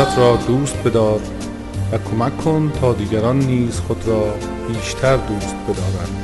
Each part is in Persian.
خودت را دوست بدار و کمک کن تا دیگران نیز خود را بیشتر دوست بدارند.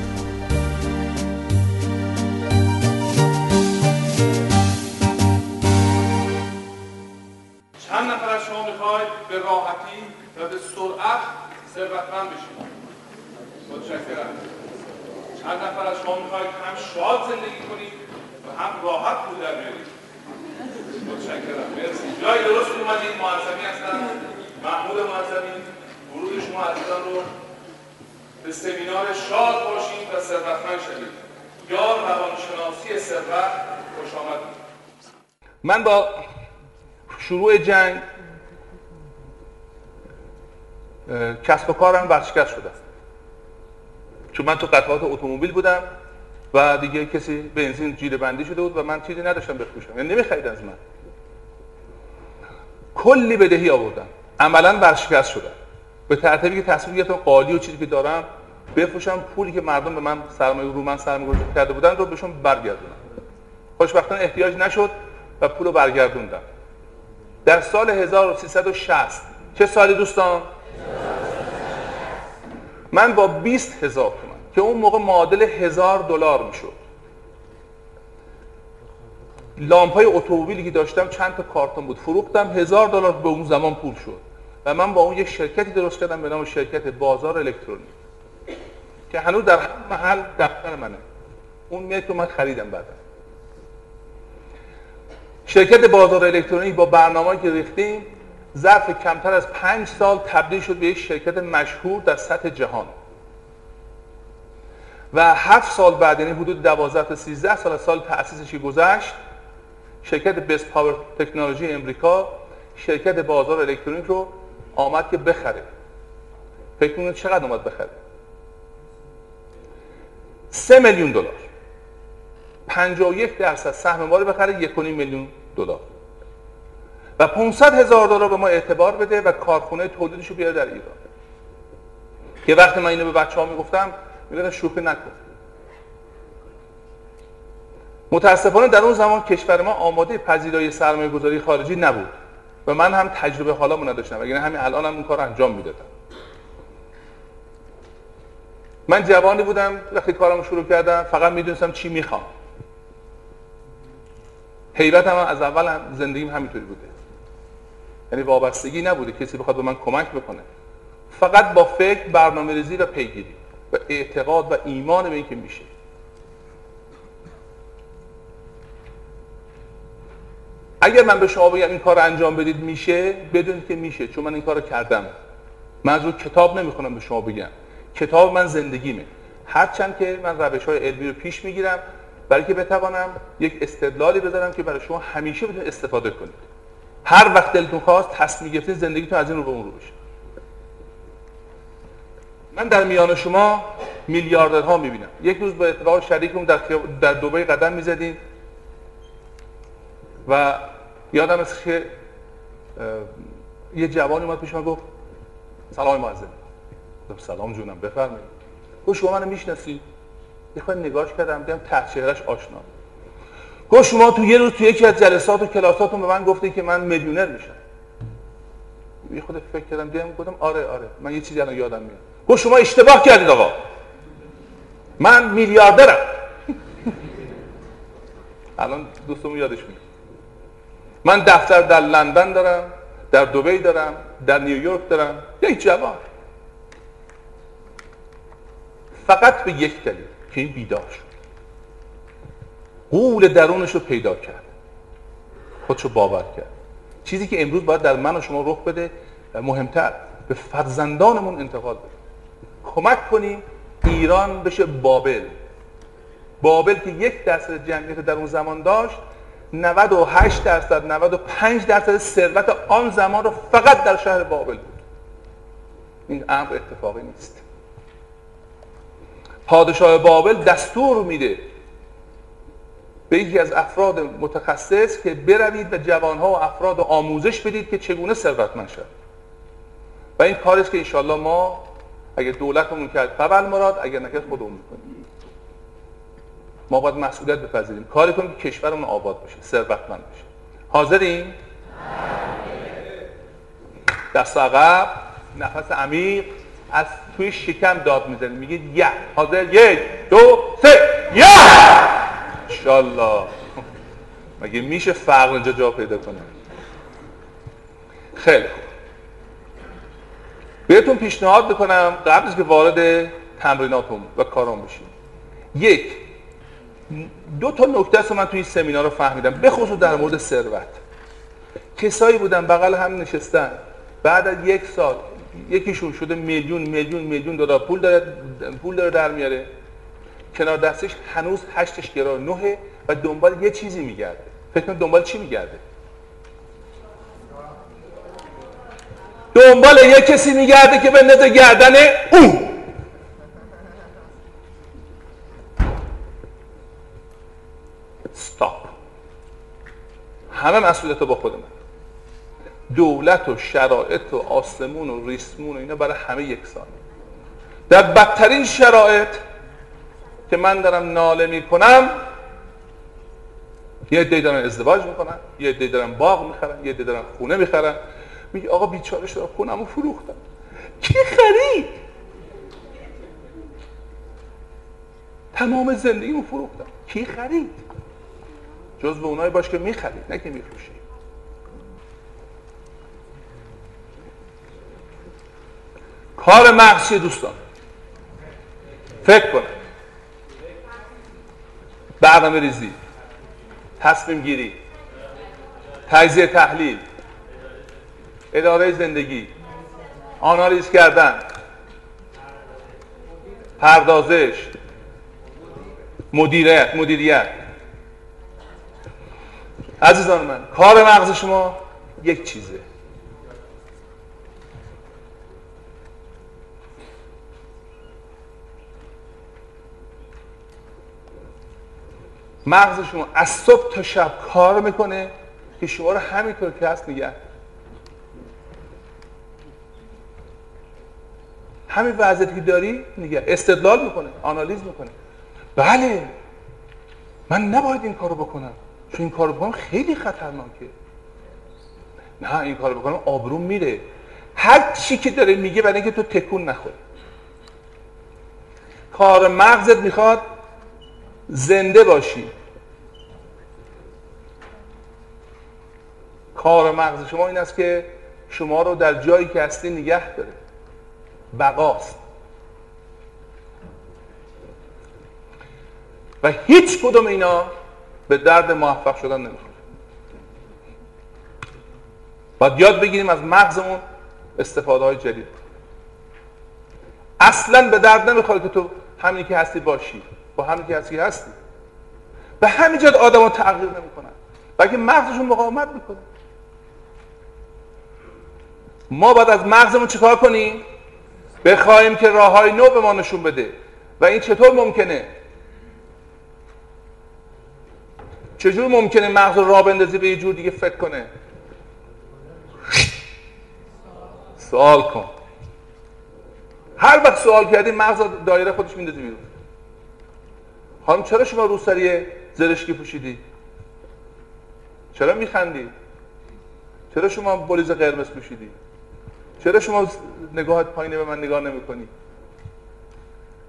من با شروع جنگ کسب و کارم ورشکست شده. چون من تو قطعات اتومبیل بودم و دیگه کسی بنزین جیره بندی شده بود و من چیزی نداشتم بفروشم. یعنی نمی‌خرید از من. کلی بدهی آوردم. عملا ورشکست شدم به ترتیبی که تصمیم گرفتم قالی و چیزی که دارم بفروشم. پولی که مردم به من سرمایه رو من سرمایه کرده بودن رو بهشون برگردونم. خوشبختانه احتیاج نشد. و پول رو برگردوندم. در سال 1360 چه سالی دوستان؟ من با 20 هزار تومن که اون موقع معادل هزار دلار می‌شد. لامپای اتومبیلی که داشتم چند تا کارتون بود. فروختم هزار دلار به اون زمان پول شد. و من با اون یک شرکتی درست کردم به نام شرکت بازار الکترونیک که هنوز در محل دفتر منه. اون ملک رو من خریدم بعدا. شرکت بازار الکترونیک با برنامه که ریختیم ظرف کمتر از پنج سال تبدیل شد به یک شرکت مشهور در سطح جهان. و هفت سال بعد یعنی حدود 12 تا 13 سال از سال تأسیسش گذشت شرکت بست پاور تکنولوژی امریکا شرکت بازار الکترونیک رو آمد که بخره. فکر کنید چقدر اومد بخره؟ سه میلیون دلار. 51 درصد سهم ما رو بخره یک میلیون دلار. و 500 هزار دلار به ما اعتبار بده و کارخونه تولیدش رو بیاره در ایران. که وقتی من اینو به بچه ها می‌گفتم می‌گفتن شوخی نکن. متاسفانه در اون زمان کشور ما آماده پذیرای سرمایه گذاری خارجی نبود و من هم تجربه حالا نداشتم اگر همین الان هم اون کار انجام می‌دادم. من جوانی بودم وقتی کارم شروع کردم فقط می‌دونستم چی می‌خوام. حیرت هم از اول هم زندگیم همینطوری بوده. یعنی وابستگی نبوده کسی بخواد به من کمک بکنه. فقط با فکر برنامه ریزی و پیگیری و اعتقاد و ایمان به اینکه میشه. اگر من به شما بگم این کار انجام بدید میشه؟ بدونید که میشه چون من این کار کردم. من از رو کتاب نمی‌خونم به شما بگم. کتاب من زندگیمه. هرچند که من روش های علمی رو پیش می‌گیرم برای که بتوانم یک استدلالی بذارم که برای شما همیشه بتونید استفاده کنید. هر وقت دلتون خواست تصمیم گرفتید زندگیتون از این رو به اون رو بشه. من در میان شما میلیاردرها می‌بینم. یک روز با اتفاق شریکمون در. در دبی قدم می‌زدیم و یادم است که یه جوانی اومد پیش من گفت سلام گفتم سلام جونم بفرمایید. گفت شما منو می‌شناسید؟ یه نگاهش کردم دیدم ته آشنا. گفت شما تو یه روز تو یکی از جلسات و کلاساتون به من گفتی که من میلیونر میشم. یه خود فکر کردم دیدم گفتم آره آره. من یه چیزی الان یادم میاد. گفت شما اشتباه کردید آقا. من میلیاردرم. الان دوستم یادش میاد. من دفتر در لندن دارم در دبی دارم در نیویورک دارم. یک جوان. فقط به یک دلیل. این بیدار شد. قول درونش رو پیدا کرد. خودشو باور کرد. چیزی که امروز باید در من و شما رخ بده مهمتر به فرزندانمون انتقال بده. کمک کنیم ایران بشه بابل. بابل که یک درصد جمعیت در اون زمان داشت 98 درصد 95 درصد ثروت آن زمان رو فقط در شهر بابل بود. این امر اتفاقی نیست. پادشاه بابل دستور میده به یکی از افراد متخصص که بروید و جوانها و افراد آموزش بدید که چگونه ثروتمند شد و این کارش که انشالله ما اگر دولتمون کرد فبل مراد اگر نکرد خودمون می‌کنیم. ما باید مسئولیت بپذیریم. کاری کنیم که کشورمون آباد بشه ثروتمند بشه حاضرین؟ دست عقب نفس عمیق. از توی شکم داد می‌زنید میگید یه. حاضر یک دو سه. یه! انشالله مگه میشه فرق اینجا جا پیدا کنه؟ خیلی خوب. بهتون پیشنهاد بکنم قبل از که وارد تمریناتون و کارام بشیم یک دو تا نکته است من توی این سمینار رو فهمیدم بخصوص در مورد ثروت. کسایی بودن بغل هم نشستن. بعد از یک سال یکیشون شده میلیون میلیون میلیون دلار. پول داره پول داره در میاره. کنار دستش هنوز هشتش گرا نهه و دنبال یه چیزی میگرده. فکر دنبال چی میگرده؟ دنبال یه کسی میگرده که بندازه گردن اون استاپ همه مسئولیت با خود من دولت و شرایط و آسمون و ریسمون و اینا برای همه یکسان. در بدترین شرایط که من دارم ناله می‌کنم یه عده دارن ازدواج می‌کنن یه عده دارن باغ می‌خرن یه عده دارن خونه می‌خرن. میگه آقا بیچاره شدم خونمو فروختم. کی خرید؟ تمام زندگیمو فروختم. کی خرید؟ جز به اونایی باش که می‌خرید نه که میفروشی کار مغزی دوستان. فکر کنه برنامه ریزی. تصمیم گیری. تجزیه تحلیل. اداره زندگی. آنالیز کردن. پردازش. مدیریت مدیریت. عزیزان من کار مغز شما یک چیزه. مغز شما از صبح تا شب کار می‌کنه که شما رو همینطور که هست نگه همین وضعیتی که داری نگه استدلال می‌کنه آنالیز می‌کنه. بله من نباید این کارو بکنم چون این کارو بکنم خیلی خطرناکه. نه این کارو بکنم آبروم میره. هر چی که داره میگه برای اینکه تو تکون نخوری. کار مغزت می‌خواد زنده باشی. کار مغز شما این است که شما رو در جایی که هستی نگه داره. بقاست. و هیچ کدوم اینا به درد موفق شدن نمی‌خوره. باید یاد بگیریم از مغزمون استفاده های جدید. اصلا به درد نمی‌خوره که تو همینی که هستی باشی. با همینی که هستی. به همین جد آدم ها تغییر نمی‌کنن. بلکه مغزشون مقاومت می‌کنه. ما باید از مغزمون چیکار کنیم؟ بخوایم که راه های نو به ما نشون بده. و این چطور ممکنه؟ چجور ممکنه مغز راه بندازی به یه جور دیگه فکر کنه؟ سوال کن. هر وقت سوال کردی مغز دایره خودش میندازی بیرون. خانم چرا شما روسری زرشکی پوشیدی؟ چرا میخندی؟ چرا شما بلیز قرمز پوشیدی؟ چرا شما نگاهت پایینه به من نگاه نمی‌کنی؟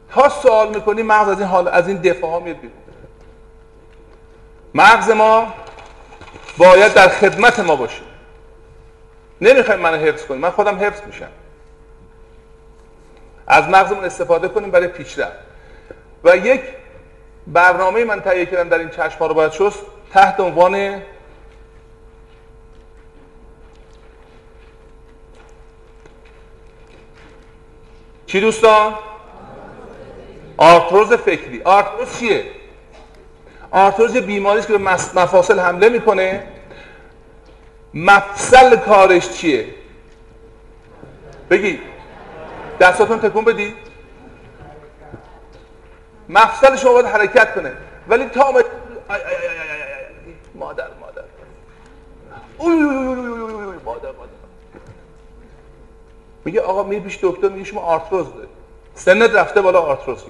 تا سوال می‌کنی مغز از این حال از این دفاع ها میاد بیرون. مغز ما باید در خدمت ما باشه. نمی‌خوایم منو حفظ کنیم من خودم حفظ میشم. از مغزمون استفاده کنیم برای پیشرفت. و یک برنامه من تهیه کردم در این چشم رو باید شست تحت عنوان چی دوستان؟ آرتروز فکری آرتروز چیه؟ آرتروز یه بیماری که به مفاصل حمله می‌کنه مفصل کارش چیه؟ بگی دستاتون تکون بدی مفصل شما باید حرکت کنه. ولی تا مادر مادر. مادر مادر. میگه آقا میری پیش دکتر میگه شما آرتروز داری سنت رفته بالا آرتروز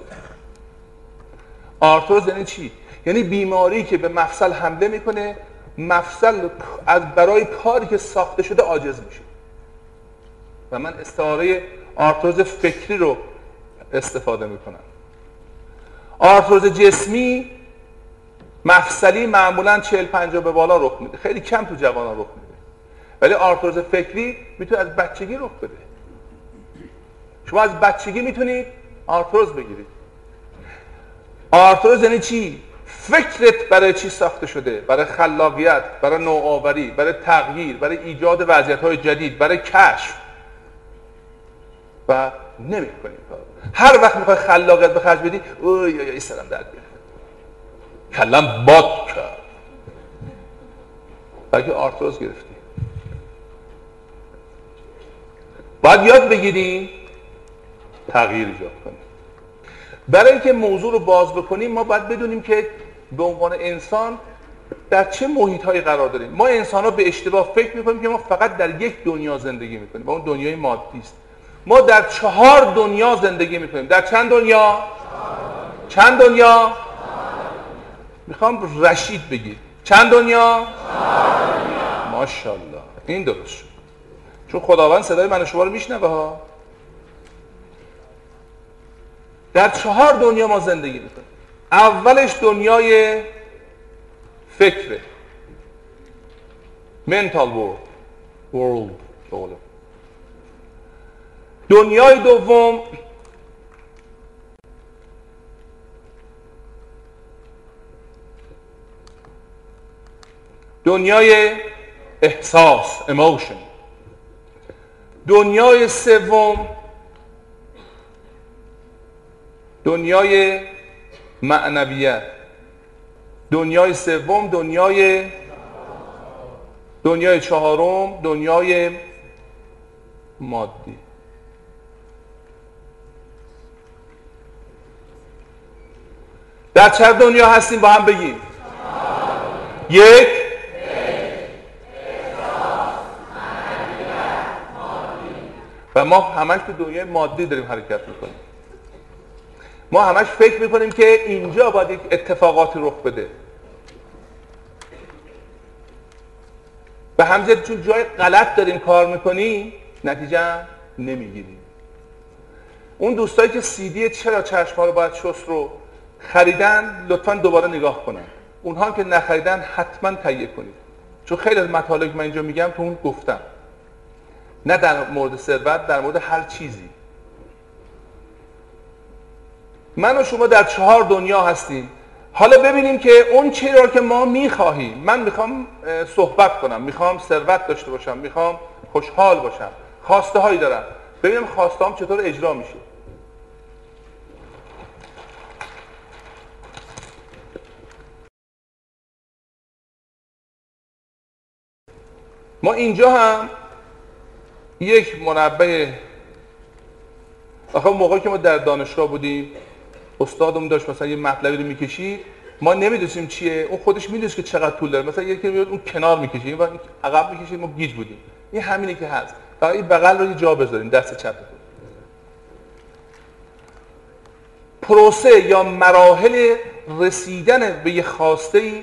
آرتروز یعنی چی؟ یعنی بیماری که به مفصل حمله می‌کنه مفصل از برای کاری که ساخته شده عاجز میشه. و من استعاره آرتروز فکری رو استفاده می‌کنم. آرتروز جسمی مفصلی معمولا 40 50 به بالا رخ میده. خیلی کم تو جوانان رخ میده. ولی آرتروز فکری می‌تونه از بچگی رخ بده. شما از بچگی می‌تونید آرتروز بگیرید آرتروز یعنی چی؟ فکرت برای چی ساخته شده؟ برای خلاقیت برای نوآوری برای تغییر برای ایجاد وضعیت های جدید برای کشف. و نمی کنیم هر وقت می‌خوای خلاقیت به خرج بدی اوی یا ای سرم درد گرفت کلم باد کرد. بلکه آرتروز گرفتی. باید یاد بگیریم تغییر ایجاد کنیم برای اینکه موضوع رو باز بکنیم ما باید بدونیم که به عنوان انسان در چه محیط هایی قرار داریم. ما انسان ها به اشتباه فکر می‌کنیم که ما فقط در یک دنیا زندگی می‌کنیم. و اون دنیای مادی است. ما در چهار دنیا زندگی می‌کنیم. در چند دنیا؟ چند دنیا؟ می‌خوام رشید بگید چند دنیا؟ ماشاءالله. این درست شد. چون خداوند صدای من شما رو میشنوه ها. در چهار دنیا ما زندگی می‌کنیم. اولش دنیای فکره. Mental world. World. دنیای دوم. دنیای احساس emotion. دنیای سوم. دنیای معنویت. دنیای سوم دنیای دنیای چهارم دنیای مادی. در چه دنیا هستیم با هم بگیم؟ یک. و ما همش تو دنیای مادی داریم حرکت می‌کنیم. ما همش فکر می‌کنیم که اینجا باید یک اتفاقاتی رخ بده. به همزد چون جای غلط داریم کار می‌کنیم نتیجه نمی‌گیریم. اون دوستایی که سیدی چرا چشم رو باید شست رو خریدن لطفا دوباره نگاه کنن. اونها که نخریدن حتما تهیه کنید. چون خیلی از مطالب من اینجا میگم تو اون گفتم. نه در مورد ثروت در مورد هر چیزی. من و شما در چهار دنیا هستیم. حالا ببینیم که اون چیزی را که ما می‌خواهیم. من می‌خوام صحبت کنم. می‌خوام ثروت داشته باشم. می‌خوام خوشحال باشم. خواسته هایی دارم. ببینیم خواسته هم چطور اجرا میشه. ما اینجا هم یک منبه آخه موقعی که ما در دانشگاه بودیم استادمون داشت مثلا یه مطلبی رو می‌کشید. ما نمی‌دونیم چیه. اون خودش می‌دونست که چقدر طول داره. مثلا یکی میاد اون کنار می‌کشید. و عقب می‌کشید ما گیج بودیم. این همینه که هست. فقط این بغل رو یه جا بذاریم دست چپتون پروسه یا مراحل رسیدن به یه خواسته ای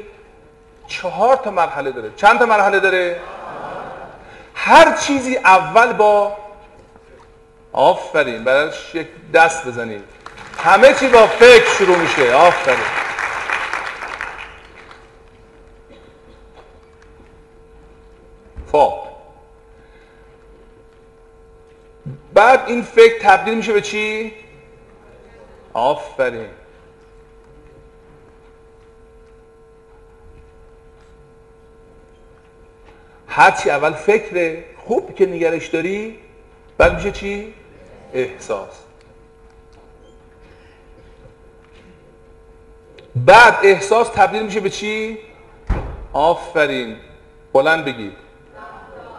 چهار تا مرحله داره. چند تا مرحله داره؟ هر چیزی اول با آفرین برایش یک دست بزنید همه چی با فکر شروع میشه. آفرین. خب. بعد این فکر تبدیل میشه به چی؟ آفرین. هرچی اول فکر خوب که نگرش داری بعد میشه چی؟ احساس. بعد احساس تبدیل میشه به چی؟ آفرین. بلند بگید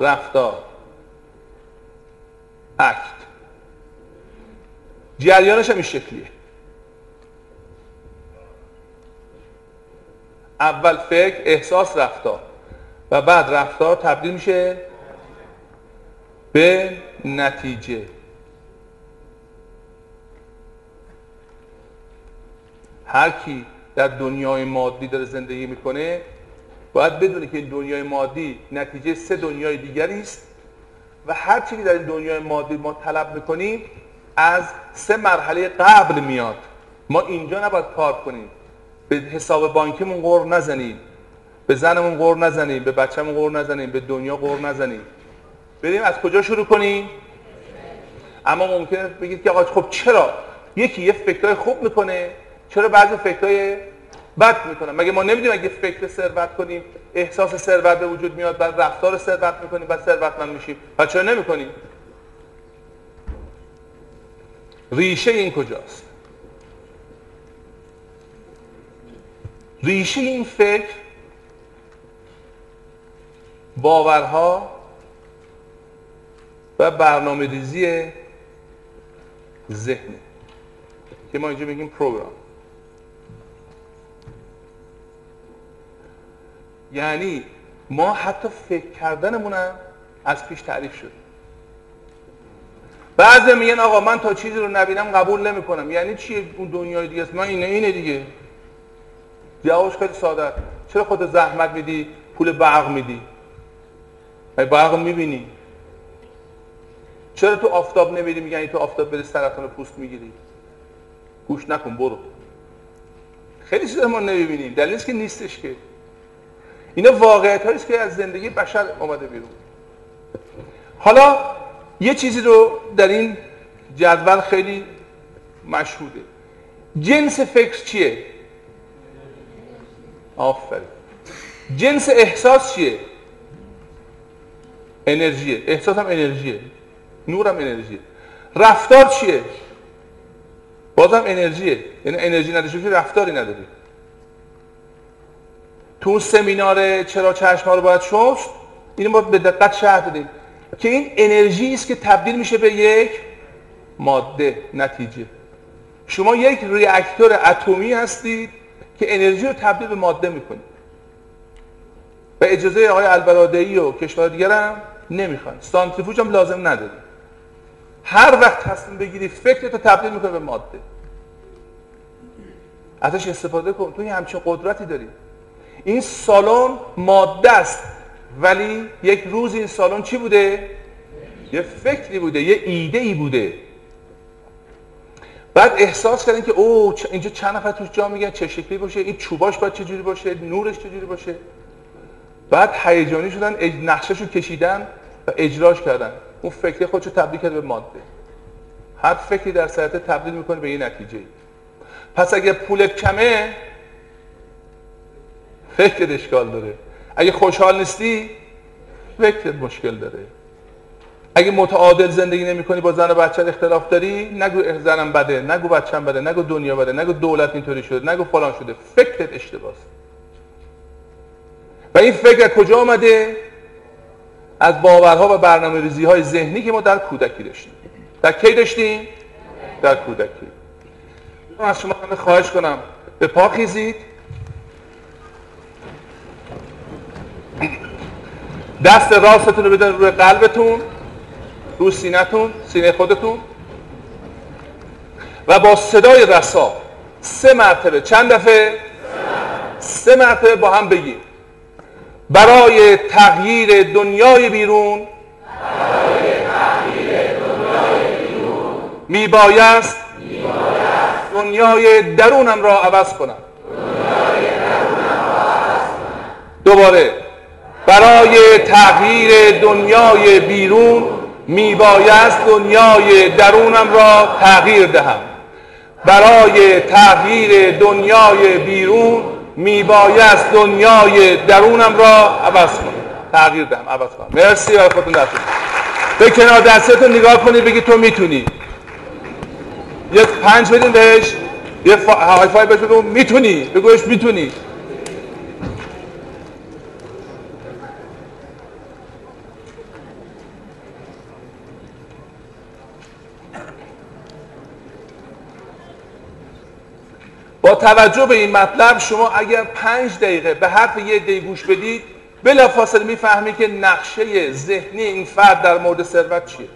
رفتار. اکت. جریانش هم این شکلیه. اول فکر احساس رفتار. و بعد رفتار تبدیل میشه به نتیجه. هر کی در دنیای مادی داره زندگی می‌کنه باید بدونه که این دنیای مادی نتیجه سه دنیای دیگری است و هر چیزی در این دنیای مادی ما طلب می‌کنیم از سه مرحله قبل میاد. ما اینجا نباید کار کنیم. به حساب بانکیمون غور نزنیم. به زنمون غور نزنیم به بچه‌مون غور نزنیم به دنیا غور نزنیم. بریم از کجا شروع کنیم؟ اما ممکنه بگید که آقا خب چرا؟ یکی یه فکرای خوب می‌کنه چرا بعضی فکرای بد می‌کنه؟ مگه ما نمی‌دونیم اگه فکر ثروت کنیم احساس ثروت به وجود میاد بعد رفتار ثروت می‌کنیم بعد ثروتمند میشیم؟ و چرا نمی‌کنیم؟ ریشه این کجاست؟ ریشه این فکر باورها و برنامه ریزی ذهنه که ما اینجا میگیم پروگرام یعنی ما حتی فکر کردنمونم از پیش تعریف شد. بعضی میگن آقا من تا چیزی رو نبینم قبول نمی‌کنم. یعنی چی اون دنیای دیگه است؟ من اینه اینه دیگه. جوابش خیلی ساده چرا خود زحمت میدی؟ پول برق میدی. برق می‌بینی؟ چرا تو آفتاب نمیری؟ میگن تو آفتاب بری سرطان پوست می‌گیری. گوش نکن برو. خیلی چیزا ما نمی‌بینیم. دلیل که نیستش که. اینا واقعیت است که از زندگی بشر اومده بیرون. حالا یه چیزی رو در این جدول خیلی مشهوده. جنس فکر چیه؟ آفرین. جنس احساس چیه؟ انرژیه احساس هم انرژیه نور هم انرژیه رفتار چیه؟ بازم انرژیه. یعنی انرژی نداشته که رفتاری نداری. تو اون سمینار چرا چشم رو باید شست؟ اینو باید به دقت شرح بدیم. که این انرژی است که تبدیل میشه به یک ماده نتیجه. شما یک ریاکتور اتمی هستید که انرژی رو تبدیل به ماده می‌کنید. و اجازه آقای البرادعی و کشور دیگر هم نمی‌خوان سانتریفوژ هم لازم ندارید هر وقت تصمیم بگیری فکرت رو تبدیل می‌کنه به ماده. ازش استفاده کن. تو همچین قدرتی داری. این سالن ماده است. ولی یک روز این سالن چی بوده؟ یه فکری بوده یه ایده ای بوده. بعد احساس کردن که او اینجا چند نفر توش جا میگن چه شکلی باشه این چوباش باید چجوری باشه نورش چجوری باشه. بعد هیجانی شدن نقشهشو کشیدن و اجراش کردن. اون فکر خودشو تبدیل کرد به ماده. هر فکری در سرعت تبدیل می‌کنه به یه نتیجه. پس اگه پولت کمه فکر اشکال داره. اگه خوشحال نیستی فکر مشکل داره. اگه متعادل زندگی نمی کنی با زن و بچه اختلاف داری نگو زنم بده نگو بچم بده نگو دنیا بده نگو دولت اینطوری شده نگو فلان شده. فکرت اشتباهه و این فکر کجا آمده؟ از باورها و برنامه ریزی های ذهنی که ما در کودکی داشتیم. در کی داشتیم؟ در کودکی. من از شما همه خواهش کنم به پا خیزید. دست راستتون رو بدن روی قلبتون رو سینهتون سینه خودتون. و با صدای رسا سه مرتبه چند دفعه؟ سه مرتبه با هم بگیم برای تغییر دنیای بیرون. می بایست دنیای درونم را عوض کنم. دوباره برای تغییر دنیای بیرون می بایست دنیای درونم را تغییر دهم. برای تغییر دنیای بیرون میبایست دنیای درونم را عوض کنم تغییر دهم عوض کنم. مرسی برای خودتون دست به کنار دستتون نگاه کنید بگید تو می‌تونی. یه پنج بدین بهش. یه های فای بهش بگو می‌تونی. بگوش می‌تونی. با توجه به این مطلب شما اگر پنج دقیقه به حرف یه دی گوش بدید بلا فاصله می‌فهمی که نقشه ذهنی این فرد در مورد ثروت چیه.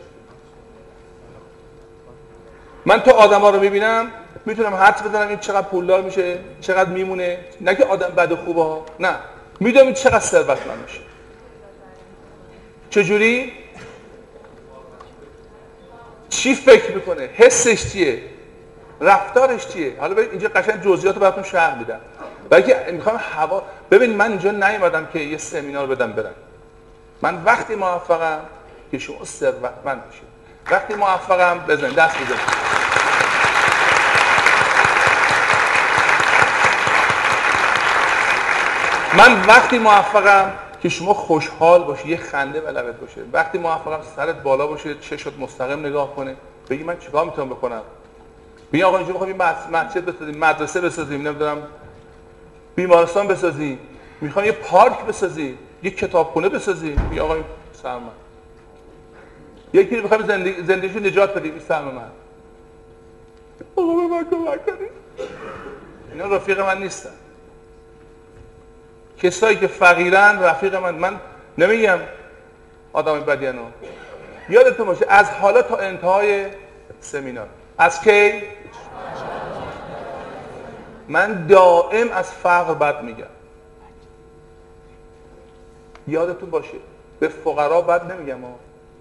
من تو آدما رو می‌بینم می‌تونم حدس بزنم این چقدر پولدار میشه چقدر میمونه. نه که آدم بد و خوبه ها نه. می‌دونم این چقدر ثروتمند میشه. چجوری؟ چی فکر می‌کنه؟ حسش چیه؟ رفتارش چیه؟ حالا اینجا قشنگ جزئیات رو براتون شرح میدم. بلکه می‌خوام هوا ببین من اینجا نیومدم که یه سمینار بدم برم. من وقتی موفقم که شما ثروتمند بشید وقتی موفقم بزنید دست بزنید. من وقتی موفقم که شما خوشحال باشی یه خنده به لبت باشه. وقتی موفقم سرت بالا باشه چشت مستقیم نگاه کنه. بگی من چیکار می‌تونم بکنم؟ بگی آقا اینجا می‌خوام مسجد بسازیم مدرسه بسازیم نمی‌دونم بیمارستان بسازیم. می‌خوام یه پارک بسازیم یه کتابخونه بسازیم. بگی آقا این یکی رو می‌خوام زندگی نجات بدیم. این سلام من. آقا به من کمک کنید. اینا رفیق من نیستن. کسایی که فقیرن رفیق من. من نمیگم آدم بدیانو یادتون باشه از حالا تا انتهای سمینار. از کی؟ من دائم از فقر بد میگم. یادتون باشه به فقرا بد نمیگم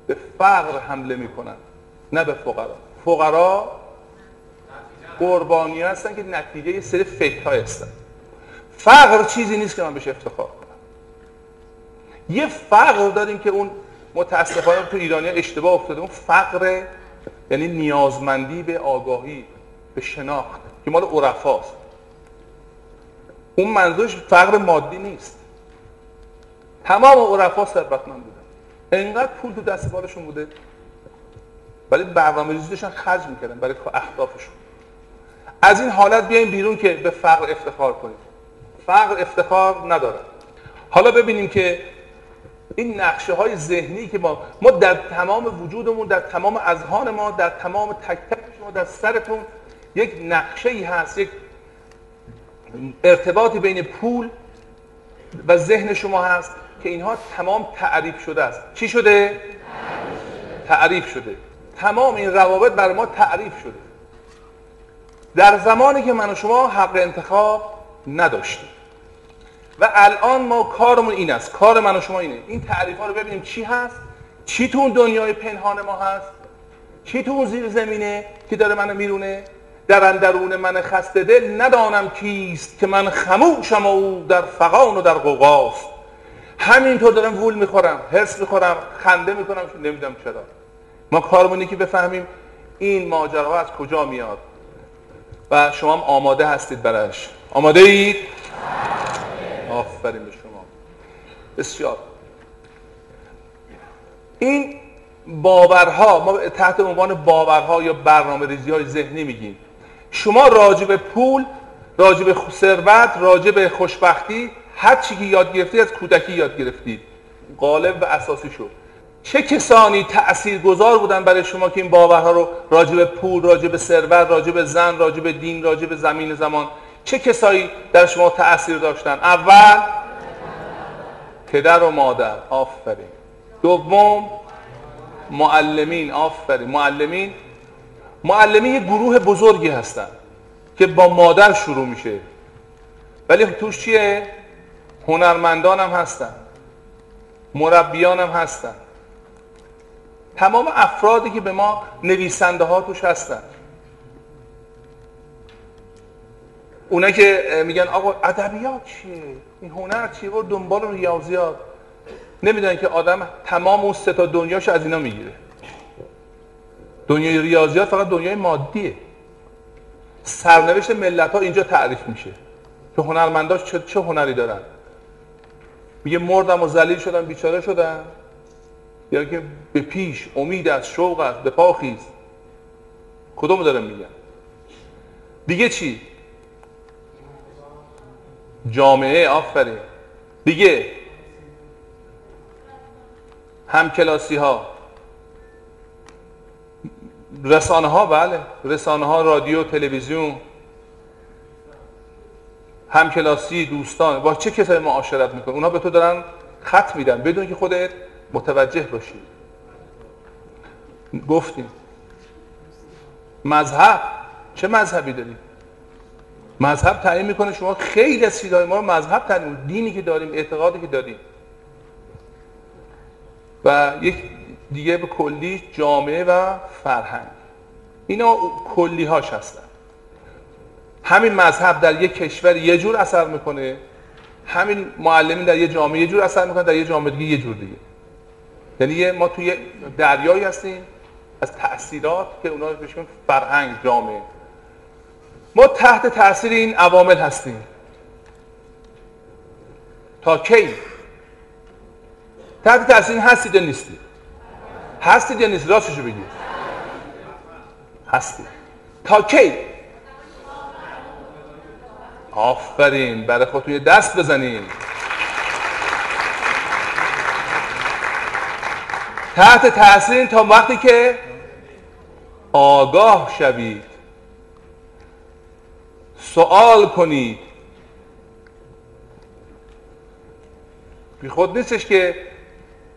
به فقر حمله می‌کنن نه به فقرا. فقرا قربانی هستن که نتیجه یه سری فکر هستن. فقر چیزی نیست که من بهش افتخار کنم. یه فقر داریم که اون متاسفانه تو ایرانی اشتباه افتاده. اون فقر یعنی نیازمندی به آگاهی به شناخت که مال عرفاست. اون منظورش فقر مادی نیست. تمام عرفا ثروتمند بودن. انقدر پول تو دست بالشون بوده. ولی برنامه ریزی خرج می‌کردن برای اهدافشون. از این حالت بیایم بیرون که به فقر افتخار کنیم. فقر افتخار نداره حالا ببینیم که این نقشه های ذهنی که ما ما در تمام وجودمون در تمام اذهان ما در تمام تک تک شما در سرتون یک نقشه ای هست یک ارتباطی بین پول و ذهن شما هست که اینها تمام تعریف شده است. چی شده؟ تعریف شده. تمام این روابط بر ما تعریف شده. در زمانی که من و شما حق انتخاب نداشتیم. و الان ما کارمون این است. کار من و شما اینه. این تعریف ها رو ببینیم چی هست. چی تو اون دنیای پنهان ما هست؟ چی تو اون زیر زمینه که داره منو میرونه؟ در اندرون من خسته دل ندانم کیست که من خموشم و او در فقان و در قوقاست همینطور دارم وول می‌خورم حس می‌خورم خنده می‌کنم نمی‌دونم چرا. ما کارمونی که بفهمیم این ماجرا از کجا میاد. و شما هم آماده هستید برش آماده اید؟ آفرین به شما. بسیار. این باورها ما تحت عنوان باورها یا برنامه ریزی های ذهنی میگیم. شما راجع به پول راجع به ثروت راجع به خوشبختی هر چی که یاد گرفتید از کودکی یاد گرفتید. غالب و اساسی شد. چه کسانی تأثیر گذار بودن برای شما که این باورها رو راجع به پول راجع به ثروت راجع به زن راجع به دین راجع به زمین زمان چه کسایی در شما تأثیر داشتن؟ اول پدر و مادر. آفرین. دوم معلمین. آفرین. معلمین معلمین یه گروه بزرگی هستن که با مادر شروع میشه. ولی توش چیه؟ هنرمندان هم هستن. مربیان هم هستن. تمام افرادی که به ما نویسنده ها توش هستن. اونا که میگن آقا ادبیات چیه؟ این هنر چیه؟ و دنبال ریاضیات. نمی‌دونن که آدم تمام اون سه تا دنیاش از اینا می‌گیره. دنیای ریاضیات فقط دنیای مادیه. سرنوشت ملت ها اینجا تعریف میشه. که هنرمنداش چه, چه هنری دارن؟ میگه مردم و ذلیل شدن بیچاره شدن. یا که به پیش امید از شوق است به پا خیز. کدوم دارن میگن؟ دیگه چی؟ جامعه آفرین. دیگه. همکلاسی ها رسانه ها بله. رسانه ها رادیو تلویزیون همکلاسی دوستان. با چه کسایی معاشرت می‌کنه اونا به تو دارن خط میدن. بدون که خودت متوجه باشی. گفتیم. مذهب. چه مذهبی داریم مذهب تعیین می‌کنه شما خیلی از چیزهای ما مذهب تعیین دینی که داریم اعتقادی که داریم. و یک دیگه به کلی جامعه و فرهنگ. اینا کلی هاش هستن. همین مذهب در یک کشور یه جور اثر می‌کنه. همین معلمی در یه جامعه یه جور اثر می‌کنه در یه جامعه دیگه یه جور دیگه. یعنی ما توی دریایی هستیم از تاثیرات که اونا بهش فرهنگ جامعه. ما تحت تاثیر این عوامل هستیم. تا کی؟ تحت تاثیر هستید یا نیستید هستید یا نیستید راستشو بگید هستید تا کی؟ آفرین. برای خودتون یه دست بزنید تحت تاثیر تا وقتی که آگاه شوید. سوال کنید. بی خود نیستش که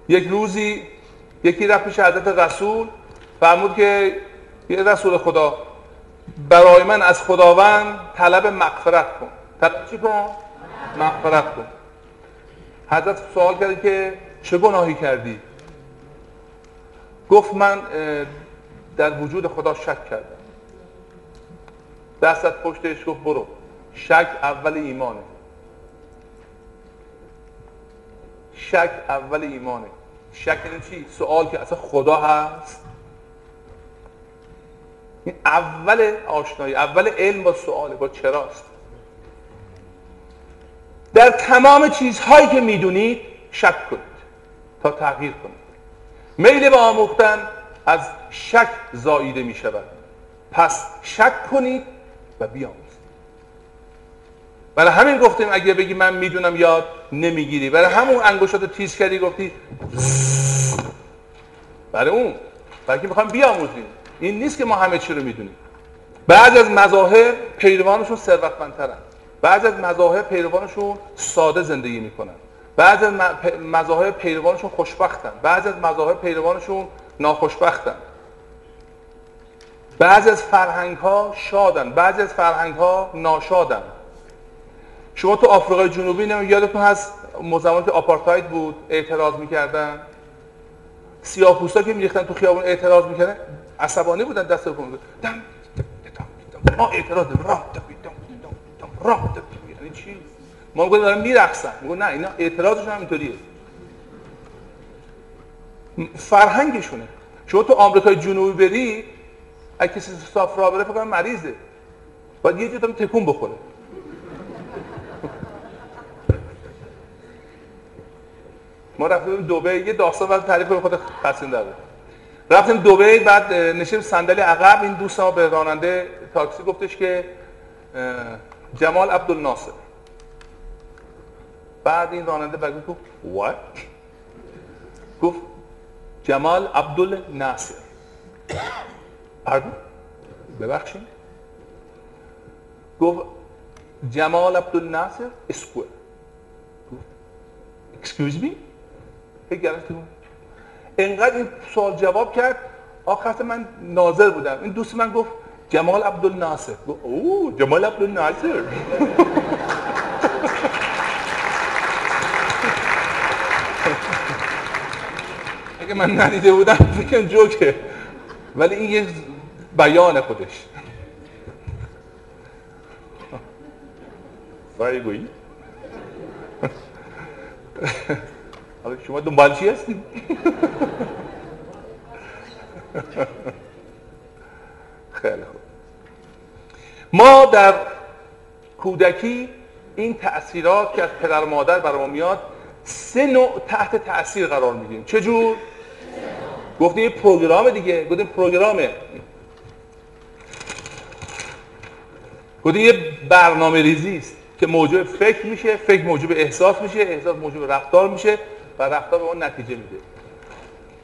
یک روزی یکی رفت پیش حضرت رسول فرمود که یه رسول خدا برای من از خداوند طلب مغفرت کن. طلب چی کن؟ مغفرت کن. حضرت سوال کرد که چه گناهی کردی؟ گفت من در وجود خدا شک کردم. دستت پشتش گفت برو. شک اول ایمانه. شک اول ایمانه. شک یعنی چی؟ سوال که اصلا خدا هست؟ این اول آشنایی اول علم با سواله با چراست؟ در تمام چیزهایی که می‌دونید شک کنید تا تغییر کنید. میل به آموختن از شک زاییده می شود پس شک کنید و بیاموزید. برای همین گفتیم اگه بگی من می‌دونم یاد نمی‌گیری. برای همون انگشتاتو تیز کردی گفتی برای اون. برای که می‌خوام بیاموزیم. این نیست که ما همه چی رو می‌دونیم. بعضی از مذاهب پیروانشون ثروتمندترن. بعضی از مذاهب پیروانشون ساده زندگی می‌کنن. بعضی از مذاهب پیروانشون خوشبختن. بعضی از مذاهب پیروانشون ناخوشبختن. بعضی از فرهنگ ها شادن. بعضی از فرهنگ ها ناشادن. شما تو آفریقای جنوبی نمی یادتون هست که آپارتاید بود؟ اعتراض می‌کردن؟ سیاپوستا که میریختن تو خیابون اعتراض می‌کردن؟ عصبانی بودن دست رو. دم ما اعتراض راه راه یعنی چی؟ ما میگن دارن میرقصن. میگن نه اینا اعتراضشون هم اینطوریه. فرهنگشونه. شما تو آمریکای جنوبی بری اگه کسی را بره فکر مریضه. باید یه جدا تکون بخوره. ما رفتیم دوبه یه داستان بعد تعریف خود قسیم داره رفتیم دوبه بعد نشیم صندلی عقب. این دوست به راننده تاکسی گفتش که جمال عبدالناصر. بعد این راننده برگشت گفت what? گفت جمال عبدالناصر. پردون ببخشید. گفت جمال عبدالناصر اسکوه گفت excuse me? فکر انقدر این سوال جواب کرد آخر من ناظر بودم. این دوست من گفت جمال عبدالناصر. گفت اوه جمال عبدالناصر. اگه من ندیده بودم فکر جوکه. ولی این یه بیان خودش. گویی. حالا شما دنبال چی هستید خیلی خوب ما در کودکی این تأثیرات که از پدر و مادر برای میاد سه نوع تحت تأثیر قرار میدیم چجور؟ گفتیم یه پروگرام دیگه. گفتیم پروگرامه. گفتیم یه برنامه ریزی است که موجب فکر میشه فکر موجب احساس میشه احساس موجب رفتار میشه. و رفتار به اون نتیجه میده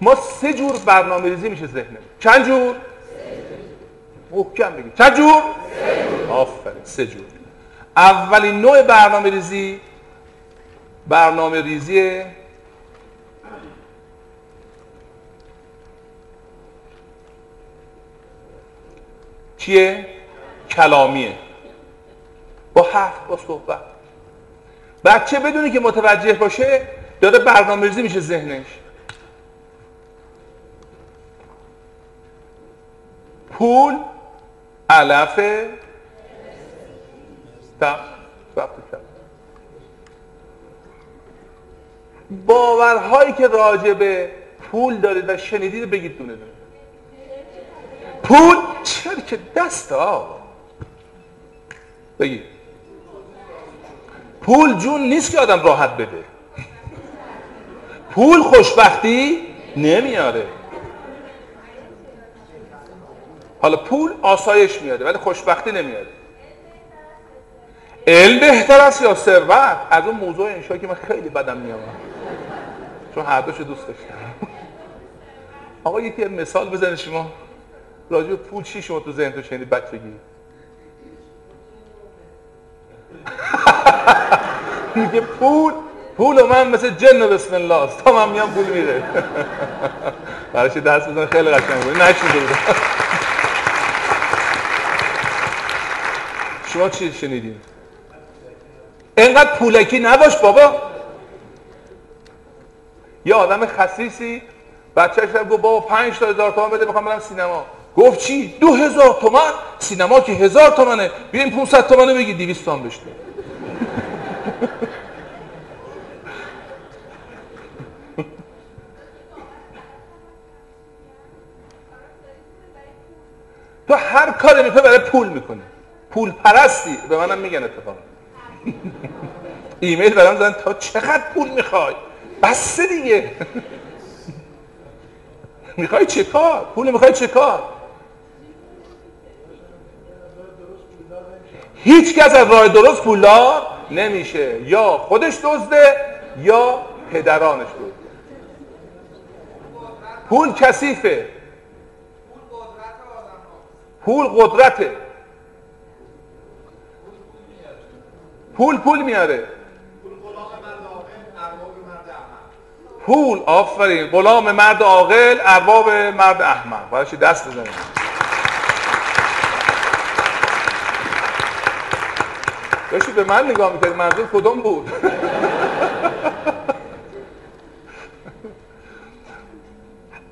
ما سه جور برنامه ریزی میشه ذهنه چند جور؟ محکم بگید چند جور؟ آفرین سه جور اولین نوع برنامه ریزی برنامه ریزی چیه؟ کلامیه با حرف با صحبت بچه بدونی که متوجه باشه داره برنامه ریزی میشه ذهنش. پول علف باورهایی که راجع به پول دارید و شنیدید بگید دونه دونه. پول چرک دست ها؟ بگید. پول جون نیست که آدم راحت بده. پول خوشبختی نمیاره. حالا پول آسایش میاره ولی خوشبختی نمیاره. علم بهتر است یا ثروت؟ از اون موضوع انشا که من خیلی بدم میام چون هر دوشو دوست داشتم. آقا یکی مثال بزنه شما. راجع پول چی شما تو ذهن تو شنید بچگی میگه پول پول من مثل جن بسم الله است. تا من میام پول میره براش دست بزن خیلی قشنگ بود. نشنیده بودم. شما چی شنیدین؟ اینقدر پولکی نباش بابا. یه آدم خصیصی. بچهش گفت بابا پنج تا هزار تومن بده می‌خوام برم سینما. گفت چی؟ دو هزار تومن؟ سینما که هزار تومنه. بیاین 500 تومنه بگی 200 تومن بشته پول می‌کنه. پول پرستی. به منم میگن اتفاق ایمیل برام زدن تا چقدر پول می‌خوای؟ بسته دیگه. می‌خوای چه کار؟ پول می‌خوای چه کار؟ هیچ کس از راه درست پولدار نمیشه. یا خودش دزده یا پدرانش دزده. پول کثیفه. پول قدرته. پول پول میاره. پول آفرین. غلام مرد عاقل ارباب مرد احمق. براش دست بزنید داشتی به من نگاه می‌کرد منظور کدوم بود؟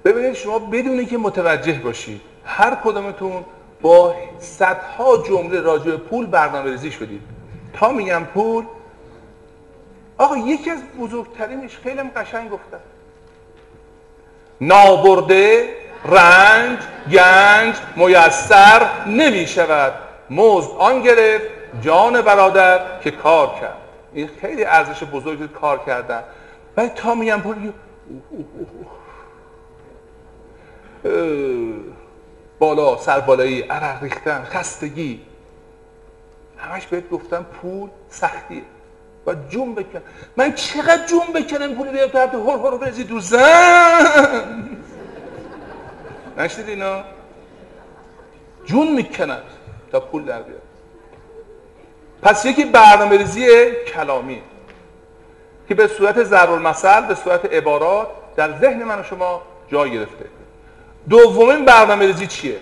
ببینید شما بدونی که متوجه باشید هر کدومتون با صدها جمله راجع به پول برنامه ریزی شدید تا میگم پول آقا یکی از بزرگترینش خیلی قشنگ گفتن نابرده رنج گنج میسر نمی شود مزد آن گرفت جان برادر که کار کرد. این خیلی ارزش بزرگی کار کردن. ولی تا میگم پول بالا سربالایی عرق ریختن خستگی. همش بهت گفتم پول سختیه. و جون بکن. من چقدر جون بکنم پولی بیاد تو هر هر هر رزی دو زن. نشدید اینا؟ جون می‌کند تا پول در بیاد. پس یکی برنامه ریزی کلامی که به صورت ضرب المثل به صورت عبارات در ذهن من و شما جای گرفته. دومین برنامه ریزی چیه؟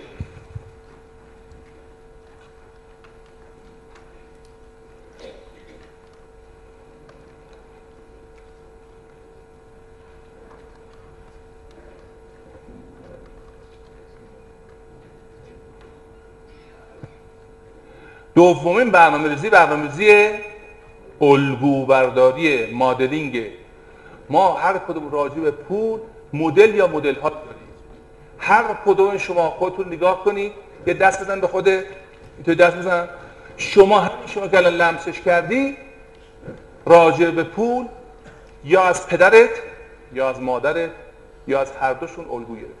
دومین برنامه ریزی برنامه ریزی الگو برداری مادلینگ ما هر کدوم راجع به پول مدل یا مدل ها هر کدوم شما خودتون نگاه کنید. یه دست بزن به خود تو دست بزن. شما شما که الان لمسش کردی راجع به پول یا از پدرت یا از مادرت یا از هر دوشون الگو گرفتی.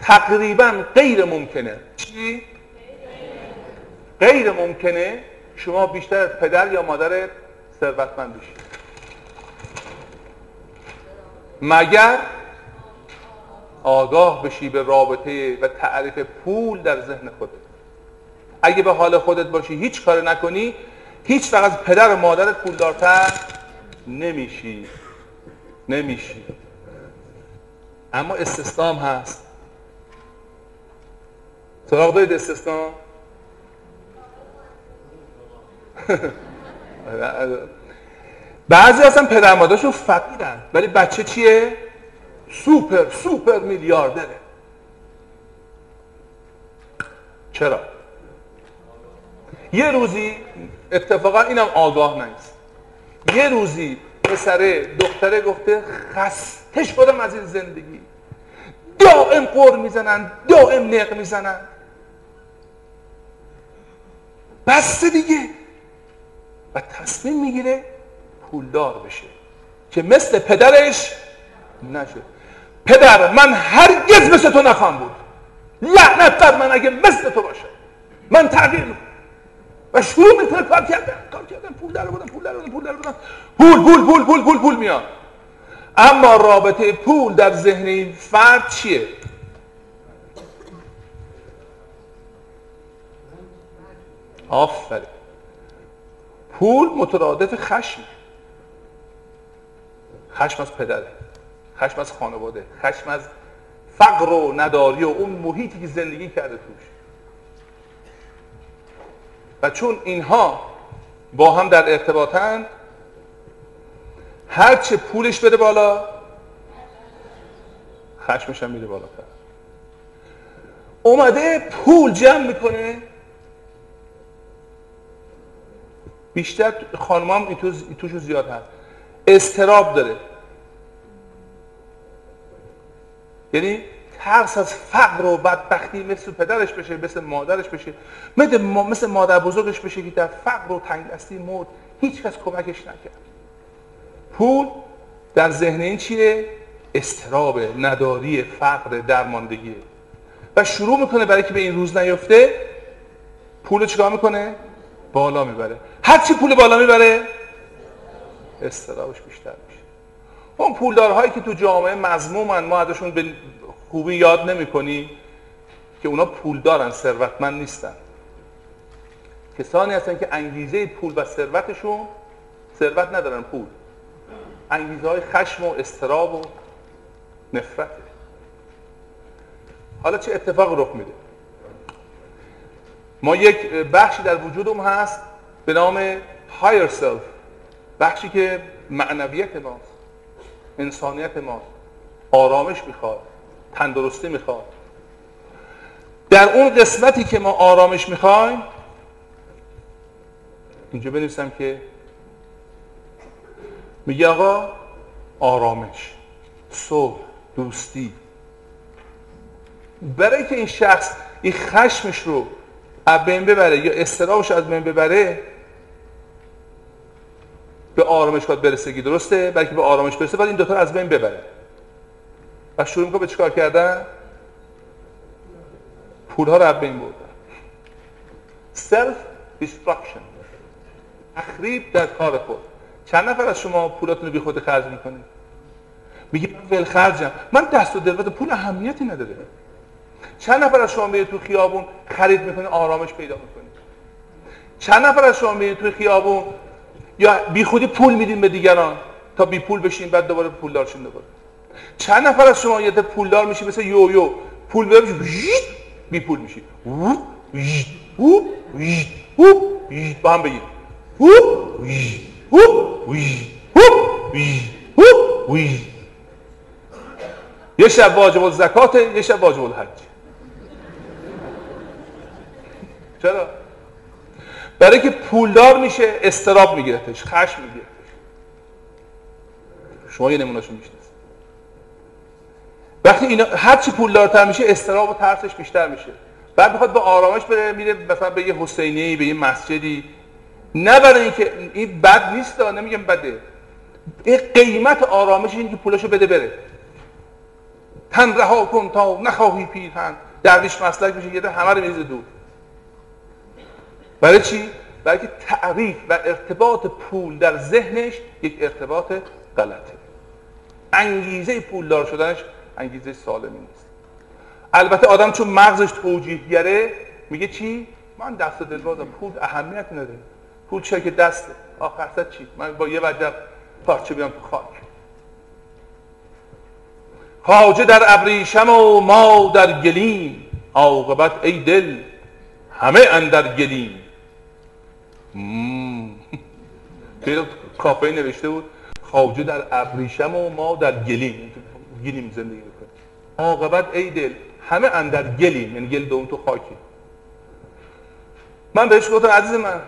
تقریبا غیر ممکنه. چی؟ غیر ممکنه شما بیشتر از پدر یا مادر ثروتمند بشید مگر آگاه بشی به رابطه و تعریف پول در ذهن خودت. اگه به حال خودت باشی هیچ کار نکنی هیچ وقت پدر و مادرت پولدارتر نمیشی. نمیشی. اما استثنام هست. سراغ دارید استثنام. بعضی اصلا پدر مادرشون فقیرن. ولی بچه چیه؟ سوپر سوپر میلیاردره. چرا؟ یه روزی اتفاقا اینم آگاه نیست. یه روزی پسره دختره گفته خسته شدم از این زندگی؟ دائم قر می‌زنن دائم نق می‌زنن. بس دیگه. و تصمیم می‌گیره پولدار بشه که مثل پدرش نشه پدر من هرگز مثل تو نخواهم بود. لعنت بر من اگه مثل تو باشه. من تغییر می‌کنم. و شروع می‌کنه کار کردن. کار کردن. پول در بودن پول در بودن پول در بودن پول پول پول پول پول پول میاد. اما رابطه پول در ذهن این فرد چیه؟ آفرین. پول مترادف خشم خشم از پدره. خشم از خانواده خشم از فقر و نداری و اون محیطی که زندگی کرده توش. و چون اینها با هم در ارتباطند هرچه پولش بده بالا خشمش هم میره بالاتر. اومده پول جمع می‌کنه. بیشتر خانم هم توش زیاد هست. استراب داره. یعنی ترس از فقر و بدبختی مثل پدرش بشه مثل مادرش بشه مثل, مادر بزرگش بشه که در فقر و تنگ دستی مرد هیچ کس کمکش نکرد پول در ذهن این چیه؟ استراب نداری فقر درماندگی و شروع می‌کنه برای که به این روز نیفته پول چیکار می‌کنه؟ بالا می‌بره هر چی پول بالا می‌بره استرابش بیشتر اون پولدارهایی که تو جامعه مضمومن ما ازشون به خوبی یاد نمی که اونا پولدارن ثروتمند نیستن. کسانی هستن که انگیزه پول و ثروتشون ثروت ندارن پول. انگیزه های خشم و استراب و نفرته. حالا چه اتفاق رخ میده؟ ما یک بخشی در وجودم هست به نام higher self بخشی که معنویت ماست. انسانیت ماست آرامش می‌خواد تندرستی می‌خواد. در اون قسمتی که ما آرامش می‌خوایم اینجا بنویسم که میگه آقا آرامش صبح دوستی. برای که این شخص این خشمش رو از بین ببره یا اضطرابش از بین ببره به آرامش باید برسگی. درسته؟ بلکه به آرامش برسه. باید این دوتا از بین ببره. و شروع می‌کنه به چیکار کردن؟ پول ها رو از بین بردن. self destruction تخریب در کار خود. چند نفر از شما پولاتون رو بی خود خرج می‌کنید؟ میگه من ول خرجم. من دست و دلوت پول اهمیتی نداره. چند نفر از شما میرید تو خیابون خرید می‌کنید آرامش پیدا می‌کنید؟ چند نفر از شما میرید تو خیابون یا بی خودی پول میدین به دیگران تا بی پول بشین بعد دوباره پولدار شین دوباره چند نفر از شما یه پولدار میشی مثل یو یو پول بده بی پول میشی با هم بگید. یه شب واجب الزکات یه شب واجب الحج. چرا؟ برای که پولدار میشه استراب میگیرتش خشم میگیرتش. شما یه نمونهشو میشنید وقتی اینا هر چی پولدارتر میشه استراب و ترسش بیشتر میشه. بعد می‌خواد به آرامش بره میره مثلا به یه حسینی به یه مسجدی. نه برای اینکه این بد نیست نمیگم بده. این قیمت آرامش اینه که پولشو بده بره. تن رها کن تا نخواهی پیرهن درویش مسلک میشه یه همه رو میزه دور. برای چی؟ برای که تعریف و ارتباط پول در ذهنش یک ارتباط غلطه. انگیزه پولدار شدنش انگیزه سالمی نیست. البته آدم چون مغزش توجیهگره میگه چی؟ من دست دلبازم پول اهمیت نداره. پول چه که دسته؟ آخر چی؟ من با یه وجب پارچه بیام تو خاک. خاجه در ابریشم و ما در گلیم. عاقبت ای دل همه اندر گلیم. توی کافه نوشته بود. خواجه در ابریشم و ما در گلیم. گلیم زندگی می‌کنیم. عاقبت ای دل همه اندر گلیم. یعنی گل دوم تو خاکی. من بهش گفتم عزیز من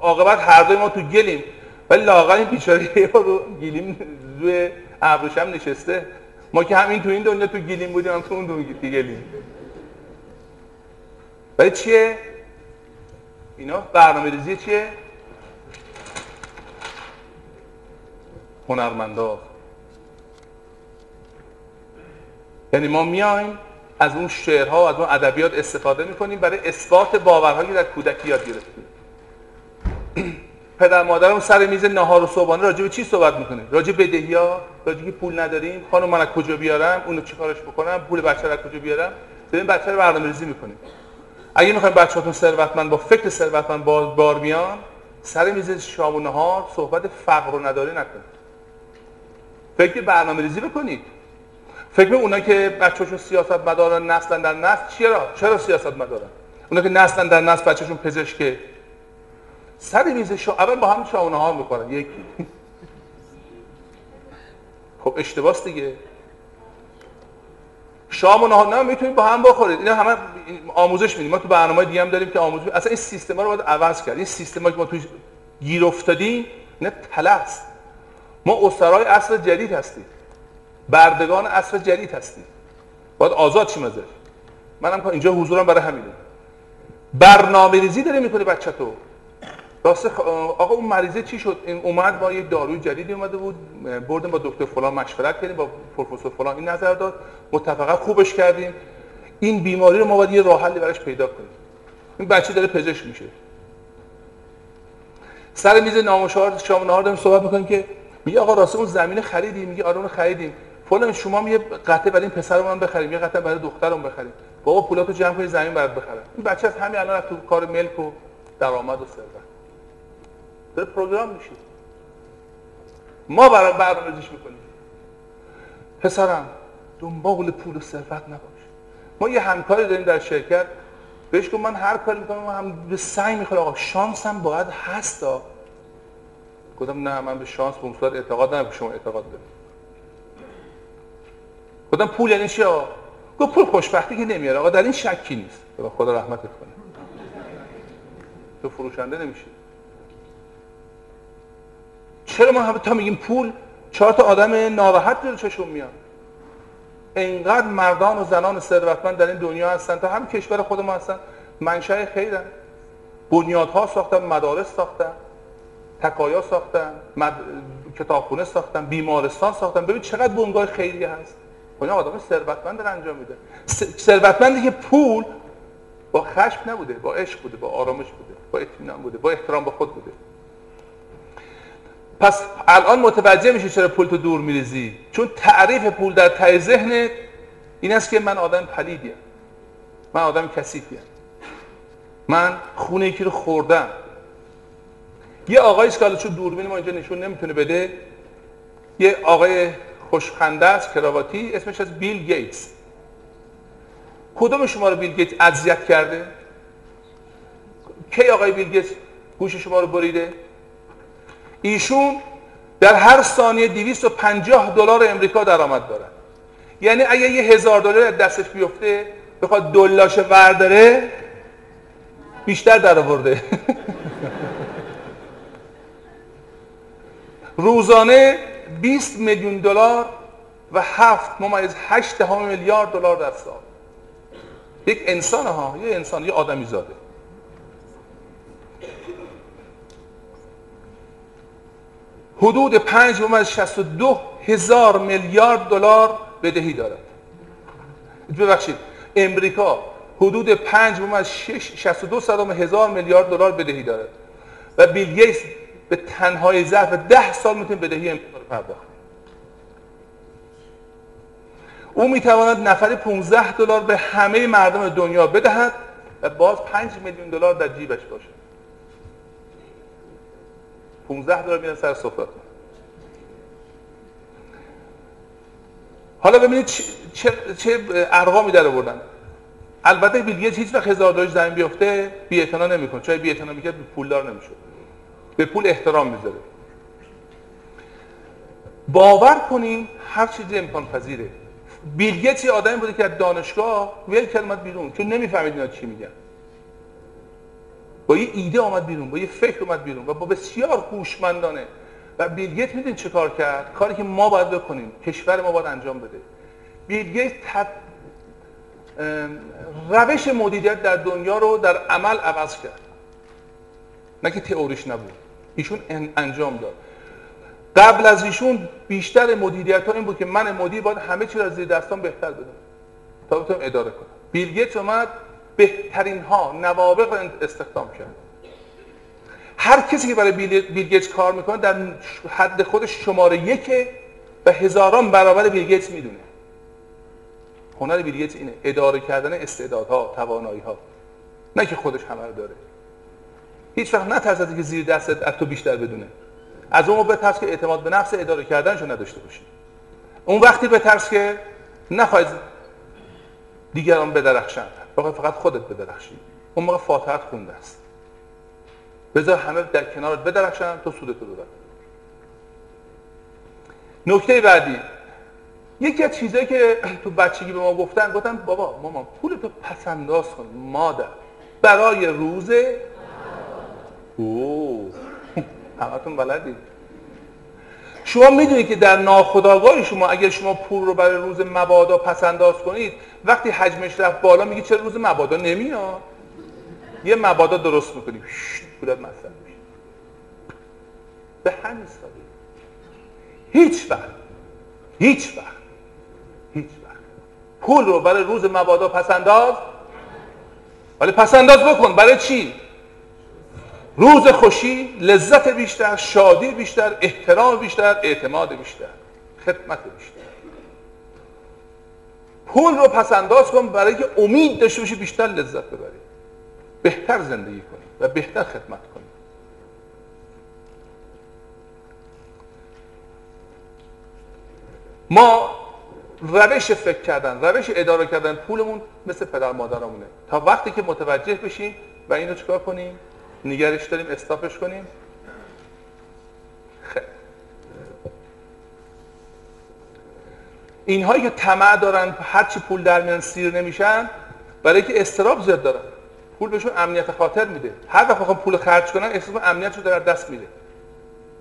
عاقبت هر دوی ما تو گلیم. ولی لاغر این بیچاره رو گلیم روی ابروشم نشسته. ما که همین تو این دنیا تو گلیم بودیم هم تو اون دنیا گلیم. ولی چیه؟ اینا برنامه ریزی چیه؟ هنرمندا. یعنی ما میایم از اون شعرها از اون ادبیات استفاده می‌کنیم برای اثبات باورهایی که در کودکی یاد گرفتیم. پدر مادرم سر میز نهار و صبحانه راجع به چی صحبت می‌کنه؟ راجع بدهی ها راجع که پول نداریم. خانم من از کجا بیارم؟ اونو چیکارش بکنم؟ پول بچه رو از کجا بیارم؟ ببین بچه رو برنامه‌ریزی می‌کنیم. اگه می‌خوایم بچه‌هاتون ثروتمند با فکر ثروتمند بار بیان سر میز شام و نهار صحبت فقر و نداری نکنید. فکر برنامه ریزی بکنید. فکر اونا که بچه‌شون سیاست مدارن نسلا در نسل چرا؟ چرا سیاست مدارن اونا که نسلا در نسل بچه‌شون پزشکه. سر میز شام اول با هم شام و نهار می‌کنن یکی. خب اشتباس دیگه. شام و نهار نه می‌تونید با هم بخورید. اینا همه آموزش میدیم. ما تو برنامه دیگه هم داریم که آموزش اصلا این سیستم رو باید عوض کرد. این سیستم که ما توی گیر افتادیم نه تلس ما اسرای عصر جدید هستیم. بردگان عصر جدید هستیم. باید آزاد شیم ازش. منم اینجا حضورم برای همینه. برنامه ریزی داره می‌کنه بچه تو راست آقا اون مریضه چی شد؟ این اومد با یک داروی جدیدی اومده بود بردیم با دکتر فلان مشورت کردیم با پروفسور فلان این نظر داد. متفقا خوبش کردیم. این بیماری رو ما باید یه راه حلی براش پیدا کنیم. این بچه داره پزشک میشه. سر میز نامشاور شام نهار داریم صحبت می‌کنیم که میگه آقا راسته اون زمین خریدیم میگه آره اون خریدیم. فلان شما یه قطعه برای این پسرمون بخریم یه قطعه برای دخترمون بخریم. بابا پولاتو جمع کنید زمین برات بخرم این بچه از همین الان تو کار ملک و درآمد و ثروت داره پروگرام میشه ما برای برنامه‌ریزیش می‌کنیم. پسرم دنبال پول و ثروت نباش. ما یه همکاری داریم در شرکت. بهش گفت من هر کاری می‌کنم هم به سعی می‌خوام. آقا شانس هم باید هستا گفتم نه من به شانس به صورت اعتقاد ندارم که شما اعتقاد دارید. گفتم پول یعنی چی آقا؟ گفت پول خوشبختی که نمیاره. آقا در این شکی نیست. خدا رحمتت کنه. تو فروشنده نمیشی. چرا ما تا میگیم پول؟ چهار تا آدم ناراحت داره چشون میاد. اینقدر مردان و زنان ثروتمند در این دنیا هستن تا هم کشور خود ما هستن. منشأ خیرن. بنیادها ساختن مدارس ساختن تکایا ساختن مد... کتابخونه ساختن بیمارستان ساختن. ببین چقدر بنگاه خیریه هست. اینا آدم ثروتمند داره انجام میده. ثروتمندی که پول با خشم نبوده با عشق بوده با آرامش بوده با اطمینان بوده با احترام به خود بوده. پس الان متوجه میشه چرا پول تو دور میریزی؟ چون تعریف پول در ته ذهنت این است که من آدم پلیدیم. من آدم کثیفیم. من خونه یکی رو خوردم. یه آقای که چون دوربین ما اینجا نشون نمی‌تونه بده یه آقای خوشخنده است کراواتی اسمش از بیل گیتس. کدوم شما رو بیل گیتس اذیت کرده؟ کی آقای بیل گیتس گوش شما رو بریده؟ ایشون در هر ثانیه 250 دلار امریکا درآمد دارن. یعنی اگه یه هزار دلار دستش بیفته بخواد دلاش ورداره بیشتر در آورده. روزانه 20 میلیون دلار و 7 ممیز 8 میلیارد دلار در سال. یک انسان ها یه انسان یه آدمی زاده. حدود 5 62 هزار میلیارد دلار بدهی دارد. ببخشید امریکا حدود 5 62 صدام هزار میلیارد دلار بدهی دارد و بیل گیتس به تنهای ظرف 10 سال می‌تونه بدهی امریکا رو پرداخت. او می‌تواند نفری 15 دلار به همه مردم دنیا بدهد و باز 5 میلیون دلار در جیبش باشه 15 دلار میرن سر سفره حالا ببینید چه, چه ارقامی در آوردن. البته بیل گیتس هیچ وقت هزار دلار زمین بیفته بی اعتنا نمی‌کنه. چون بی اعتنا می‌کرد؟ به پولدار نمیشه به پول احترام می‌ذاره. باور کنیم هر چیزی امکان پذیره بیل گیتس آدمی بوده که از دانشگاه ول کرد بیرون. چون نمی‌فهمید اینا چی میگن. با یه ایده آمد بیرون با یه فکر اومد بیرون و با بسیار هوشمندانه. و بیل گیت چه کار کرد؟ کاری که ما باید بکنیم کشور ما باید انجام بده. بیل گیت روش مدیریت در دنیا رو در عمل عوض کرد. نه که تئوریش نبود ایشون انجام داد. قبل از ایشون بیشتر مدیریت ها این بود که من مدیر باید همه چیز از زیر دستان بهتر بدم. تا بتونم اداره کنم. بیل گیتس اومد بهترین ها نوابق استخدام کرد. هر کسی که برای بیل گیتس کار می‌کنه در حد خودش شماره یک و هزاران برابر بیل گیتس می‌دونه. هنر بیل گیتس اینه اداره کردن استعدادها توانایی ها نه که خودش همه رو داره. هیچ وقت نترس که زیر دستت از تو بیشتر بدونه. از اون بترس که اعتماد به نفس اداره کردنشو نداشته باشی. اون وقتی بترس که نخواهید دیگران بدرخشند. فقط فقط خودت بدرخشی. اون موقع فاتحت خونده است. بذار همه در کنارت بدرخشن تو سودت رو ببر. نکته بعدی. یکی از چیزایی که تو بچگی به ما گفتن گفتن بابا مامان پول تو پس انداز کن مادر. برای روز؟ اوه. همتون بلدید شما می‌دونید که در ناخودآگاه شما اگر شما پول رو برای روز مبادا پس انداز کنید وقتی حجمش رفت بالا میگی چرا روز مبادا نمیاد؟ یه مبادا درست می‌کنی. پولت مصرف میشه. به همین سادگی. هیچ وقت. هیچ وقت. هیچ وقت. پول رو برای روز مبادا پس انداز ولی پس انداز بکن. برای چی؟ روز خوشی لذت بیشتر شادی بیشتر احترام بیشتر اعتماد بیشتر خدمت بیشتر. پول رو پس انداز کن برای که امید داشته باشی بیشتر لذت ببری. بهتر زندگی کنی و بهتر خدمت کنی. ما روش فکر کردن روش اداره کردن پولمون مثل پدر مادرمونه. تا وقتی که متوجه بشیم و اینو چکار کنیم نگرش داریم استافش کنیم. خیلی. اینهایی که طمع دارن هرچی پول در میان سیر نمیشن برای که استراب زیاد دارن. پول بهشون امنیت خاطر میده. هر وقت بخوام پول خرج کنن احساس امنیت رو در دست میده.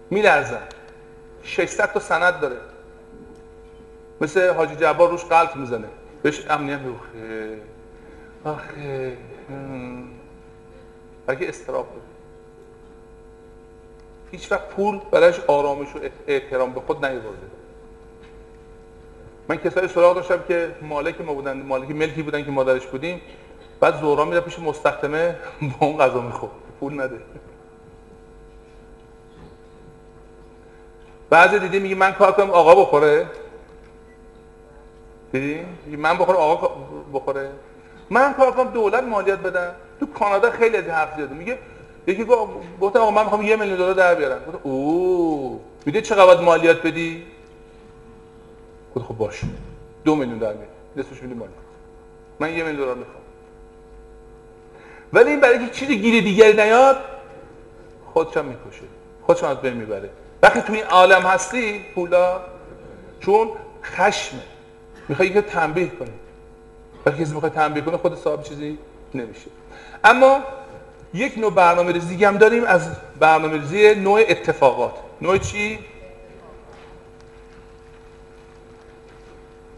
میلرزن. 600 تا سند داره. مثل حاجی جبار روش قلط می‌زنه. بهش امنیت میده. آخه برای استراب بده هیچ وقت پول برایش آرامش و احترام به خود نیورده من کسایی سراغ داشتم که مالک ما بودن مالک ملکی بودن که مادرش بودیم. بعد زورا میره پیش مستخدمه با اون غذا می‌خورد پول نده. بعضی دیدی میگه من کار کنم آقا بخوره. دیدی؟ من بخوره آقا بخوره. من کار کنم دولت مالیات بدن تو کانادا خیلی از حرف زده میگه یکی گفت آقا من می‌خوام یه میلیون دلار در بیارم. گفت اوه. می‌دونی چقدر مالیات بدی؟ گفت خب باش دو میلیون در میارم نصفش میدی مالیات من یه میلیون دلار می‌خوام. ولی این برای اینکه چیزی گیر دیگری نیاد خودش هم می‌کشه. خودش از بین می‌بره. وقتی تو این عالم هستی پولا چون خشمه. می‌خوای که تنبیه کنی. وقتی کسی می‌خواد تنبیه کنه خود صاحب چیزی نمیشه. اما یک نوع برنامه ریزی هم داریم از برنامه ریزی نوع اتفاقات. نوع چی؟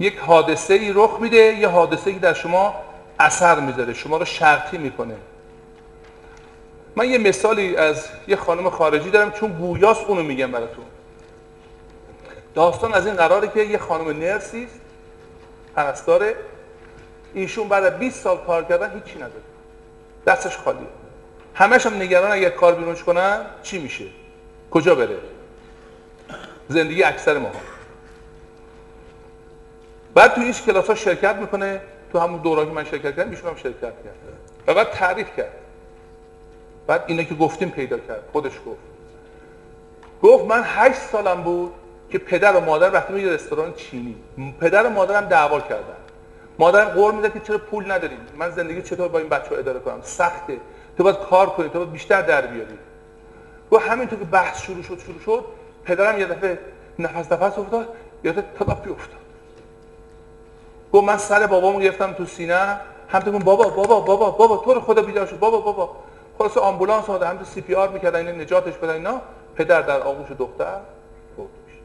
یک حادثه ای رخ میده یه حادثه ای در شما اثر می‌ذاره شما رو شرطی می‌کنه. من یه مثالی از یه خانم خارجی دارم چون گویاست اونو میگم براتون. داستان از این قراره که یه خانم نرسی پرستاره ایشون بعد از 20 سال کار کردن هیچی نداره. دستش خالیه. همش هم نگران اگر کار بیرونش کنن چی میشه؟ کجا بره؟ زندگی اکثر ما بعد تو این کلاس ها شرکت می‌کنه تو همون دوران که من شرکت کردم ایشون هم شرکت کرد. و بعد تعریف کرد. بعد اینا که گفتیم پیدا کرد. خودش گفت. گفت من هشت سالم بود که پدر و مادر وقتی میگه رستوران چینی. پدر و مادرم دعوا کردن. مادرم قول میده که چرا پول نداریم من زندگی چطور با این بچه ها اداره کنم؟ سخته. تو باید کار کنی تو باید بیشتر در بیاری. و همینطور که بحث شروع شد شروع شد پدرم یه دفعه نفس نفس افتاد یه دفعه تلاپی افتاد. گفت من سر بابامو گرفتم تو سینه. هم تو بابا بابا بابا بابا تو رو خدا بیدار شد. بابا بابا. خلاص آمبولانس اومده هم سی پی آر می‌کردن این نجاتش بدن. اینا پدر در آغوش دختر فوت میشه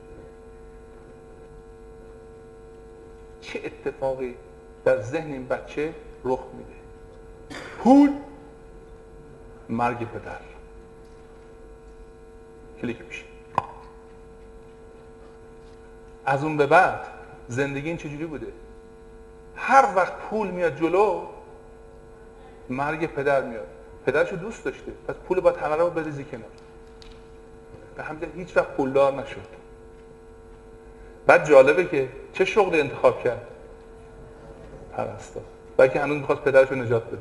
چه اتفاقی در ذهن این بچه رخ میده؟ پول مرگ پدر. کلیک میشه. از اون به بعد زندگی این چجوری بوده؟ هر وقت پول میاد جلو مرگ پدر میاد. پدرشو دوست داشته. پس پول باید همه رو بریزی کنار. به همین هیچ وقت پولدار نشد. بعد جالبه که چه شغلی انتخاب کرد؟ پرستار. بلکه هنوز می‌خواست پدرش رو نجات بده.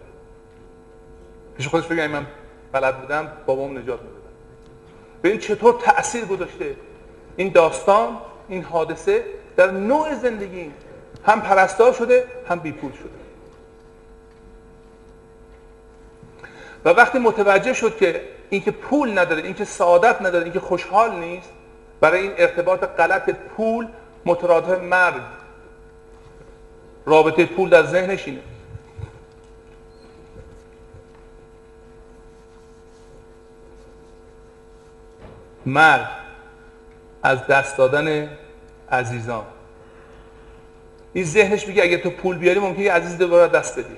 پیش خودش بگه من بلد بودم بابام نجات می‌دادم ببین چطور تأثیر گذاشته. این داستان این حادثه در نوع زندگی هم پرستار شده هم بیپول شده. و وقتی متوجه شد که اینکه پول نداره اینکه سعادت نداره اینکه خوشحال نیست برای این ارتباط غلط پول مترادف مرگ رابطه پول در ذهنش اینه. مرگ از دست دادن عزیزان. این ذهنش میگه اگه تو پول بیاری ممکنه عزیز دوباره دست بدی.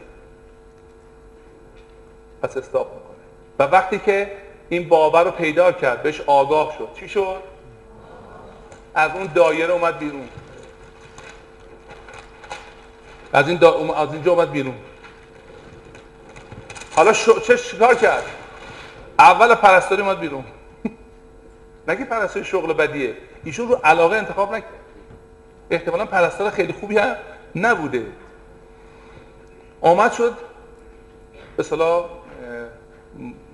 پس استاپ می‌کنه. و وقتی که این باور رو پیدا کرد بهش آگاه شد. چی شد؟ از اون دایره اومد بیرون. از این دا... از اینجا اومد بیرون. حالا شو... چه شکار کرد؟ اول پرستاری اومد بیرون. نگه پرستاری شغل بدیه. ایشون رو علاقه انتخاب نکرد. احتمالا پرستار خیلی خوبی هم نبوده. آمد شد به صلاح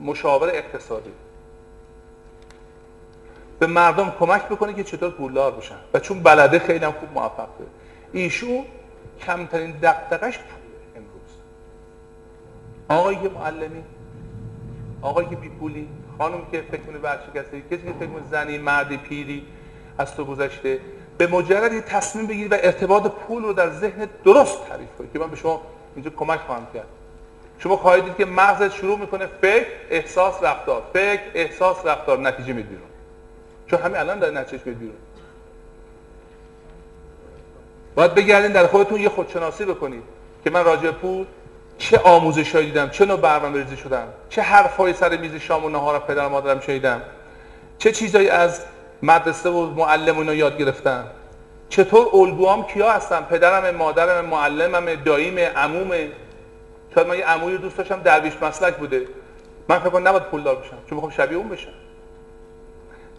مشاور اقتصادی. به مردم کمک بکنه که چطور پولدار بشن. و چون بلده خیلی هم خوب موفق بود. ایشون کمترین دقدقش پول امروز. آقایی که معلمی آقایی که بیپولی خانم که فکر کنه ورشکسته کسی که فکر کنه زنی مردی پیری از تو گذشته به مجرد یه تصمیم بگیری و ارتباط پول رو در ذهن درست تعریف کنی که من به شما اینجا کمک خواهم کرد. شما خواهید دید که مغزت شروع می‌کنه فکر احساس رفتار. فکر احساس رفتار. نتیجه میاد بیرون. چون همین الان در نتیجه میاد بیرون. باید بگردین در خودتون یه خودشناسی بکنید که من راجع پول چه آموزشایی دیدم چه نوع برنامه ریزی شدم چه حرفای سر میز شام و نهار پدر مادرم شنیدم چه چیزایی از مدرسه و معلم اینا یاد گرفتم چطور الگوام کیا هستن؟ پدرم مادرم معلمم داییم عمومه شاید من یه عموی دوست داشتم درویش مسلک بوده. من فکر کنم نباید پولدار بشم چون می‌خوام شبیه اون بشم.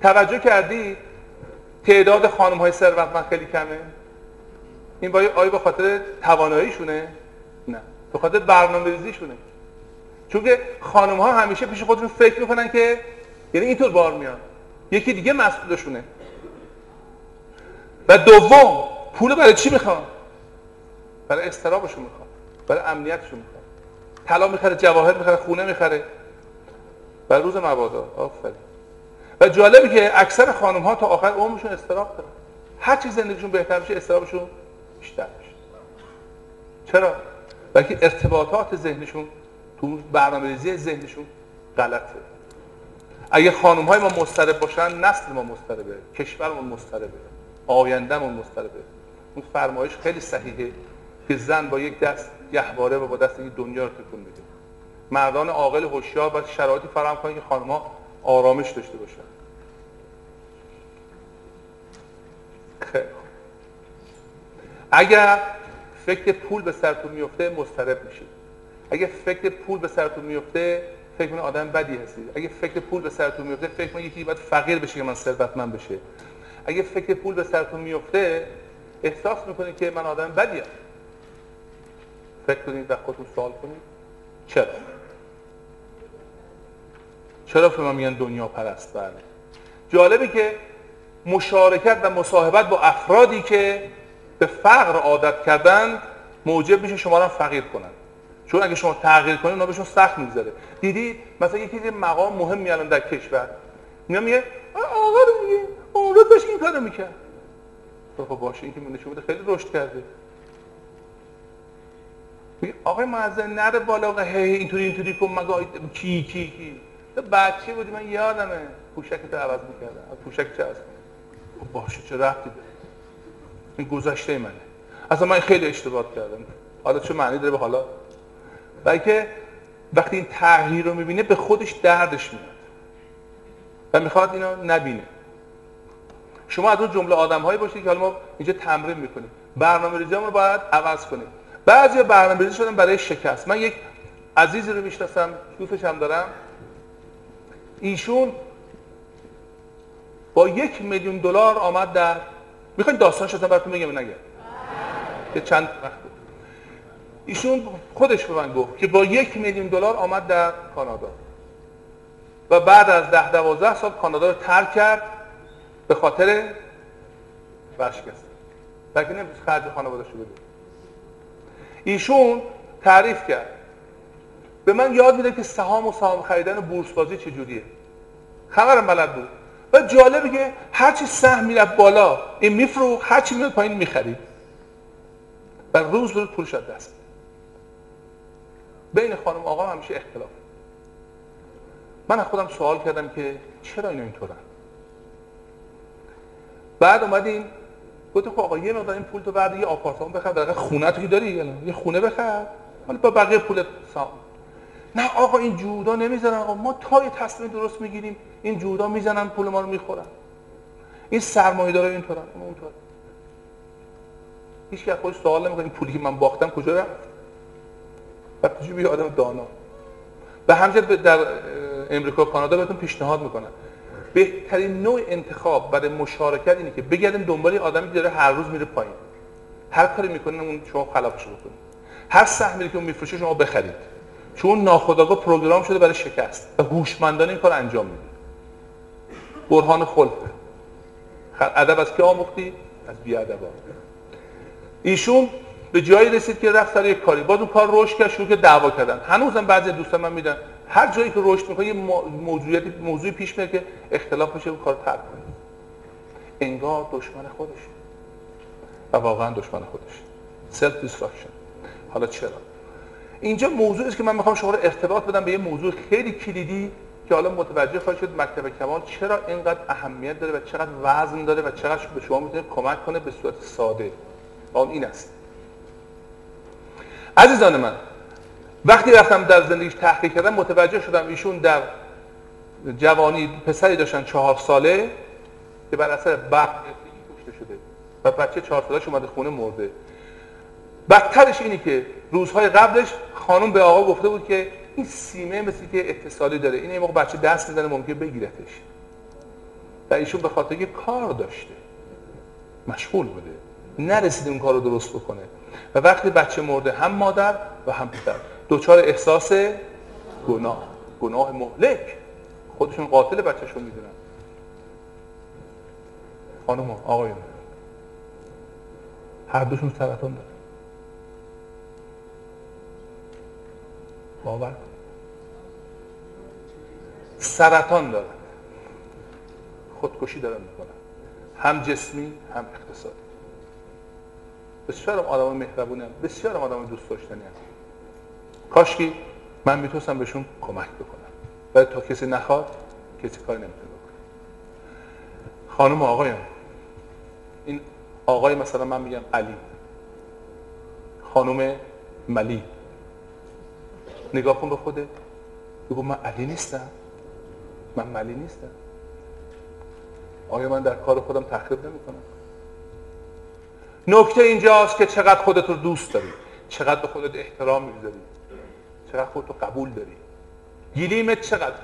توجه کردی؟ تعداد خانم های ثروتمند خیلی کمه. این باید آیا به خاطر تواناییشونه؟ نه به خاطر برنامه ریزیشونه چون که خانم ها همیشه پیش خودشون فکر می‌کنن که یعنی اینطور بار میاد یکی دیگه مسئولشونه. و دوم پول برای چی می‌خوان؟ برای استرابشون می‌خوان. برای امنیتشون می‌خوان. طلا می‌خره جواهر می‌خره خونه می‌خره. برای روز مبادا. آفرین. و جالبی که اکثر خانم ها تا آخر عمرشون استراب دارن. هر چی زندگیشون بهتر بشه استرابشون بیشتر میشه. چرا؟ بلکه ارتباطات ذهنشون تو برنامه‌ریزی ذهنشون غلطه. اگه خانم های ما مسترب باشن نسل ما کشورمون مستربه آیندهمون مستربه اون فرمایش خیلی صحیحه که زن با یک دست گهواره و با دست این دنیا رو تکون میده. مردان عاقل هوشیار باید شرایطی فراهم کنن که خانم‌ها آرامش داشته باشن. خیلی اگر فکر پول به سرتون میفته مضطرب میشید. اگه فکر پول به سرتون میفته فکر کنید آدم بدی هستید اگه فکر پول به سرتون میفته فکر کنید یکی باید فقیر بشه که من ثروتمند بشه. اگه فکر پول به سرتون میفته احساس می‌کنید که من آدم بدیم. فکر کنید و خودتون سوال کنید. چرا؟ چرا من میگن دنیا پرست؟ بله. جالبه که مشارکت و مصاحبت با افرادی که به فقر عادت کردن موجب میشه شما را فقیر کنن. چون اگه شما تغییر کنید اونا بهشون سخت میگذره. دیدی؟ مثلا یکی چیزی مقام مهم میالن در کشور. میگه میگه آقا رو میگه اون روز داشت این کارو می‌کرد. خب باشه این که نشون بده خیلی رشد کرده. آقای معزه نره بالا هی اینطوری اینطوری کن مگه کی کی کی؟ تو بچه بودی من یادمه. پوشک تو عوض می‌کردم. پوشک چه از خب باشه چه رفتی این گذشته منه. اصلا من خیلی اشتباه کردم. حالا چه معنی داره؟ به حالا بلکه وقتی این تغییر رو می‌بینه به خودش دردش میاد. و می‌خواد اینو نبینه. شما از اون جمله آدم هایی باشید که حالا ما اینجا تمرین می‌کنیم. برنامه ریزی رو باید عوض کنیم. بعضی برنامه ریزی شدن برای شکست. من یک عزیزی رو می‌شناسم دوستش هم دارم. ایشون با یک میلیون دلار آمد در می‌خواین داستان شدن براتون بگم نگه که چند وقت ایشون خودش به من گفت که با یک میلیون دلار آمد در کانادا. و بعد از ده دوازده سال کانادا رو ترک کرد به خاطر ورشکست. بلکه نمی‌تونست خرج خانوادش رو بده. ایشون تعریف کرد. به من یاد میده که سهام و سهام خریدن بورس بازی چجوریه. خبرم بلد بود. و جالبه که هرچی سهم می‌رفت بالا این میفروخت هرچی میاد پایین می‌خرید. و روز به روز پول شد دست بین خانم آقا همیشه اختلاف. من خودم سوال کردم که چرا اینا اینطورن؟ بعد اومدیم گفتم خب آقا یه مقدار این پول تو بعد یه آپارتمان بخر در خونه تو داری یه خونه بخر حالا با بقیه پول سام نه آقا این جودا نمی‌ذارن. آقا ما تا یه تصمیم درست می‌گیریم این جودا می‌زنن پول ما رو می‌خورن. این سرمایه داره اینطورن اونطور هیچ خودش سوال نمی‌کنه این پولی که من باختم کجا رفت؟ وقتی جو آدم دانا. به همجد در امریکا و کانادا بهتون پیشنهاد می‌کنن بهترین نوع انتخاب برای مشارکت اینه که بگردین دنبال آدمی که داره هر روز میره پایین. هر کاری می‌کنه اون شما خلافش بکنید هر سهمی که اون میفروشه شما بخرید. چون ناخودآگاه پروگرام شده برای شکست و هوشمندانه این کار انجام میده. برهان خلفه. ادب از که آموختی؟ از بیادبا. ایشون به جایی رسید که رفت سر یک کاری. باز اون کار رشد کرد شروع کرد دعوا کردن. هنوزم بعضی دوستان من میدن هر جایی که رشد می‌کنه یه موضوعیت موضوعی پیش میاد که اختلاف میشه اون کار ترک کنه انگار دشمن خودش. و واقعا دشمن خودش. self destruction حالا چرا؟ اینجا موضوعی است که من می‌خوام شما رو ارتباط بدم به یه موضوع خیلی کلیدی که حالا متوجه خواهید شد مکتب کمال چرا اینقدر اهمیت داره و چقدر وزن داره و چقدر به شما می‌تونه کمک کنه به صورت ساده. اون این است. عزیزان من وقتی رفتم در زندگیش تحقیق کردم متوجه شدم ایشون در جوانی پسری داشتن چهار ساله که بر اثر برق کشته شده و بچه چهار سالش اومده خونه مرده. بدترش اینی که روزهای قبلش خانم به آقا گفته بود که این سیمه مثل که اتصالی داره این موقع بچه دست می‌زنه ممکن بگیرتش. و ایشون به خاطر کار داشته مشغول بوده نرسید اون کار رو درست بکنه. و وقتی بچه مرده هم مادر و هم پدر. دوچار احساس گناه. گناه مهلک. خودشون قاتل بچهشون می‌دونن. خانم آقایون. هر دوشون سرطان داره. باور سرطان دارن خودکشی دارن می‌کنن. هم جسمی هم اقتصادی. بسیار آدم مهربونی هم بسیار آدم دوست داشتنی هم کاشکی من می‌تونستم بهشون کمک بکنم. ولی تا کسی نخواد کسی کاری نمی‌تونه بکنه. خانم آقایان این آقای مثلا من میگم علی. خانم ملی. نگاه کن به خوده بگو من علی نیستم. من ملی نیستم. آیا من در کار خودم تخریب نمی کنم نکته اینجاست که چقدر خودت رو دوست داری چقدر به خودت احترام می‌ذاری چقدر خودت رو قبول داری. گیلیمت چقدر؟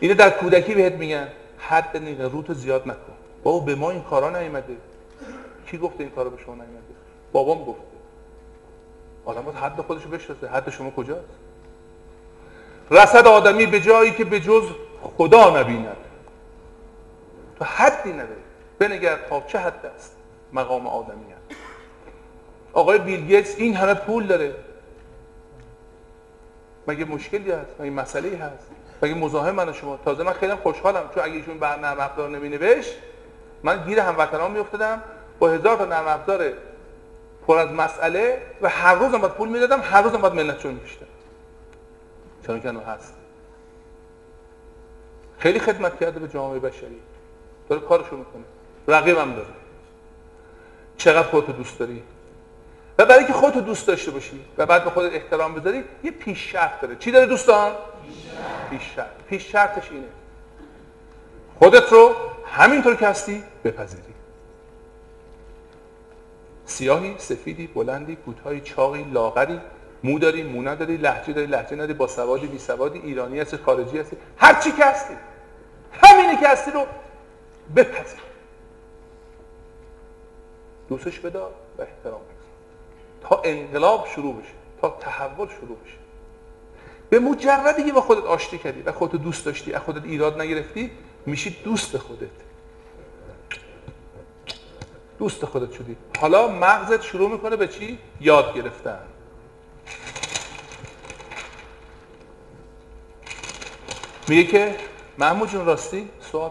اینه در کودکی بهت میگن حد نیقه روتو زیاد نکن. بابا به ما این کارا نیومده کی گفته این کارا به شما نیومده بابام گفته. آدم باید حد خودشو بشناسه. حد شما کجاست؟ رسد آدمی به جایی که به جز خدا نبیند. تو حدی نداری. بنگر تا چه حد است مقام آدمی هست آقای بیل این همه پول داره. مگه مشکلی هست؟ مگه مسئله هست؟ مگه مزاحم من شما؟ تازه من خیلی خوشحالم چون اگه ایشون بر نرم افزار نمی نوشت من گیر هموطنان میافتادم با هزار تا نرم افزار پر از مسئله و هر روز هم باید پول می‌دادم هر روز هم باید منت چون میشتم چون که هست. خیلی خدمت کرده به جامعه بشری. داره کارشو می‌کنه. رقیبم داره. چقدر خودتو دوست داری؟ و برای که خودتو دوست داشته باشی و بعد به خودت احترام بذاری یه پیش شرط داره. چی داره دوستان؟ پیش شرط. پیش شرطش اینه. خودت رو همینطور که هستی بپذیری. سیاهی سفیدی بلندی کوتاهی چاقی لاغری مو داری مو نداری لهجه داری لهجه نداری با سوادی بی سوادی ایرانی هستی خارجی هستی. هر چی که هستی. همینی که هستی رو بپذیر دوستش بدار و احترام تا انقلاب شروع بشه تا تحول شروع بشه. به مجردی که با خودت آشتی کردی و خودت دوست داشتی و خودت ایراد نگرفتی میشی دوست خودت. دوست خودت شدی. حالا مغزت شروع می‌کنه به چی؟ یاد گرفتن. میگه که محمود جون راستی سوال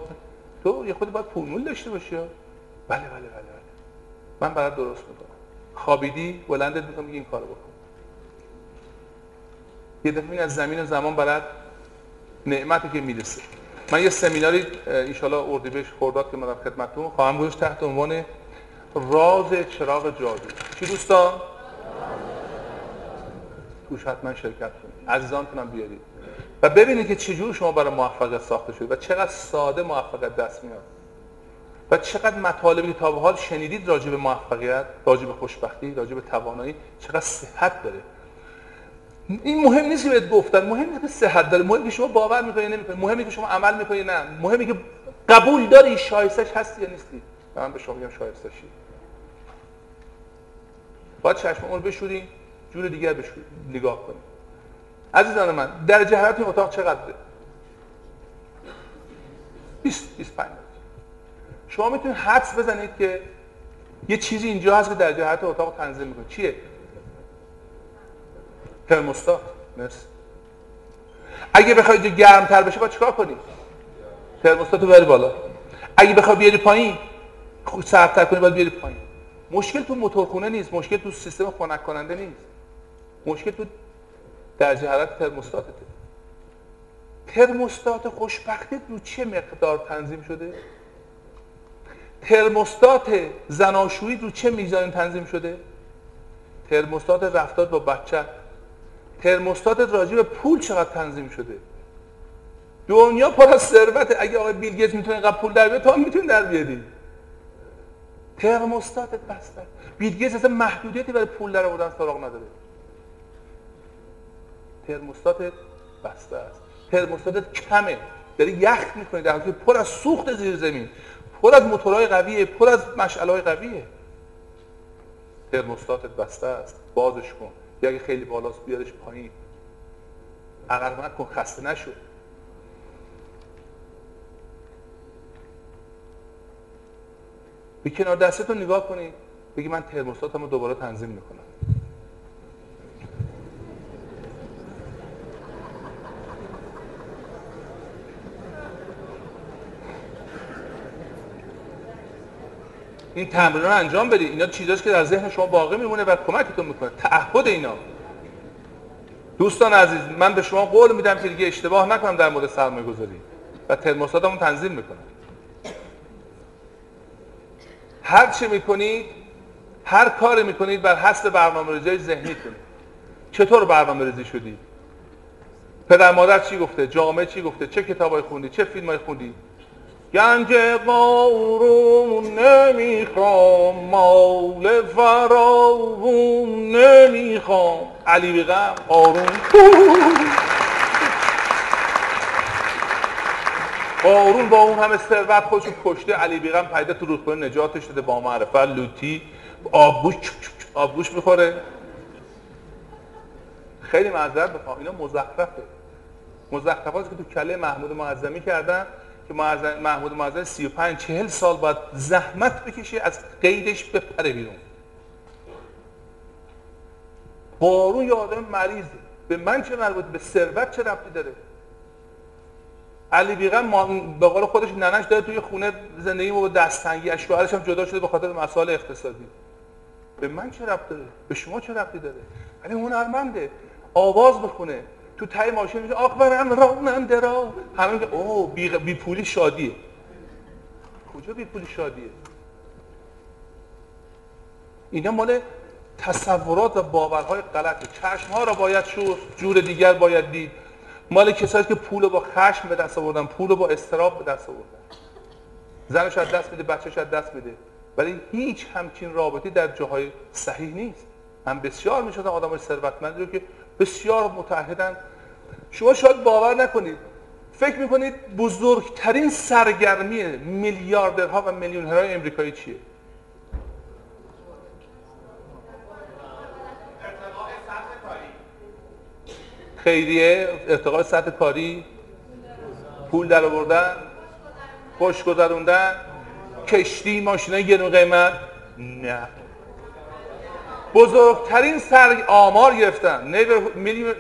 تو یه خود باید پولمول داشته باشی بله بله بله بله. من برات درست می‌کنم. خوابیدی بلندت می‌کنم این کارو بکن یه دفعه از زمین و زمان برات نعمتی که می‌رسه. من یه سمیناری ان اردیبهشت خرداد که من خدمتتون خواهم گذاشت تحت عنوان راز چراغ جادو. چی دوستان؟ توش حتما شرکت کنید. عزیزانتونم بیارید. و ببینید که چجور شما برای موفقیت ساخته شده و چقدر ساده موفقیت دست میاد. و چقدر مطالبی که تا به حال شنیدید راجع به موفقیت راجع به خوشبختی راجع به توانایی چقدر صحت داره. این مهم نیست که بهت گفتن مهم نیست که صحت داره. مهم که شما باور می‌کنی نمی‌کنی. مهمی که شما عمل می‌کنی نه. مهمی که قبول داری شایستش هستی یا نیستی. من به شما میگم شایستشی. باید چشم اون بشوریم جور دیگر بشوریم نگاه کنیم. عزیزان من در جهت این اتاق چقدره؟ 20 25 شما می‌تونید حدس بزنید که یه چیزی اینجا هست که در جهت اتاق تنظیم می‌کنه. چیه؟ ترموستات. مرسی. اگه بخوای گرمتر بشه باید چیکار کنی؟ ترموستات رو بری بالا. اگه بخوای بیاری پایین سردتر کنی باید بیاری پایین. مشکل تو موتورخونه نیست مشکل تو سیستم خنک کننده نیست. مشکل تو درجه حرارت ترموستاتته. ترموستات خوشبختی رو چه مقدار تنظیم شده؟ ترموستات زناشویی رو چه میزان تنظیم شده؟ ترموستات رفتار با بچه. ترموستات راجع به پول چقدر تنظیم شده؟ دنیا پر از ثروت اگه آقای بیل گیتس می‌تونه اینقدر پول در بیاره تو هم می‌تونی در بیاری. ترموستاتت بسته بیل گیتس اصلا محدودیتی برای پول در آوردن سراغ نداره. ترموستاتت بسته است ترموستاتت کمه. داری یخ می‌کنی در حالی پر از سوخت زیر زمین. پر از موتورهای قویه پر از مشعلهای قویه. ترموستاتت بسته است بازش کن. یا خیلی بالاست بیارش پایین. عقرمت کن خسته نشو. به کنار دستتون نگاه کنید بگی من ترموستاتمو دوباره تنظیم می‌کنم. این تمرین رو انجام بدید اینا چیزاست که در ذهن شما باقی میمونه و کمکتون می‌کنه. تعهد اینا. دوستان عزیز من به شما قول میدم که دیگه اشتباه نکنم در مورد سرمایه گذاری و ترموستاتمون تنظیم می‌کنم. هر چی می‌کنید هر کاری می‌کنید بر حسب برنامه ریزی ذهنیتون. چطور برنامه ریزی شدی؟ پدر مادر چی گفته؟ جامعه چی گفته؟ چه کتابای خوندی؟ چه فیلمای خوندی؟ گنج قارون نمی‌خوام مال فراوون نمی‌خوام. علی بیغم قارون قارون با اون همه ثروت خودشو کشته علی بیغم پیدا تو رودخونه نجاتش داده با معرفت لوتی آبگوش آبگوش می‌خوره. خیلی معذرت بخوام اینا مزخرفه. مزخرفاتی که تو کله محمود معظمی کردن. که محمود معظم 35 40 سال باید زحمت بکشه از قیدش بپره بیرون. بارون یه آدم مریضه. به من چه مربوط؟ به ثروت چه ربطی داره؟ علی بیغم به قول خودش ننش داره توی خونه زندگی با دستنگی از شوهرش هم جدا شده به خاطر مسائل اقتصادی. به من چه ربط داره؟ به شما چه ربطی داره؟ ولی هنرمنده آواز بخونه تو تای ماشین میشه آخبرم راننده را. همه که اوه بی, بی پولی شادیه. کجا بی پولی شادیه؟ اینا مال تصورات و باورهای غلطه. چشم ها را باید شور جور دیگر باید دید. مال کسایی که پول با خشم به دست آوردن پول با استراب به دست آوردن. زنش از دست میده بچهش از دست میده. ولی هیچ همچین رابطی در جاهای صحیح نیست. من بسیار می‌شدن آدم ثروتمندی رو که بسیار متحدن شما شاید باور نکنید. فکر می‌کنید بزرگترین سرگرمی میلیاردرها و میلیونرهای امریکایی چیه؟ خیریه ارتقاء سطح کاری. پول در آوردن. خوش گذروندن. کشتی ماشینای گرون قیمت. نه. بزرگترین سر آمار گرفتن.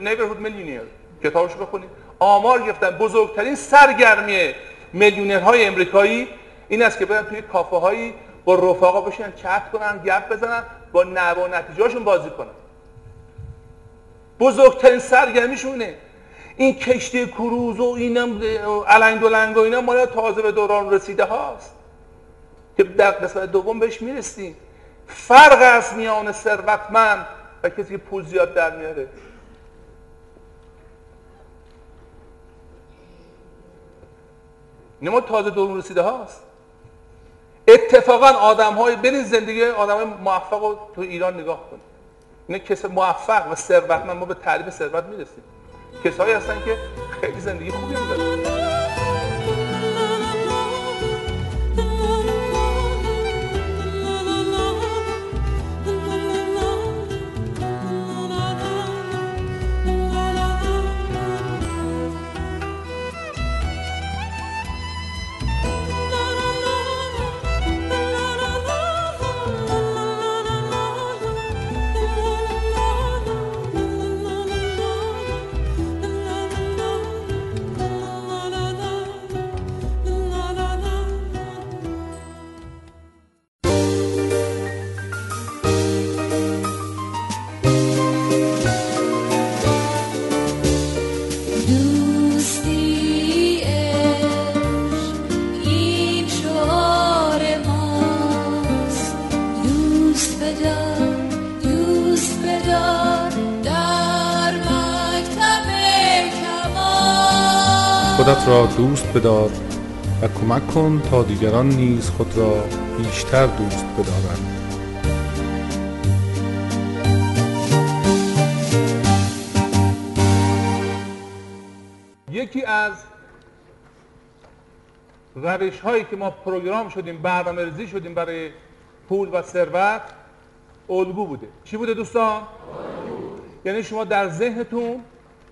نیبرهود میلیونیر کتابش بخونید. آمار گرفتن. بزرگترین سرگرمی میلیونرهای امریکایی این است که برن توی کافه هایی با رفقا بشینن چت کنن گپ بزنن با نوع و نتیجهشون بازی کنن. بزرگترین سرگرمیشونه. این کشتی کروز و اینم علنگ دلنگ و اینا مال تازه به دوران رسیده هاست که در قسمت دوم بهش می‌رسیم. فرق است میان ثروتمند و کسی که پول زیاد در میاره. ما تازه دوران رسیده هاست. اتفاقا آدم های برین زندگی آدم های موفق رو تو ایران نگاه کنید اینه کس موفق و ثروتمند ما به تعریف ثروت می‌رسیم. کسایی هستن که خیلی زندگی خوبی هم خودت را دوست بدار و کمک کن تا دیگران نیز خود را بیشتر دوست بدارند. یکی از روش هایی که ما پروگرام شدیم برنامه ریزی شدیم برای پول و ثروت الگو بوده. چی بوده دوستان؟ یعنی شما در ذهنتون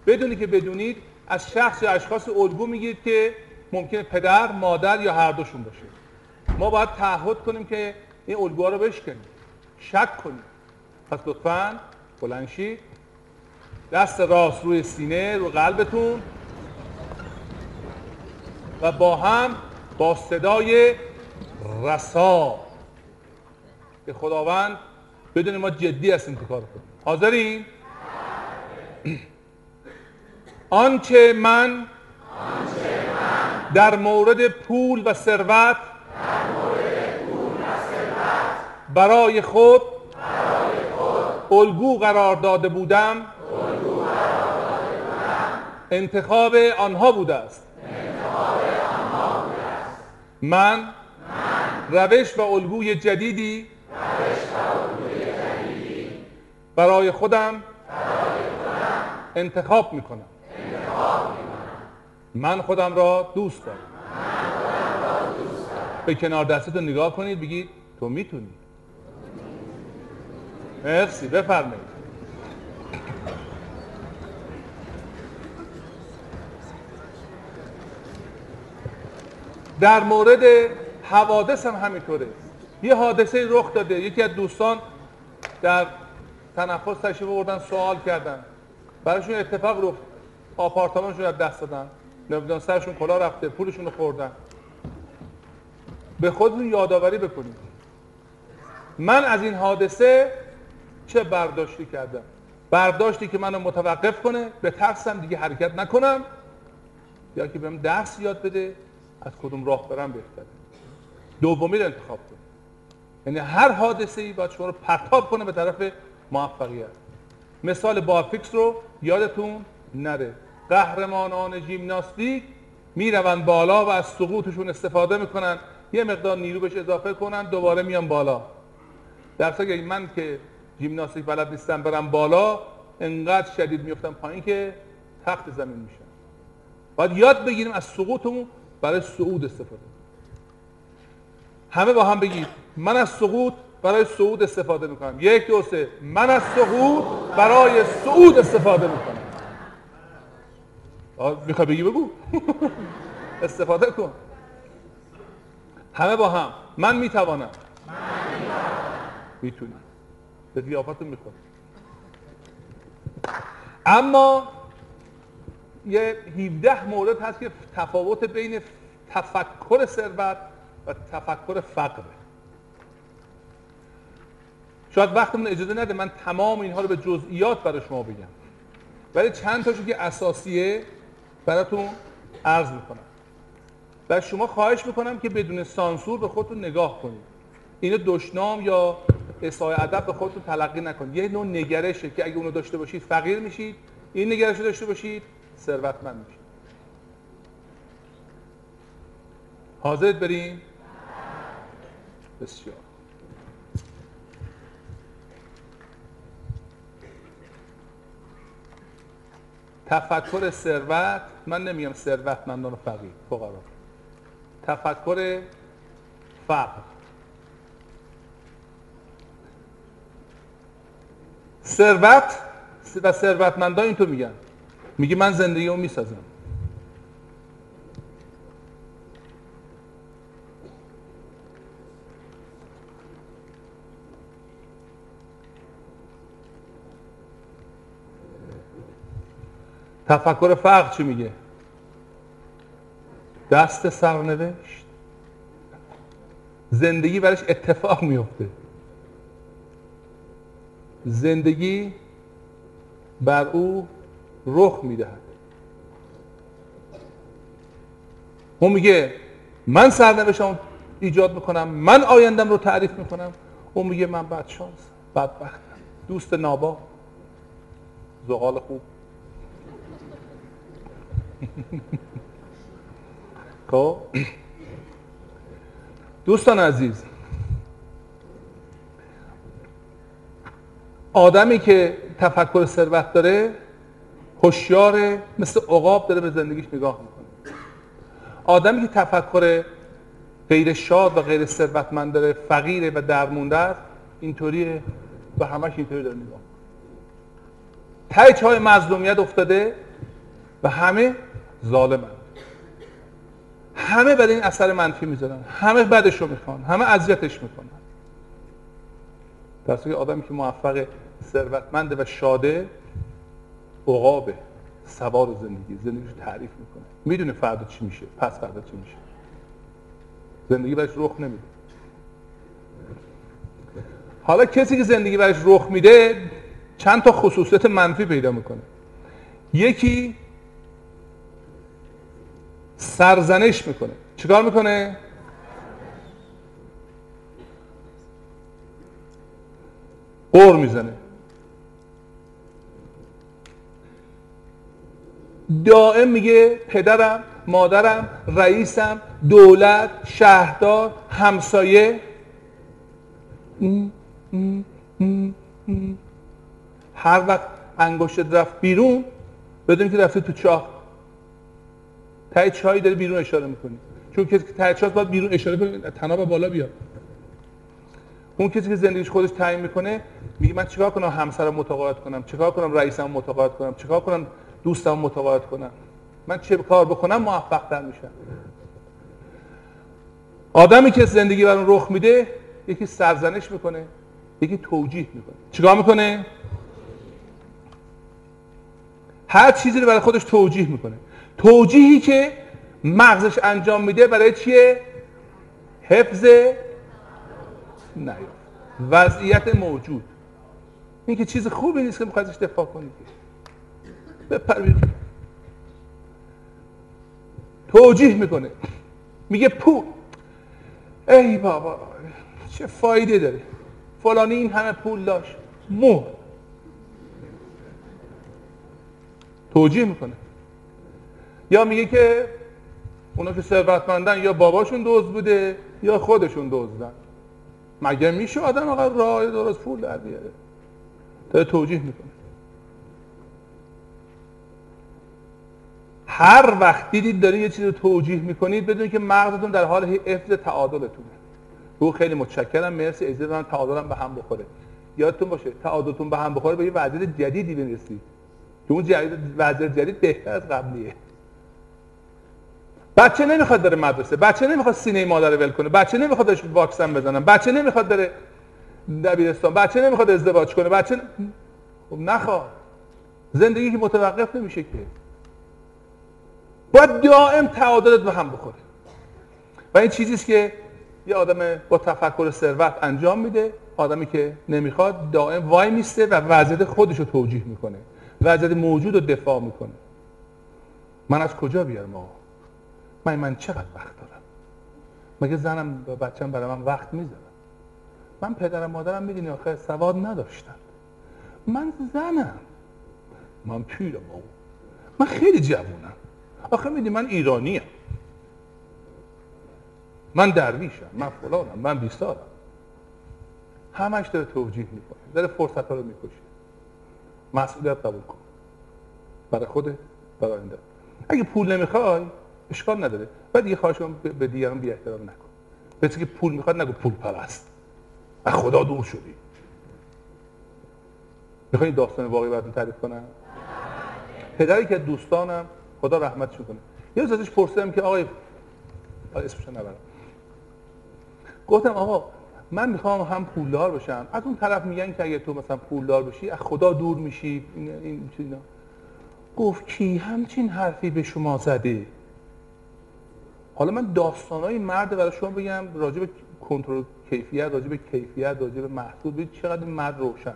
بدونی که بدونید از شخص یا اشخاص الگو می‌گیرید که ممکنه پدر، مادر یا هر دوشون باشه. ما باید تعهد کنیم که این الگوها رو بشکنیم. شک کنیم. پس لطفا بلند شید دست راست روی سینه رو قلبتون. و با هم با صدای رسا. که خداوند بدون ما جدی هستیم که کار کنیم. حاضرین؟ آنچه من در مورد پول و ثروت برای خود الگو قرار داده بودم. انتخاب آنها بوده است. من روش و الگوی جدیدی برای خودم انتخاب می کنم من خودم را دوست دارم. به کنار دستتون نگاه کنید بگید تو می‌تونی. مرسی بفرمایید. در مورد حوادث هم همینطوره. یه حادثه رخ داده. یکی از دوستان در تنفس تشریف بردن سوال کردن. براشون اتفاق رفت آپارتمانشون از دست دادن. نمی‌دونم سرشون کلا رفته پولشون رو خوردن. به خودتون یادآوری بکنید. من از این حادثه چه برداشتی کردم؟ برداشتی که منو متوقف کنه به ترسم دیگه حرکت نکنم. یا که بهم درس یاد بده از کدوم راه برم بهتره. دومی رو انتخاب کن. یعنی هر حادثه ای باید شما رو پرتاب کنه به طرف موفقیت. مثال بارفیکس رو یادتون نره. قهرمانان ژیمناستیک می‌روند بالا و از سقوطشون استفاده می‌کنن. یه مقدار نیرو بهش اضافه کنن دوباره میان بالا. در اگه من که ژیمناستیک بلد نیستم برم بالا انقدر شدید میفتم پایین که تخت زمین میشم باید یاد بگیریم از سقوطمون برای صعود استفاده. همه با هم بگید من از سقوط برای صعود استفاده می‌کنم. یک دو سه. من از سقوط برای صعود استفاده می‌کنم. می‌خوای بگی بگو؟ استفاده کن. همه با هم. من می‌توانم. می‌تونی. به قیافتون می‌خواد اما یه 17 مورد هست که تفاوت بین تفکر ثروت و تفکر فقره شاید وقتمون اجازه نده من تمام اینها رو به جزئیات برای شما بگم. ولی چند تاشو که اساسیه براتون عرض می‌کنم. و شما خواهش می‌کنم که بدون سانسور به خودتون نگاه کنید. اینو دشنام یا اصای ادب به خودتون تلقی نکنید. یه نوع نگرشه که اگه اونو داشته باشید فقیر میشید. این نگرش داشته باشید ثروتمند میشید. حاضرت بریم؟ بسیار. تفکر ثروت من نمیگم ثروتمندان و فقیر فقرا. تفکر فقر ثروت و ثروتمندان اینطور میگن. میگه من زندگی رو می‌سازم. تفکر فقر چی میگه؟ دست سرنوشت. زندگی برش اتفاق میفته. زندگی بر او رخ می‌دهد. اون میگه من سرنوشتم ایجاد می‌کنم من آیندم رو تعریف می‌کنم. اون میگه من بدشانس بدبختم دوست نابا زغال خوب. خب. دوستان عزیز آدمی که تفکر ثروت داره هوشیار مثل عقاب داره به زندگیش نگاه می‌کنه. آدمی که تفکر غیر شاد و غیر ثروتمند داره فقیره و درمونده است اینطوری و همش اینطوری داره نگاه تای چای مظلومیت افتاده و همه ظالمن. همه برای این اثر منفی می‌ذارن. همه بدش رو می‌خوان. همه اذیتش می‌کنن. در آدمی که موفق ثروتمند و شاده عقابه سوار زندگی زندگیش تعریف می‌کنه. می‌دونه فردا چی میشه پس فردا چی میشه. زندگی برش رخ نمیده. حالا کسی که زندگی برش رخ میده چند تا خصوصیت منفی پیدا می‌کنه. یکی سرزنش می‌کنه. چیکار می‌کنه؟ قور می‌زنه. دائم میگه پدرم مادرم رئیسم دولت شهردار همسایه. هر وقت انگشت رفت بیرون بدون که رفته تو چاه تای چایی داره بیرون اشاره می‌کنی چون کسی که چاه باید بیرون اشاره کنه تناب بالا بیاد. اون کسی که زندگیش خودش تعیین می‌کنه میگه من چیکار کنم همسرم متقاعد کنم؟ چیکار کنم رئیسم متقاعد کنم؟ چیکار کنم دوستم متقاعد کنم؟ من چه کار بکنم؟ موفق تر میشم. آدمی که زندگی بر اون رخ میده یکی سرزنش می‌کنه یکی توجیه می‌کنه. چیکار می‌کنه؟ هر چیزی رو برای خودش توجیه می‌کنه. توجیهی که مغزش انجام میده برای چیه؟ حفظ نیافت وضعیت موجود. این که چیز خوبی نیست که می‌خوای ازش دفاع کنی بپر توجیه می‌کنه. میگه پول ای بابا چه فایده داره. فلانی این همه پول داشت. مهر. توجیه می‌کنه. یا میگه که اونا که ثروتمندن یا باباشون دوز بوده یا خودشون دزدن. مگه میشه آدم آقا راه درست پول در بیاره؟ داره توجیه می‌کنه. هر وقت دیدید دارید یه چیزی رو توجیه می‌کنید بدونید که مغزتون در حال حفظ تعادلتونه. رو خیلی متشکرم. مرسی. اجازه من تعادلم به هم بخوره. یادتون باشه تعادلتون به هم بخوره به یه وضعیت جدیدی برسید که اون وضعیت جدید بهتر از قبلیه. بچه نمی‌خواد داره مدرسه بچه نمی‌خواد سینه مادر ول کنه بچه نمی‌خواد داشت واکسن بزنن بچه نمی‌خواد داره دبیرستان بچه نمی‌خواد ازدواج کنه بچه ن... خب نخواد. زندگی که متوقف نمیشه که. باید دائم تعادلت به هم بخوره. و این چیزیست که یه آدم با تفکر ثروت انجام میده آدمی که نمی‌خواد دائم وای میسته و وضعیت خودش رو توجیه می‌کنه. وضعیت موجود رو دفاع می‌کنه. من از کجا بیارم آقا؟ من من چقدر وقت دارم؟ مگه زنم و بچم برای من وقت می‌ذارم من پدرم مادرم می‌دونی آخه سواد نداشتن. من زنم. من پیرم آقا. من خیلی جوونم. آخه می‌دونی من ایرانیم. من درویشم من فلانم من بیسارم همش داره توجیه می‌کنه داره فرصت ها رو می‌کشه. مسئولیت قبول کن. برای خوده برای اگه پول نمی‌خوای اشکال نداره. بعد یه خواهش به دیگران بی احترام نکن. به که پول می‌خواد نگو پول پرست. از خدا دور شدی. می‌خوای داستان واقعی براتون تعریف کنم؟ پدری که دوستانم خدا رحمتش کنه. یه روز ازش پرسیدم که آقای اسمش نبرم. گفتم آقا من می‌خوام هم پولدار بشم. از اون طرف میگن که اگه تو مثلا پولدار بشی از خدا دور میشی. این, این چیزا. گفت کی؟ همچین حرفی به شما زده. حالا من داستانای مرد برای شما بگم راجع به کنترل کیفیت راجع به کیفیت راجع به محصول چقدر مرد روشن.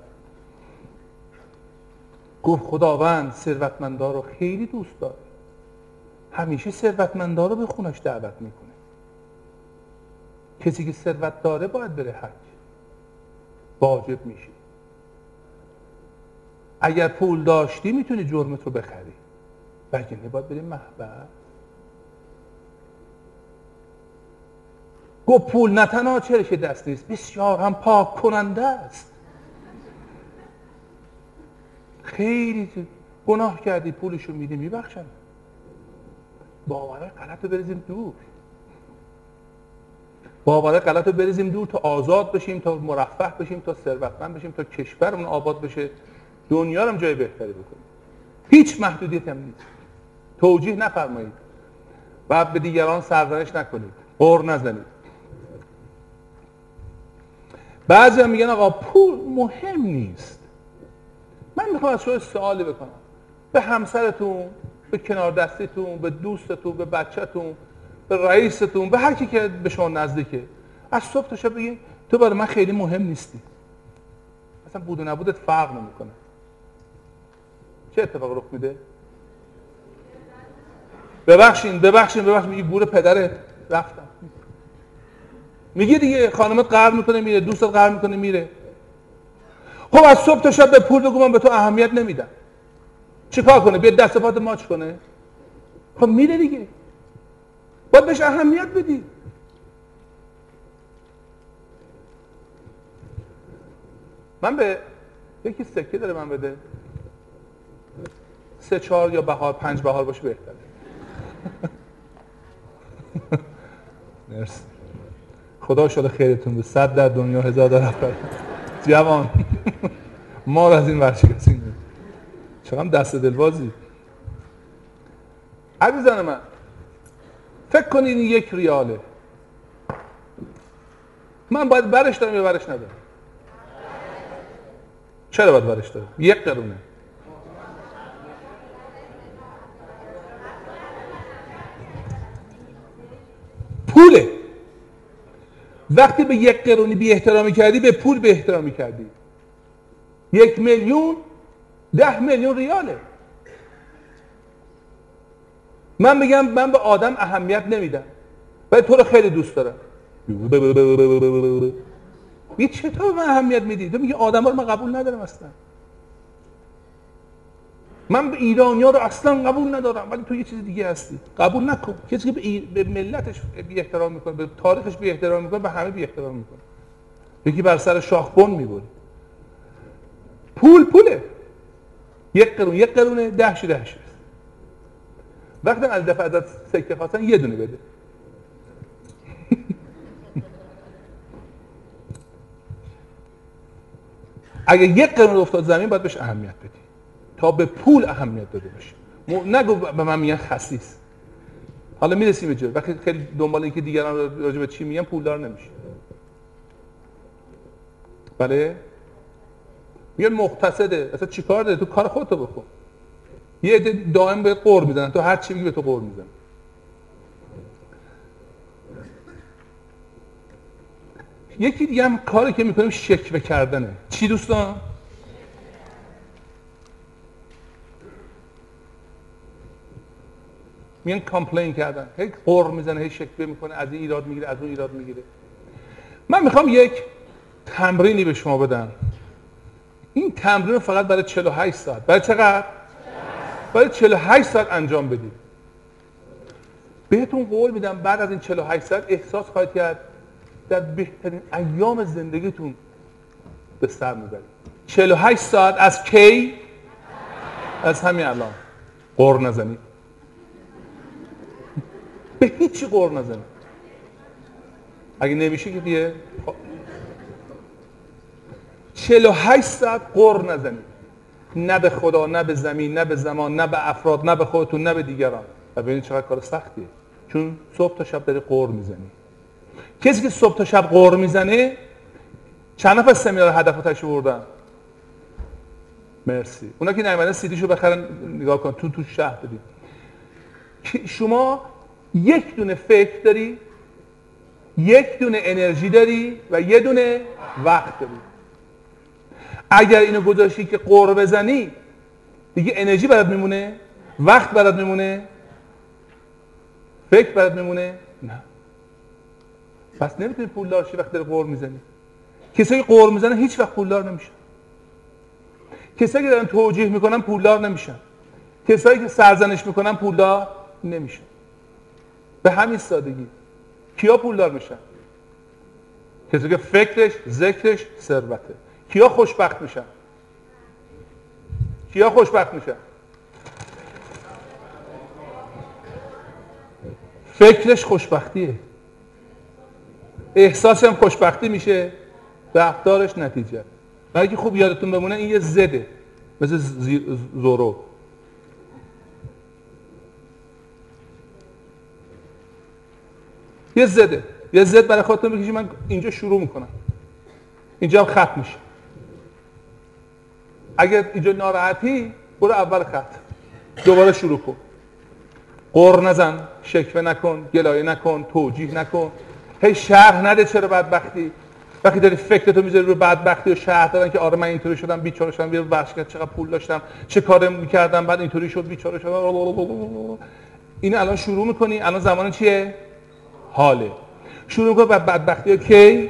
گفت خداوند ثروتمندا رو خیلی دوست داره همیشه ثروتمندا رو به خونش دعوت می‌کنه. کسی که ثروت داره باید بره حج. واجب میشه اگر پول داشتی می‌تونی جرمت رو بخری. وگرنه باید بری محبت. گفت پول نه تنها چرش دست نیست بسیار هم پاک کننده است. خیلی گناه کردی پولشو میدی میبخشن باور غلط رو بریزیم دور. باور غلط رو بریزیم دور تا آزاد بشیم تا مرفه بشیم تا ثروتمند بشیم تا کشورمون آباد بشه. دنیا رو جای بهتری بکنیم. هیچ محدودیت هم نیست. توجیه نفرمایید. و به دیگران سرزنش نکنید. قر نزنید. بعضی هم میگن آقا پول مهم نیست. من می‌خوام از شما سوالی بکنم. به همسرتون به کنار دستیتون به دوستتون به بچهتون به رئیستون به هر کی که به شما نزدیکه از صبح تا شب بگین تو برای من خیلی مهم نیستی. اصلا بود و نبودت فرق نمی‌کنه. چه اتفاق رخ میده؟ ببخشین ببخشین ببخشین میگی گور پدرت رفتم. میگه دیگه خانمت قرار می‌کنه میره. دوستت قرار می‌کنه میره. خب از صبح تا شب به پول بگو من به تو اهمیت نمیدم. چیکار کنه؟ بیاد دست پات ماچ کنه. خب میره دیگه. باید بهش اهمیت بدی. من به یکی سکه داره من بده. سه چهار یا بهار پنج بهار باشه بهتره. مرسی. خدا شده خیرتون به صد در دنیا هزار در جوان. ما از این ورشکستیم چقدر دست دلبازی. عزیزان من فکر کنید این یک ریاله. من باید برش دارم یا برش ندارم؟ چرا باید برش دارم؟ یک قرونه. پوله. وقتی به یک قرونی بی احترامی کردی به پول به احترامی کردی. یک میلیون ده میلیون ریاله. من بگم من به آدم اهمیت نمیدم. ولی تو رو خیلی دوست دارم. یه چطور من اهمیت میدی؟ تو میگه آدم رو من قبول ندارم اصلا. من به ایرانی ها رو اصلا قبول ندارم ولی تو یه چیز دیگه هستی. قبول نکن. کسی که به, ملتش بی احترام می‌کنه به تاریخش بی احترام می‌کنه به همه بی احترام می‌کنه. یکی بر سر شاخبون می‌بری پول پوله. یک قرون یک قرونه ده شی ده شی وقتی از دفعه ازت سکه خواستن یه دونه بده. اگه یک قرون افتاد زمین باید بهش اهمیت بدی. تا به پول اهمیت داده باشه نگو به من میگن خسیس. حالا می‌رسیم به جای وقتی خیلی دنبال اینکه دیگران راجع به چی میگن پولدار نمیشه. بله؟ میگن مقتصده. اصلا چیکار داره؟ تو کار خودتو بکن. یه عده دائم به قور می‌زنن. تو هر چی میگی به تو قور می‌زنن. یکی دیگه هم کاری که می‌کنیم شکوه کردنه. چی دوستان؟ میگن کامپلین کردن. هی قور می‌زنه هی شکوه می‌کنه از این ایراد می‌گیره از اون ایراد می‌گیره. من می‌خوام یک تمرینی به شما بدم. این تمرین فقط برای 48 ساعت. برای چقدر؟ برای 48 ساعت انجام بدید. بهتون قول میدم بعد از این 48 ساعت احساس خواهید کرد در بهترین ایام زندگیتون به سر می‌برید. 48 ساعت از کی؟ از همین الان. قر نزنید. به هیچی قر نزنید اگه نمیشه که دیگه 48 ساعت قر نزنید. نه به خدا نه به زمین نه به زمان نه به افراد نه به خودتون نه به دیگران. و ببینید چقدر کار سختیه. چون صبح تا شب داری قر می‌زنی. کسی که صبح تا شب قر می‌زنه چند نفر سمینار هدف رو تشریف بردن مرسی. اونا که نمیدن سیدیشو بخرن نگاه کن تو تو شهر بدید شما یک دونه فکر داری یک دونه انرژی داری و یه دونه وقت داری. اگر اینو گذاشتی که قور بزنی دیگه انرژی برات میمونه وقت برات میمونه فکر برات میمونه نه. پس نمی‌تونی پولدار شی وقتی داری قور می‌زنی. کسایی قور می‌زنن هیچ وقت پولدار نمیشن. کسایی که دارن توجیه می‌کنن پولدار نمیشن. کسایی که سرزنش می‌کنن پولدار نمیشن. به همین سادگی. کیا پولدار میشن؟ کسی که فکرش ذکرش ثروته. کیا خوشبخت میشن؟ کیا خوشبخت میشن؟ فکرش خوشبختیه. احساس هم خوشبختی میشه رفتارش نتیجه. برای که خوب یادتون بمونه این یه زده. مثل زورو. یه زده. یه زد برای خودتون بکشی من اینجا شروع می‌کنم. اینجا هم خط میشه. اگر اینجا ناراحتی برو اول خط. دوباره شروع کن. قر نزن شکوه نکن گلایه نکن توجیه نکن. هی شرح نده چرا بدبختی. وقتی داری فکرتو می‌ذاری رو بدبختی و شهر دادن که آره من اینطوری شدم بیچاره شدم یه ورشگاه چقدر پول داشتم چه کار می‌کردم بعد اینطوری شد بیچاره شدم. این الان شروع می‌کنی؟ الان زمان چیه؟ حاله. شروع می‌کنی بعد بدبختی کی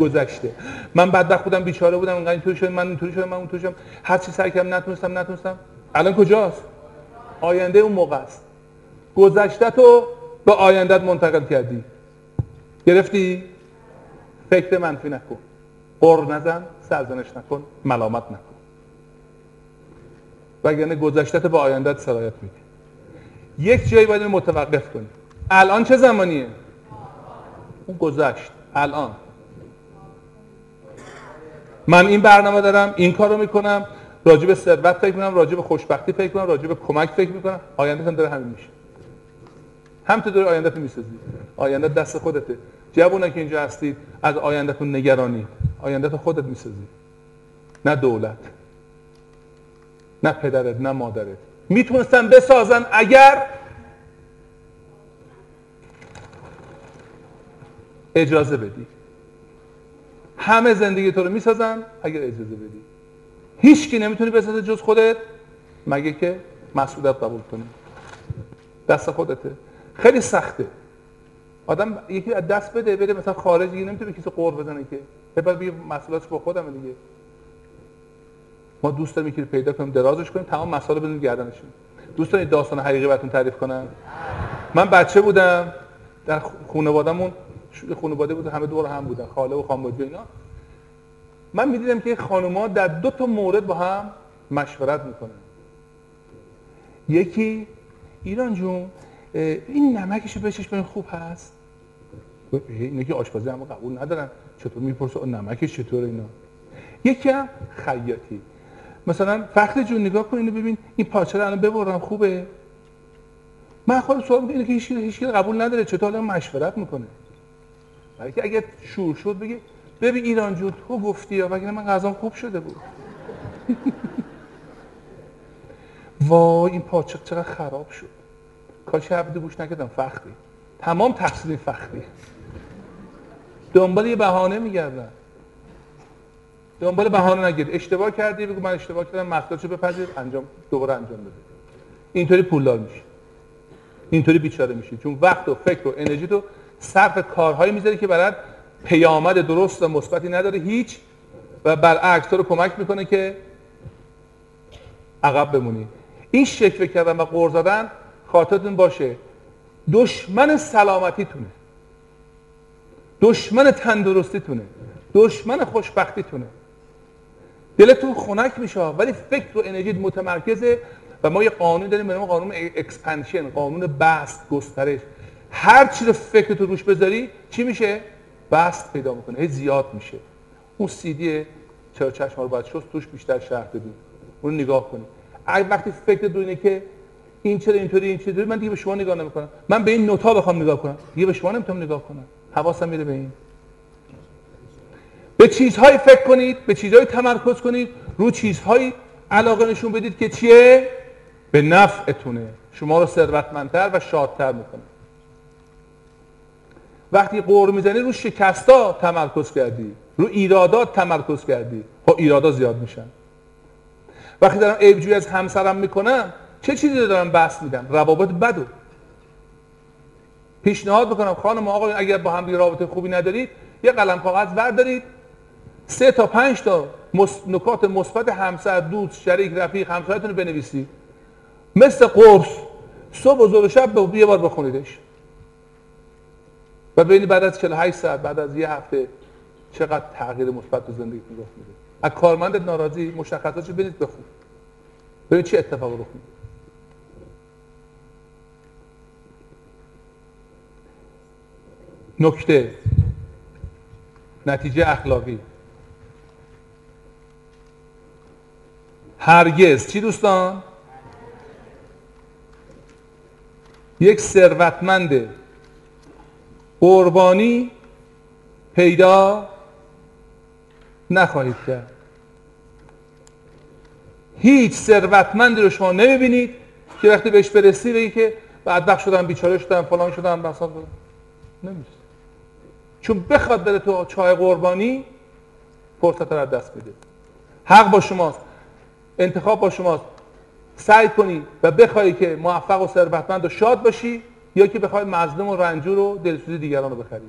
گذشته. من بدبخت بودم بیچاره بودم اینقدر اینطوری شدم من اینطوری شدم من اونطوری شدم هر چی سعی کردم نتونستم نتونستم. الان کجاست؟ آینده اون موقع است. گذشته تو به آیندت منتقل کردی. گرفتی؟ فکر منفی نکن. قر نزن سرزنش نکن ملامت نکن. وگرنه گذشته به آیندت سرایت میدی. یک جایی باید متوقف کنی. الان چه زمانیه؟ اون گذشت. الان. من این برنامه دارم این کارو می‌کنم راجع به ثروت فکر می‌کنم راجع به خوشبختی فکر می‌کنم راجع به کمک فکر می‌کنم. آینده هم داره همین میشه. هم تو داری آینده می‌سازی آینده دست خودته. جوونا که اینجا هستید از آیندهتون نگرانی آینده خودت می‌سازی. نه دولت نه پدرت نه مادرت. می‌تونستن بسازن اگر اجازه بدی. همه زندگی تو رو می‌سازن اگر اجازه بدی. هیچکی نمی‌تونی بسازه جز خودت مگه که مسئولیت قبول کنی. دست خودته. خیلی سخته. آدم یکی از دست بده بره مثلا خارج دیگه نمی‌تونه کسی قور بزنه که. ببر بگه مسئولیتش با خودم دیگه. ما دوست داریم یکی پیدا کنیم درازش کنیم تمام مسائل بدون گردنشون. دوست دارید داستان حقیقی براتون تعریف کنم؟ من بچه بودم در خانوادهمون خانواده بود همه دور هم بودن خاله و خانواده اینا. من می‌دیدم که خانوما در دو تا مورد با هم مشورت می‌کنن. یکی ایران جون این نمکشو بشش ببین خوب هست. اینه که آشپزی هم قبول ندارن. چطور می‌پرسه؟ نمکش چطور اینا؟ یکی هم خیاطی. مثلا فخر جون نگاه کن اینو ببین. این پارچه رو الان ببرم خوبه؟ من خودم سوال اینه که هیچ قبول نداره. چطور الان مشورت می‌کنه؟ برای که اگه شور شد بگه ببین ایران جون تو گفتی یا وگرنه من غذام خوب شده بود؟ وای این پارچه چقدر خراب شد. کاش عبد گوش نکردم فخری. تمام تقصیر فخری. دنبال یه بهانه میگردن دنبال بهانه نگیر. اشتباه کردی بگو من اشتباه کردم مسئولیتشو بپذیر انجام دوباره انجام بده. اینطوری پولدار میشی. اینطوری بیچاره میشی. چون وقت و فکر و انرژی تو صرف کارهایی می‌ذاری که برات پیامد درست و مثبتی نداره هیچ و برعکس تو رو کمک می‌کنه که عقب بمونی. این شکل کردن و قرض دادن خاطرتون باشه. دشمن سلامتیتونه. دشمن تندرستیتونه. دشمن خوشبختیتونه. دلتون خنک میشه ولی فکر و انرژی متمرکزه و ما یه قانون داریم به نام قانون اکسپنشن قانون بست گسترش. هر چی رو فکر تو روش بذاری چی میشه؟ بست پیدا می‌کنه هی زیاد میشه. اون سیدی چرا چشم رو باید شست توش بیشتر شهر بدون اون نگاه کنی. اگه وقتی فکر دو اینه که این چرا اینطوری این چرا من دیگه به شما نگاه نمی‌کنم. من به این نوتا بخوام نگاه کنم. دیگه به شما نمی‌تونم نگاه کنم. حواسم میره به این. به چیزهایی فکر کنید به چیزهایی تمرکز کنید رو چیزهایی علاقه نشون بدید که چیه؟ به نفعتونه. شما رو ثروتمندتر و شادتر می‌کنه. وقتی قور می‌زنی رو شکستا تمرکز کردی رو ایرادات تمرکز کردی. خب ایرادا زیاد میشن. وقتی دارم عیبجویی از همسرم می‌کنم چه چیزی رو دارم بحث میدم روابط بدو پیشنهاد بکنم خانم آقا اگر با هم رابطه خوبی ندارید یه قلم کاغذ بردارید. سه تا پنج تا نکات مثبت همسر دوست شریک رفیق همسرتون رو بنویسید. مثل قرص صبح و زور شب یه بار بخونیدش. و ببینید بعد از 48 ساعت بعد از یه هفته چقدر تغییر مثبت تو زندگیتون رخ میده از کارمندت ناراضی مشخصاتشو ببینید بخون. ببین چه اتفاقی رخ میده. نکته. نتیجه اخلاقی. هرگز. چی دوستان؟ یک ثروتمند قربانی پیدا نخواهید کرد. هیچ ثروتمندی رو شما نمی‌بینید که وقتی بهش برسی بگی که بدبخت شدم بیچاره شدم فلان شدم بساط نمیشه. چون بخواد بره تو چای قربانی فرصت رو دست بده حق با شماست. انتخاب با شماست. سعی کنی و بخوای که موفق و ثروتمند و شاد باشی. یا که بخوای مظلوم و رنجور و دلسوزی دیگران رو بخری.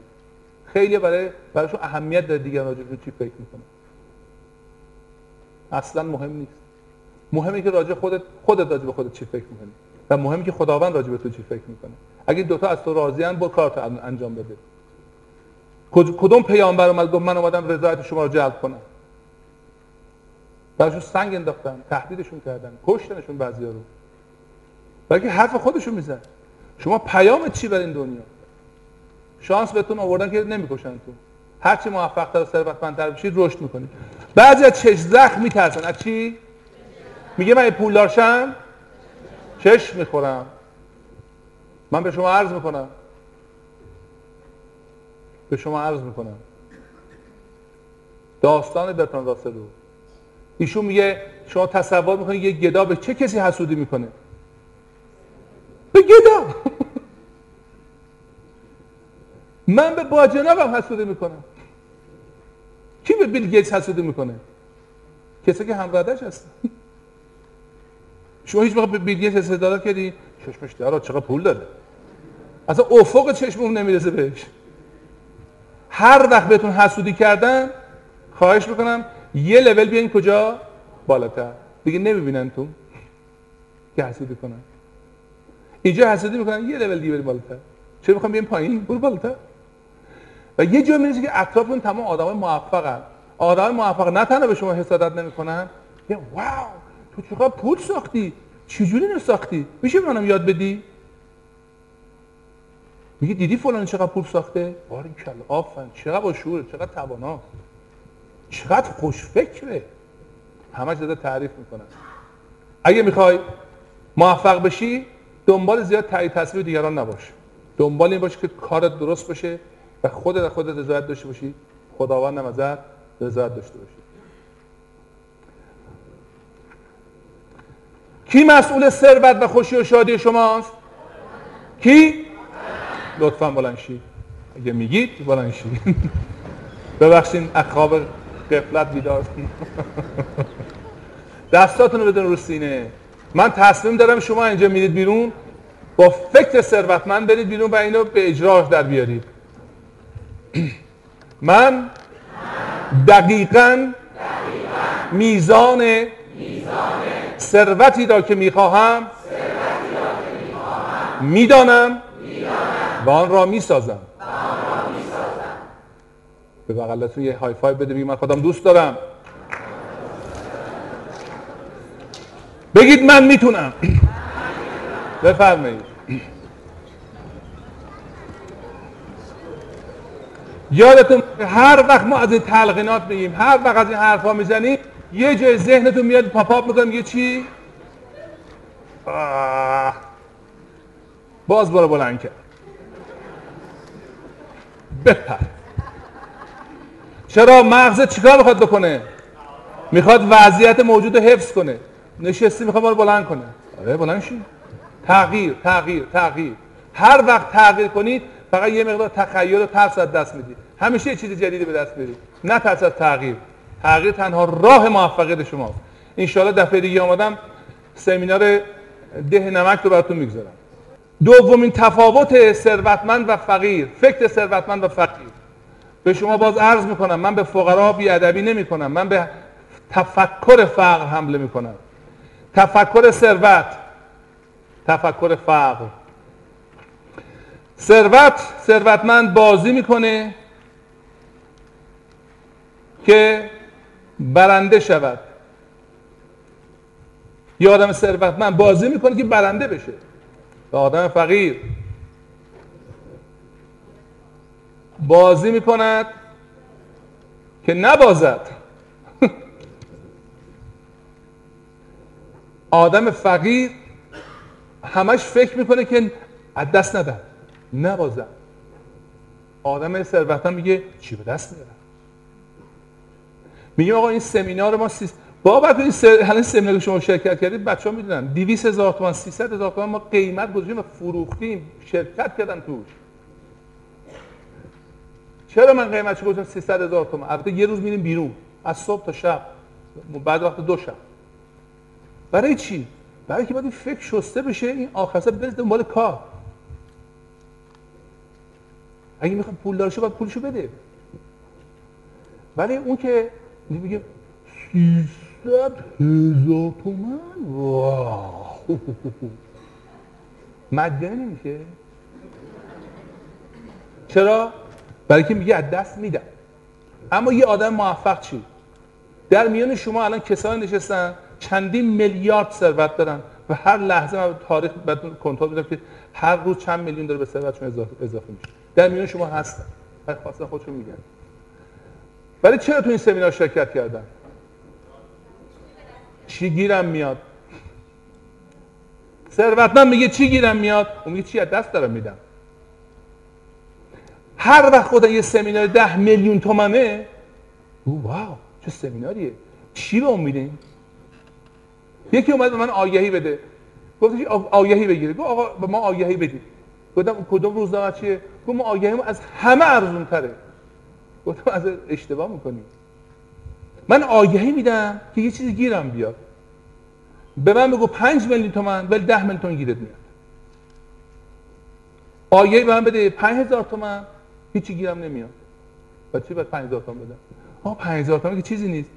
خیلی برای برایشون اهمیت داره دیگران راجع به چی فکر می‌کنه اصلا مهم نیست. مهمه که راجع خودت خودت راجع به خودت چی فکر می‌کنی. و مهمه که خداوند راجع به تو چی فکر می‌کنه. اگه دوتا از تو راضی ان با کارت انجام بده. کدوم پیامبر اومد گفت من اومدم رضایت شما رو جلب کنم؟ براشون سنگ انداختن تهدیدشون کردن کشتنشون بعضیا رو. بلکه حرف خودشون میزن شما پیام چی برای این دنیا؟ شانس بهتون آوردن که نمی‌کشن تو. هرچی موفق تر و ثروتمندتر بشید رشد می‌کنید. بعضی از چش زخم میترسن. از چی؟ میگه من پولدار شم چش می‌خورم. من به شما عرض می‌کنم. به شما عرض می‌کنم. داستان برتان راسلو ایشون میگه شما تصور می‌کنید یه گدا به چه کسی حسودی می‌کنه؟ به گدا من به باجناقم حسودی می‌کنم. کی به بیل گیتس حسودی می‌کنه؟ کسی که همردش هستن شما هیچ وقت به بیل گیتس استدلال کردی؟ چشمش در چقدر پول داره اصلا افق چشممون نمی‌رسه بهش. هر وقت بهتون حسودی کردن خواهش می‌کنم یه لول بیاین کجا؟ بالاتر. دیگه نمی‌بینن تو. که حسودی کنن. اینجا حسودی می‌کنن یه لول دیگه بریم بالاتر. چرا می‌خوام بیایم پایین؟ برو بالاتر. و یه جا می‌رسه که اطرافتون تمام آدمای موفقن. آدمای موفق نه تنها به شما حسادت نمی‌کنن یه واو تو چقدر پول ساختی؟ چجوری اینو ساختی؟ میشه منم یاد بدی؟ میگه دیدی فلان چقدر پول ساخته؟ بارین کلا آفن چقدر با شعوره چقدر تواناست. چقدر خوش فکره همش داده تعریف می‌کنن اگه می‌خوای موفق بشی دنبال زیاد تایید تصویر دیگران نباش. دنبال این باشه که کارت درست باشه و خودت خودت رضایت داشته باشی. خداوند هم ازت رضایت داشته باشی. کی مسئول ثروت و خوشی و شادی شماست؟ کی؟ لطفا بلند شید اگه میگید بلند شید ببخشید اخواب قفلت بیدار. دستاتون رو بدون رو سینه. من تصمیم دارم شما اینجا میرید بیرون با فکر ثروتمند برید بیرون و اینو به اجراش در بیارید. من دقیقا میزان ثروتی را که می‌خواهم می‌دانم و آن را می‌سازم. به بغلتون یه های فای بده بگید من خودم دوست دارم. بگید من می‌تونم. بفرمایید. یادتون هر وقت ما از این تلقینات بگیم هر وقت از این حرفا می‌زنیم یه جای ذهنتون میاد پاپاپ می‌کنه میگه چی. باز برو بلند کرد بپر. چرا مغزت چیکار می‌خواد بکنه؟ می‌خواد وضعیت موجود رو حفظ کنه. نشستی می‌خواد رو بلند کنه آره بلند شی. تغییر تغییر تغییر. هر وقت تغییر کنید فقط یه مقدار تخیل و ترس از دست می‌دید همیشه یه چیز جدیدی به دست می‌دید نه ترس از تغییر. تغییر تنها راه موفقیت شماست. ان دفعه دیگه آمدم سمینار ده نمک رو براتون می‌گذارم. دومین تفاوت ثروتمند و فقیر فکر ثروتمند و فقیر. به شما باز عرض می‌کنم من به فقرا بیادبی نمی کنم من به تفکر فقر حمله می‌کنم. تفکر ثروت. تفکر فقر. ثروت ثروتمند بازی می‌کنه که برنده شود. یا آدم ثروتمند بازی می‌کنه که برنده بشه. و آدم فقیر. بازی می‌کند که نبازد. آدم فقیر همش فکر می‌کنه که از دست ندم نبازم آدم ثروتمند میگه چی به دست میارم میگه آقا این سمینار ما سیست بابت این سر... سمینار شما شرکت کردید بچه ها می‌دونن. 200 هزار تومان 300 هزار تومان ما قیمت گذاشتیم و فروختیم. شرکت کردن توش. چرا من قیمتش گذاشتم 300 هزار تومان؟ البته یه روز میریم بیرون. از صبح تا شب. بعد وقت دو شب. برای چی؟ برای که باید این فکر شسته بشه این آخرسه برید دنبال کار. اگه می‌خواد پول دارشه باید پولشو بده. ولی اون که میگه 300 هزار تومن واو. مجانی میشه چرا؟ برای که میگه از دست میدم. اما یه آدم موفق چی؟ در میان شما الان کسانی نشستن چندین میلیارد ثروت دارن و هر لحظه من تاریخ بدون کنترل میدم که هر روز چند میلیون داره به ثروتشون اضافه, میشه. در میان شما هستن. و خواستن خودشون میگن ولی چرا تو این سمینار شرکت کردن؟ چی گیرم میاد؟ ثروتمند میگه چی گیرم میاد؟ اون میگه چی از دست دارم میدم. هر وقت خدا یه سمینار ده میلیون تومنه او واو چه سمیناریه. چی به اون میدین یکی اومد به من آگهی بده. گفتش آگهی بگیره گفت آقا به ما آگهی بدید. گفتم کدوم روزنامه چیه؟ گفت ما آگهیمون از همه ارزون تره. گفتم از اشتباه می‌کنیم من آگهی میدم که یه چیزی گیرم بیاد. به من بگو پنج میلیون تومن ولی ده میلیون تومن گیرت میاد. آگهی به من بده پنج هزار تومن هیچی گیرم نمیاد. و چی باید پنج هزار تومن بدم؟ پنج هزار تومن که چیزی نیست.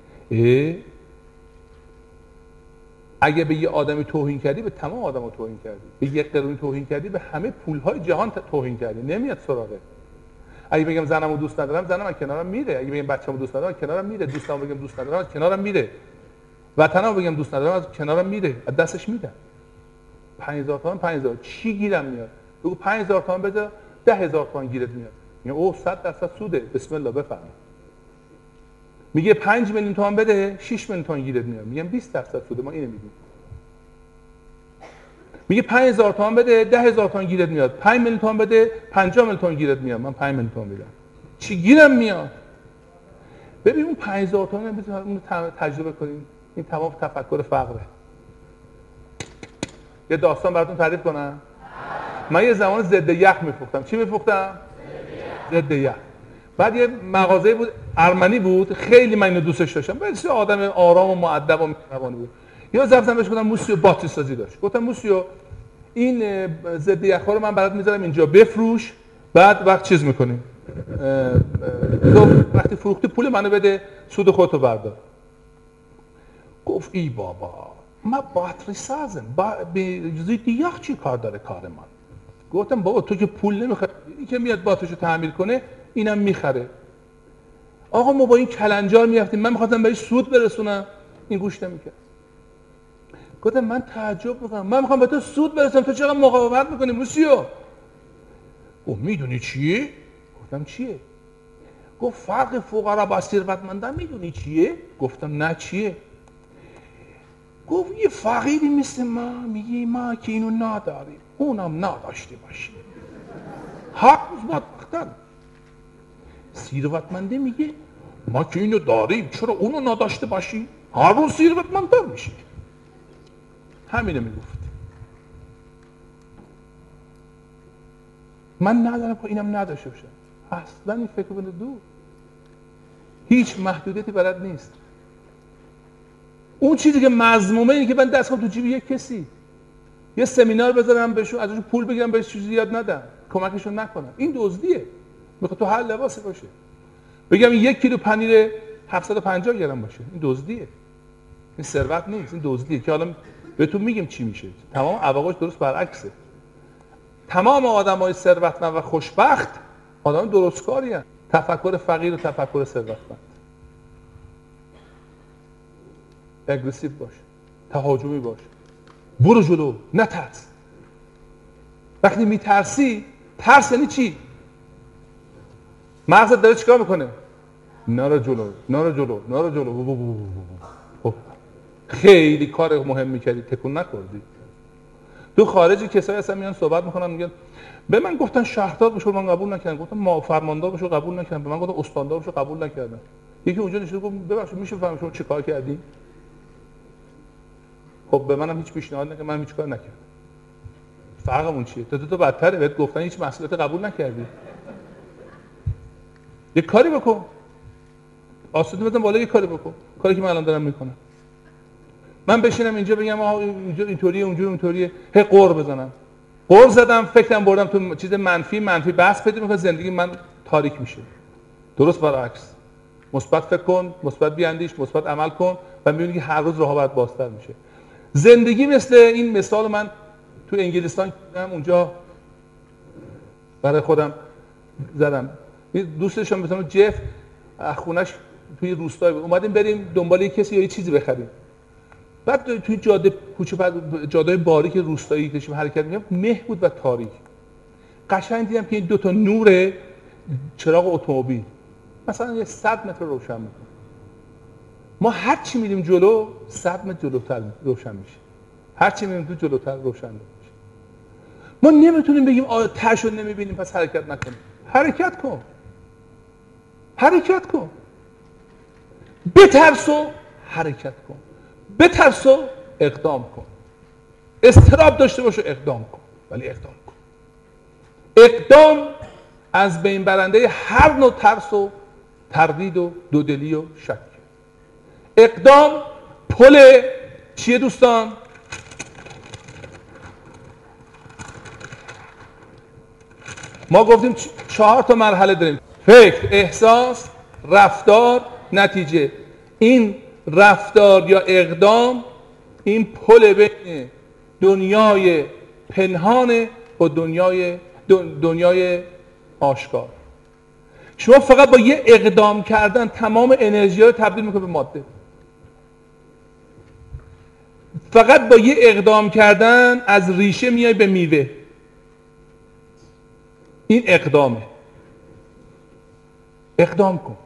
اگه به یه آدمی توهین کردی به تمام آدم توهین کردی. به یک قرونی توهین کردی به همه پولهای جهان توهین کردی. نمیاد سراغه اگه بگم زنمو دوست ندارم زنم از کنارم میره. اگه بگم بچه‌مو دوست ندارم کنارم میره. دوستمو بگم دوست ندارم از کنارم میره. وطنمو بگم دوست ندارم از کنارم میره. از دستش میدم 5000 تومان 5000 چی گیرم میاد؟ بگو 5000 تومان بده 10000 تومان گیرت میاد. میگه او 100 درصد سوده. بسم الله بفرما میگه 5 میلیون تومان بده 6 میلیون تومان گیرت میاد میگم 20 درصد سوده ما اینو میدیم میگه 5000 تومان بده 10000 تومان گیرت میاد. 5 میلیون تومان بده 50 میلیون تومان گیرت میاد. من 5 میلیون تومان میدم. چی گیرم میاد؟ ببین اون 5000 تومان اون تجربه کنیم. این تمام تفکر فقره. یه داستان براتون تعریف کنم. من یه زمان ضد یخ میفروختم. چی میفروختم؟ ضد یخ. بعد یه مغازه بود ارمنی بود خیلی من اینو دوستش داشتم. بسیار آدم آرام و مؤدب و مهربانی بود. یا زفتم بهش گفتم موسیو باتری سازی داشت. گفتم موسیو این ضد یخ رو من برات می‌ذارم اینجا بفروش بعد وقت چیز می‌کنیم وقتی فروختی پول منو بده سود خودتو بردار. گفت ای بابا ما باتری سازم. با ضد یخ چی کار داره کار من گفتم بابا تو که پول نمی‌خوای این که میاد باتریشو تعمیر کنه اینم می‌خره. آقا ما با این کلنجار می‌رفتیم. من می‌خواستم بهش سود برسونم. این گوش نمی‌کرد. گفتم من تعجب می‌کنم. من می‌خوام به تو سود برسونم. تو چقدر مقاومت می‌کنی موسیو؟ او می‌دونی چیه گفتم چیه؟ گفت فرق فقرا با ثروتمندان می‌دونی چیه؟ گفتم نه چیه. گفت یه فقیری مثل ما میگه ما که اینو نداریم اونم نداشته باشیم. حق بدبختن ثروتمنده میگه ما که اینو داریم چرا اونو نداشته باشی؟ هر روز ثروتمندتر میشی همینو می‌گفت. من ندارم که اینم نداشته باشم. اصلا این فکر بنده دور. هیچ محدودیتی برد نیست. اون چیزی که مضمومه اینه که من دست تو جیب یک کسی. یه سمینار بذارم بهشون ازشون پول بگیرم بهش چیزی یاد ندم. کمکشون نکنم. این دزدیه. می‌خواد تو هر لباسی باشه. بگم یک کیلو پنیر 750 گرم باشه. این دزدیه. این ثروت نیست. این دزدیه که حالا بهتون میگم چی میشه. تمام عواقبش درست برعکسه. تمام آدمای ثروتمند و خوشبخت آدم درستکاری هستند تفکر فقیر و تفکر ثروتمند. اگریسیو باش. تهاجمی باش. برو جلو. نترس وقتی میترسی ترس یعنی چی؟ مغزت داره چیکار می‌کنه؟ نرو جلو نرو جلو نرو جلو. خب. خیلی کار مهم می‌کردی تکون نکردی تو خارجی کسایی هستن میان صحبت می‌کنن میگن به من گفتن شهردار بشو من قبول نکردم. گفتم ما فرماندار بشو قبول نکردم. به من گفتن استاندار بشو قبول نکردم. یکی اونجا نشسته گفت ببخشید میشه فهمم شما چیکار کردی؟ خب به منم هیچ پیشنهاد نکرد من هیچ کار نکردم. فرقمون چیه؟ تو تو بدتره بهت گفتن هیچ مسئولیت قبول نکردی. یه کاری بکن. آسوده بزن بالا یه کاری بکن. کاری که من الان دارم می‌کنم. من بشینم اینجا بگم آها اینجا اینطوریه اونجا اونطوریه. هی قور بزنم. قور زدم فکرم بردم تو چیز منفی منفی بحث پیدا می‌کنه زندگی من تاریک میشه. درست برعکس. مثبت فکر کن مثبت بیاندیش مثبت عمل کن و می‌بینی که هر روز راه بازتر میشه. زندگی مثل این مثال من تو انگلستان هم اونجا برای خودم زدم. دوستشون مثلا جف خونش توی روستای بود. اومدیم بریم دنبال یه کسی یا یه چیزی بخریم. بعد توی جاده کوچه جاده باریک روستایی داشتیم حرکت می‌کردیم مه بود و تاریک. قشنگ دیدم که این دو تا نور چراغ اتومبیل. مثلا یه 100 متر روشن می‌کنه ما هر چی میریم جلو 100 متر جلوتر روشن میشه. هر چی میریم تو جلوتر روشن میشه. ما نمی‌تونیم بگیم آیا تاشو نمی‌بینیم پس حرکت نکنیم. حرکت کن. حرکت کن. بترس و حرکت کن. بترس و اقدام کن. استراب داشته باش و اقدام کن. ولی اقدام کن. اقدام از بین برنده هر نوع ترس و تردید و دودلی و شک. اقدام پل چیه دوستان؟ ما گفتیم چهار تا مرحله داریم. فکر احساس رفتار نتیجه. این رفتار یا اقدام این پل بین دنیای پنهان با دنیای دنیای آشکار. شما فقط با یه اقدام کردن تمام انرژی رو تبدیل می‌کنه به ماده. فقط با یه اقدام کردن از ریشه میای به میوه. این اقدامه. اقدام کن.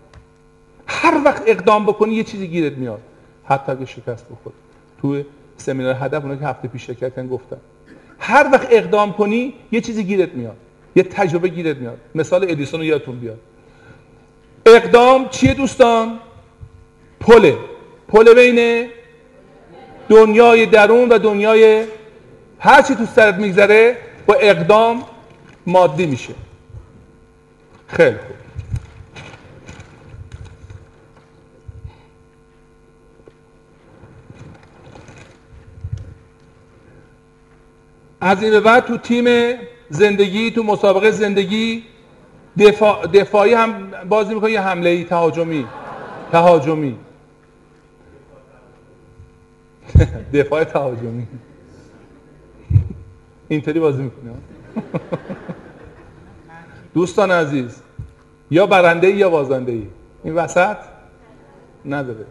هر وقت اقدام بکنی یه چیزی گیرت میاد. حتی اگه شکست بخور تو سمینار هدف اونایی که هفته پیش شرکت گفتن. هر وقت اقدام کنی یه چیزی گیرت میاد. یه تجربه گیرت میاد. مثال ادیسون رو یادتون بیاد. اقدام چیه دوستان؟ پله. پل بین دنیای درون و دنیای هر چی تو سرت میگذره با اقدام مادی میشه. خیلی خوب. از این به بعد تو تیم زندگی تو مسابقه زندگی دفاع دفاعی هم بازی می‌کنه یه حمله ای تهاجمی. تهاجمی. دفاع تهاجمی. اینطوری بازی می‌کنه دوستان عزیز یا برنده ای یا بازنده ای این وسط نداره.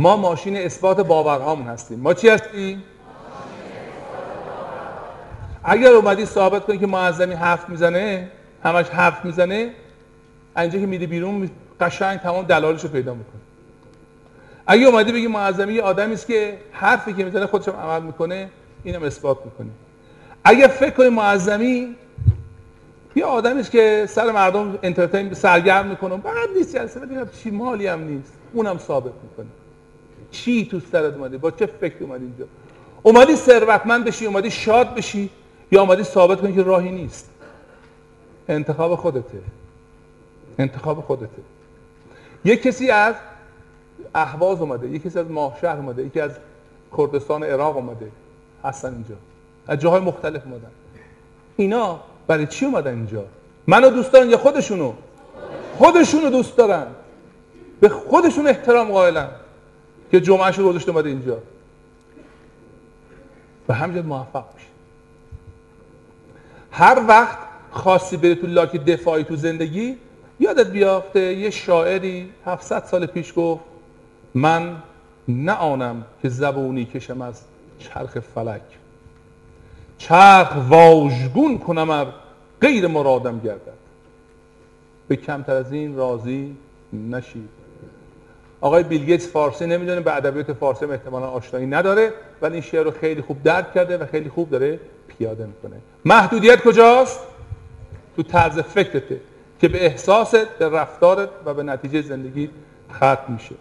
ما ماشین اثبات باورهامون هستیم. ما چی هستیم؟ اگر اومدی ثابت کنی که معظمی حرف می‌زنه همش حرف می‌زنه اینجا که میده بیرون قشنگ تمام دلالش رو پیدا می‌کنه. اگه اومدی بگی معظمی یه آدمی است که حرفی که می‌زنه خودش عمل می‌کنه اینم اثبات می‌کنی اگه فکر کنی معظمی یه آدمی است که سر مردم انترتین سرگرم می‌کنه بعد نیست جلسه چی مالی هم نیست. اونم ثابت می‌کنه. چی تو سرت اومده؟ با چه فکر اومدی اینجا؟ اومدی ثروتمند بشی اومدی شاد بشی یا اومدی ثابت کنی که راهی نیست؟ انتخاب خودته. انتخاب خودته. یک کسی از اهواز اومده یک کسی از ماهشهر اومده یکی از کردستان عراق اومده. هستن اینجا. از جاهای مختلف اومدن. اینا برای چی اومدن اینجا؟ منو دوست دارن یا خودشونو؟ خودشونو دوست دارن. به خودشون احترام قائلن. که جمعهش رو گذاشته اومده اینجا. و همینجا موفق میشه. هر وقت خاصی بره تو لاک دفاعی تو زندگی یادت بیافته یه شاعری 700 سال پیش گفت من نه آنم که زبونی کشم از چرخ فلک. چرخ واژگون کنم ار غیر مرادم گردد. به کمتر از این راضی نشید آقای بیلگیتس فارسی نمی‌دونه به ادبیات فارسی هم احتمالا آشنایی نداره ولی این شعر رو خیلی خوب درک کرده و خیلی خوب داره پیاده می‌کنه. محدودیت کجاست؟ تو طرز فکرته که به احساست به رفتارت و به نتیجه زندگی ختم میشه.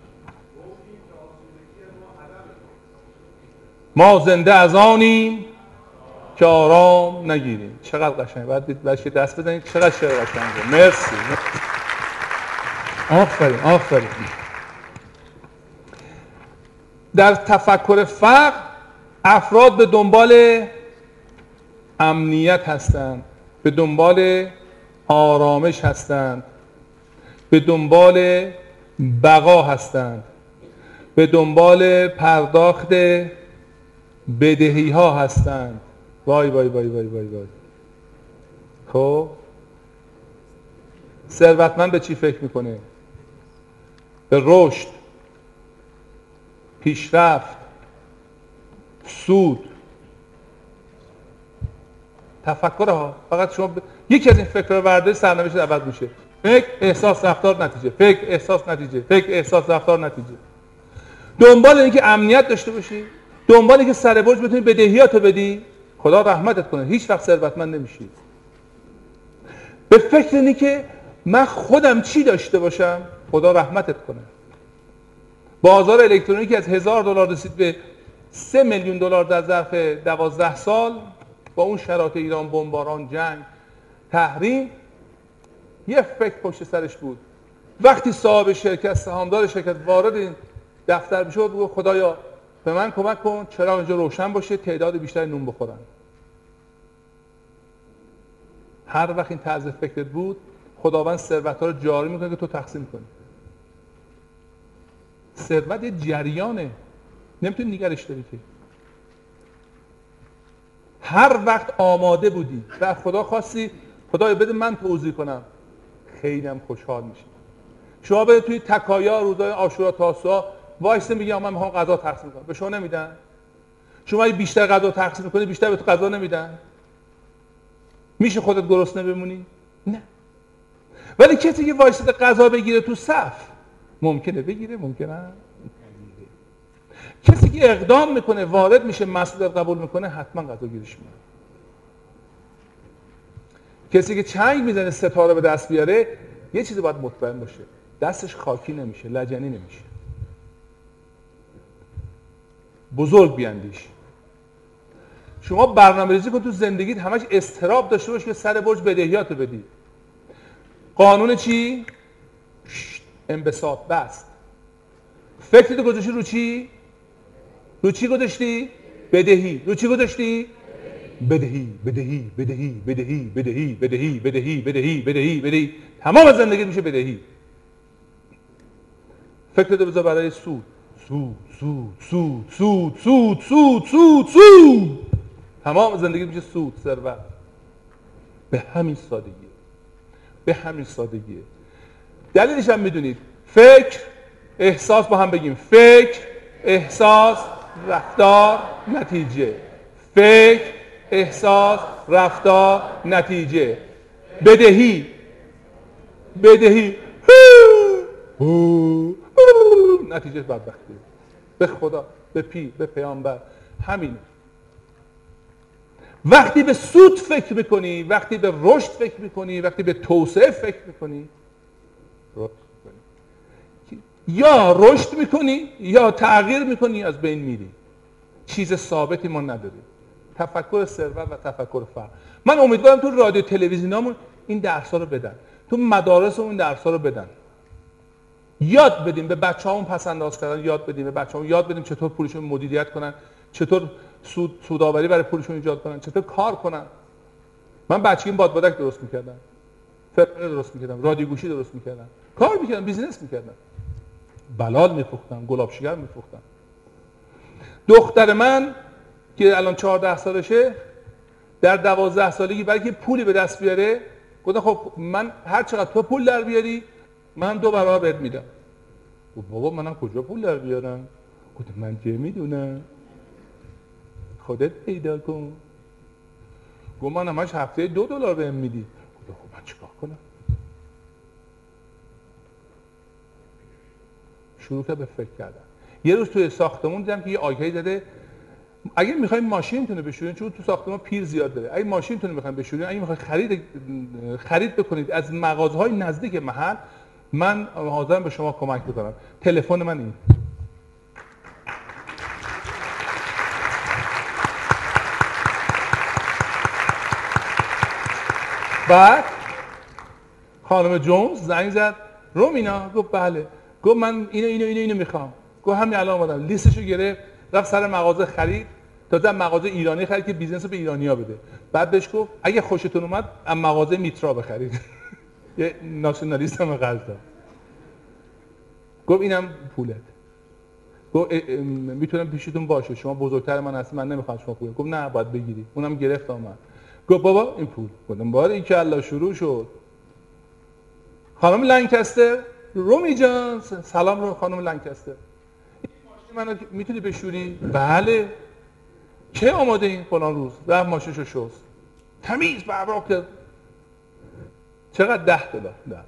ما زنده از آنیم که آرام نگیریم. چقدر قشنگ. باید بعد دست بزنید چقدر شعر قشنگه. مرسی. آفرین آفرین. در تفکر فقر افراد به دنبال امنیت هستند به دنبال آرامش هستند به دنبال بقا هستند به دنبال پرداخت بدهی ها هستند. وای وای وای وای وای وای. خب؟ ثروتمند به چی فکر می‌کنه؟ به رشد. پیشرفت سود. تفکر ها فقط شما ب... یکی از این فکر رو ورده سرنوشت عوض میشه. فکر احساس رفتار نتیجه. فکر احساس نتیجه. فکر احساس رفتار نتیجه. دنبال اینکه امنیت داشته باشی دنبال اینکه سر برج بتونی بدهیات بدی خدا رحمتت کنه هیچ وقت ثروتمند نمیشی. به فکر اینی که من خودم چی داشته باشم خدا رحمتت کنه. بازار الکترونیکی از هزار دلار رسید به سه میلیون دلار در ظرف دوازده سال. با اون شرایط ایران بمباران جنگ تحریم یه فکر پشت سرش بود. وقتی صاحب شرکت سهامدار شرکت وارد این دفتر می‌شد بگو خدایا به من کمک کن چرا اینجا روشن باشه تعداد بیشتر نون بخورن. هر وقت این طرز فکرت بود خداوند ثروت ها رو جاری می‌کنه که تو تقسیم کنی. ثروت یه جریانه. نمی‌تونی نگرش داری که هر وقت آماده بودی و خدا خواستی خدای بده من توضیح کنم. خیلی هم خوشحال میشی. شما به توی تکایا روزای آشورا تاسوعا وایسته میگه من می‌خوام غذا تقسیم کنم. به شما نمیدن. شما اگه بیشتر غذا تقسیم کنی بیشتر به تو غذا نمیدن. میشه خودت گرسنه بمونی؟ نه. ولی کسی که وایسته غذا بگیره تو صف ممکنه بگیره ممکنه کسی که اقدام می‌کنه وارد میشه مسئولیت قبول می‌کنه حتما غذا گیرش میاد کسی که چنگ می‌زنه ستاره به دست بیاره یه چیزی باید مطمئن باشه. دستش خاکی نمیشه لجنی نمیشه. بزرگ بیاندیش. شما برنامه ریزی کن تو زندگیت همش استراب داشته باش که سر برج بدهیات بدی. قانون چی؟ انبساط بست فکرتو گذاشتی رو چی؟ رو چی گذاشتی؟ بدهی رو چی گذاشتی؟ بدهی بدهی بدهی بدهی بدهی بدهی بدهی بدهی بدهی بدهی تمام زندگی میشه بدهی فکرتو بذار برای سود سود سود سود سود سود سود سود سود تمام زندگی میشه سود ثروت به همین سادگی به همین سادگیه دلیلش هم می‌دونید. فکر احساس با هم بگیم. فکر احساس رفتار نتیجه. فکر احساس رفتار نتیجه. بدهی. بدهی. نتیجه بدبختی. به خدا به پی به پیامبر. همین. وقتی به سود فکر می‌کنی وقتی به رشد فکر می‌کنی وقتی به توسعه فکر می‌کنی یا رشد می‌کنی یا تغییر می‌کنی از بین میری. چیز ثابتی ما نداریم. تفکر ثروت و تفکر فقر من امیدوارم تو رادیو تلویزیونامون این درس رو بدن. تو مدارس این درس رو بدن. یاد بدیم به بچه همون پس انداز کردن یاد بدیم به بچه یاد بدیم چطور پولشون مدیریت کنن چطور سود سوداوری برای پولشون ایجاد کنن چطور کار کنن. من بچگیم بادبادک درست می‌کردم. فرفره درست می‌کردم. رادیو گوشی درست می‌کردم. کار می‌کردم business می‌کردم بلال میفروختم گلاب شکر میفروختم دختر من که الان 14 سالشه در دوازده سالگی برای که پولی به دست بیاره گفتم خب من هر چقدر تو پول در بیاری من دو برابر بهت میدم. بابا منم کجا پول در بیارم؟ گفتم من چه می‌دونم خودت پیدا کن. گفت من همش هفته دو دلار بهم میدی. گفتم خب من چیکار کنم؟ شروع به فکر کردن. یه روز توی ساختمون دیدم که یه آگهی زده اگه می‌خوایم ماشینتون رو بشورین چون تو ساختمان پیر زیاد داره. اگه ماشینتون رو می‌خوایم بشورین اگه می‌خواید خرید خرید بکنید از مغازه های نزدیک محل من حاضرم به شما کمک بکنم. تلفن من این. بعد خانم جونز زنگ زد. رومینا گفت بله. گفت من اینو اینو اینو اینو می‌خوام. گفت همین الان اومدم. لیستشو گرفت رفت سر مغازه خرید. تا مغازه ایرانی خرید که business به ایرانیا بده. بعد بهش گفت اگه خوشتون اومد از مغازه میترا بخرید. یه ناسیونالیست هم داد. گفت اینم پولت. گفت می‌تونم پیشتون باشه. شما بزرگتر من هستی من نمی‌خوام شما پول گفت نه باید بگیری. اونم گرفت آمد گفت بابا این پول. گفتم بار این که الله شروع شد. خانم لنکستر رومی جان سلام رو خانم لنکستر. منو می‌تونی بشوری؟ بله. چه آماده این فلان روز؟ رفت ماشینشو شست. تمیز براق کرد. چقدر ده دلار؟ ده.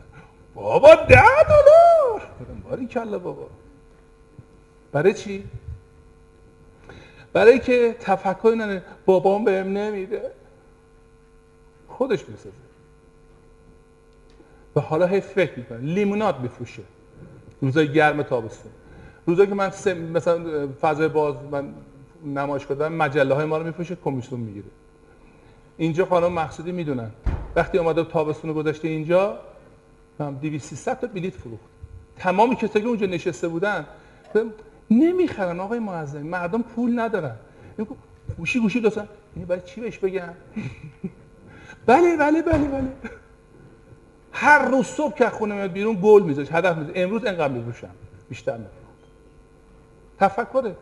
بابا ده دلار! باری کله بابا. برای چی؟ برای که تفکر ننه بابام بهم نمیده. خودش می‌سازه. و حالا هی فکر می‌کنه. لیموناد میفروشه. روزای گرم تابستون. روزایی که من مثلا فضای باز من نمایشگاه دارن مجله های ما رو میفروشه کمیسیون می‌گیره. اینجا خانم مقصودی می‌دونن. وقتی اومده تابستون گذاشته اینجا هم 200 300 تا بلیت فروخت. تمام کسایی که اونجا نشسته بودن نمی‌خرن آقای معظم. مردم پول ندارن. گوشی گوشی لطفا یعنی برای چی بهش بگم؟ بله بله بله بله. هر روز صبح که خونه میاد بیرون گل می‌ذاره هدف می‌ذاره امروز انقدر میفروشم؟ بیشتر میفروشم. تفکره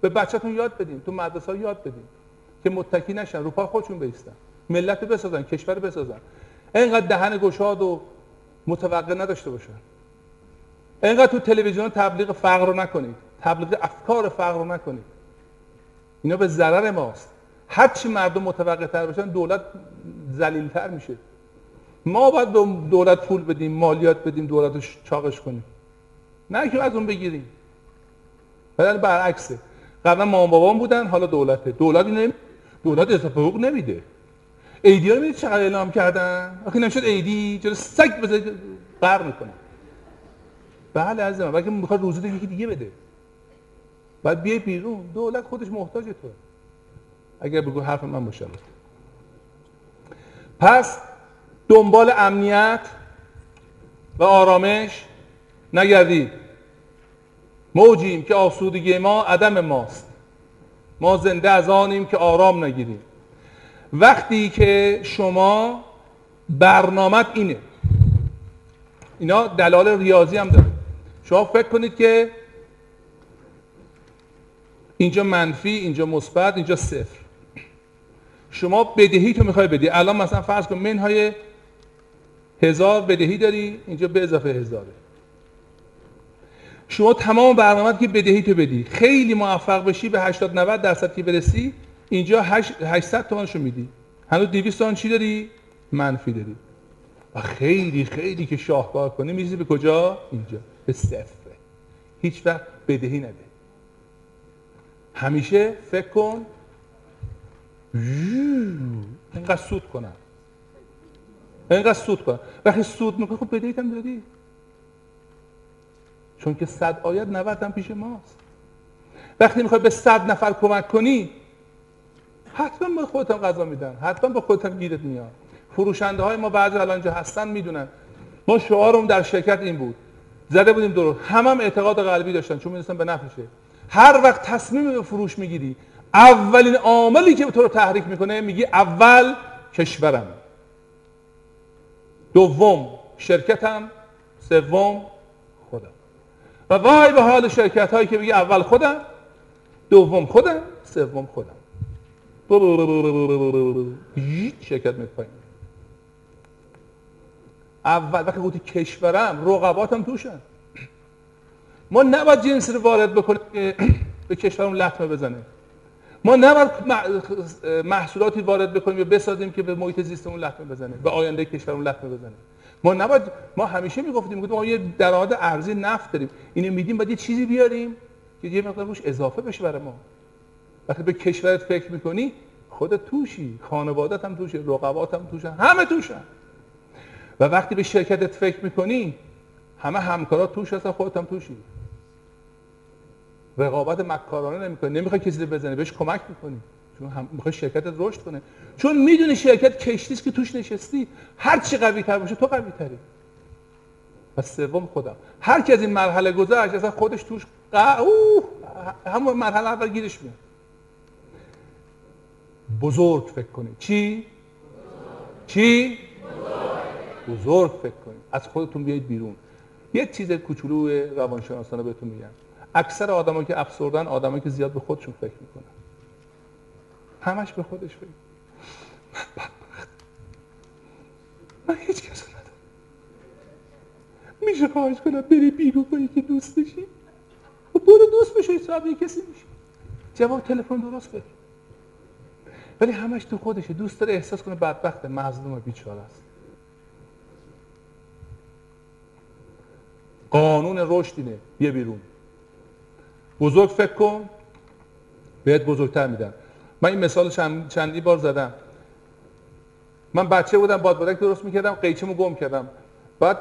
به بچه‌تون یاد بدین تو مدرسه یاد بدین که متکی نشن رو پا خودشون بیستن. ملت بسازن کشور بسازن. اینقدر دهن گشاد و متوقع نداشته باشن. اینقدر تو تلویزیون تبلیغ فقر رو نکنید. تبلیغ افکار فقر رو نکنید. اینا به ضرر ماست. هرچی مردم متوقع تر باشن دولت تر میشه. ما باید به دولت پول بدیم مالیات بدیم دولت رو چاقش کنیم. نه که از اون بگیریم. ولی برعکسه. قبلا مامان بابام بودن حالا دولته. دولت اینو دولت اضافه حقوق نمیده. ایدی ها رو چقدر اعلام کردن؟ آخه نمی‌شد ایدی جلو سگ بذارید قرق می‌کنه. بله از من بلکه می‌خواد روزی یکی دیگه بده. بعد بیای بیرون. دولت خودش محتاج تو. اگر بگو حرف من باشه. پس دنبال امنیت و آرامش نگردید موجیم که آسودگی ما عدم ماست. ما زنده از آنیم که آرام نگیریم. وقتی که شما برنامت اینه. اینا دلال ریاضی هم داره شما فکر کنید که اینجا منفی اینجا مثبت اینجا صفر. شما بدهی تو می‌خوای بدی. الان مثلا فرض کن منهای هزار بدهی داری اینجا به اضافه هزاره. شما تمام برنامه که بدهی تو بدی. خیلی موفق بشی به 80 90 درصد که برسی اینجا 800 تومانشو میدی. هنوز 200 تومن چی داری؟ منفی داری. و خیلی خیلی که شاهکار کنی میریزی به کجا؟ اینجا. به صفر. هیچ وقت بدهی نده. همیشه فکر کن. اینقدر سود کنم. اینقدر سود کنم وقتی سود می‌کنه خب بدهیت هم دادی. چون که صد آیت 90 هم پیش ماست. وقتی می‌خوای به صد نفر کمک کنی حتما به خودت هم غذا میدن. حتما به خودت هم گیرت میاد. فروشنده های ما بعضی الان اینجا هستن می‌دونن. ما شعارمون در شرکت این بود. زده بودیم درست هم هم اعتقاد قلبی داشتن چون می‌دونستن به نفعشه هر وقت تصمیم به فروش می‌گیری اولین عاملی که تو رو تحریک می‌کنه میگی اول کشورم. دوم شرکتم. سوم خودم. و وای به حال شرکت هایی که میگه اول خودم دوم خودم سوم خودم. شرکت میپایین اول وقتی گفتی کشورم رقباتم توشن. ما نباید جنس رو وارد بکنیم که به کشورمون لطمه بزنه ما نباید محصولاتی وارد بکنیم یا بسازیم که به محیط زیستمون لطمه بزنه به آینده کشورمون لطمه بزنه. ما نباید ما همیشه می‌گفتیم می‌گفتیم ما یه درآمد ارزی نفت داریم. اینو میدیم باید یه چیزی بیاریم که یه مقدار روش اضافه بشه برای ما. وقتی به کشورت فکر می‌کنی خودت توشی خانوادت هم توشه رقبات هم توشن همه توشن. و وقتی به شرکتت فکر می‌کنی همه همکارات توش هستن خودت هم توشی. رقابت مکارانه نمی‌کنی. نمی‌خوای کسی رو بزنی. بهش کمک می‌کنی. چون هم می‌خوای شرکتت رشد کنه چون می‌دونی شرکت کشتی که توش نشستی. هر چی قوی تر باشه تو قوی تری و سوم خودم. هر کی از این مرحله گذشت اصلا خودش توش ق... همون مرحله اول گیرش میاد. بزرگ فکر کنید چی؟ چی؟ بزرگ فکر کنید از خودتون بیایید بیرون. یک چیز کوچولو روانشناسانه بهتون میگم. اکثر آدمایی که افسردن آدمایی که زیاد به خودشون فکر می‌کنن. همش به خودش فکر من بدبخت. من هیچ کس ندارم. میشه خواهش کنم بری بیرون با یکی دوست بشی. و خب برو دوست بشه صاحب کسی میشه جواب تلفن درست بده. ولی همش تو خودشه. دوست داره احساس کنه بدبخت مظلوم و بیچاره است. قانون رشد اینه. بیا بیرون. بزرگ فکر کن. بهت بزرگتر میدن من این مثال چند، چندی بار زدم. من بچه بودم بادبادک درست می‌کردم قیچمو گم کردم. بعد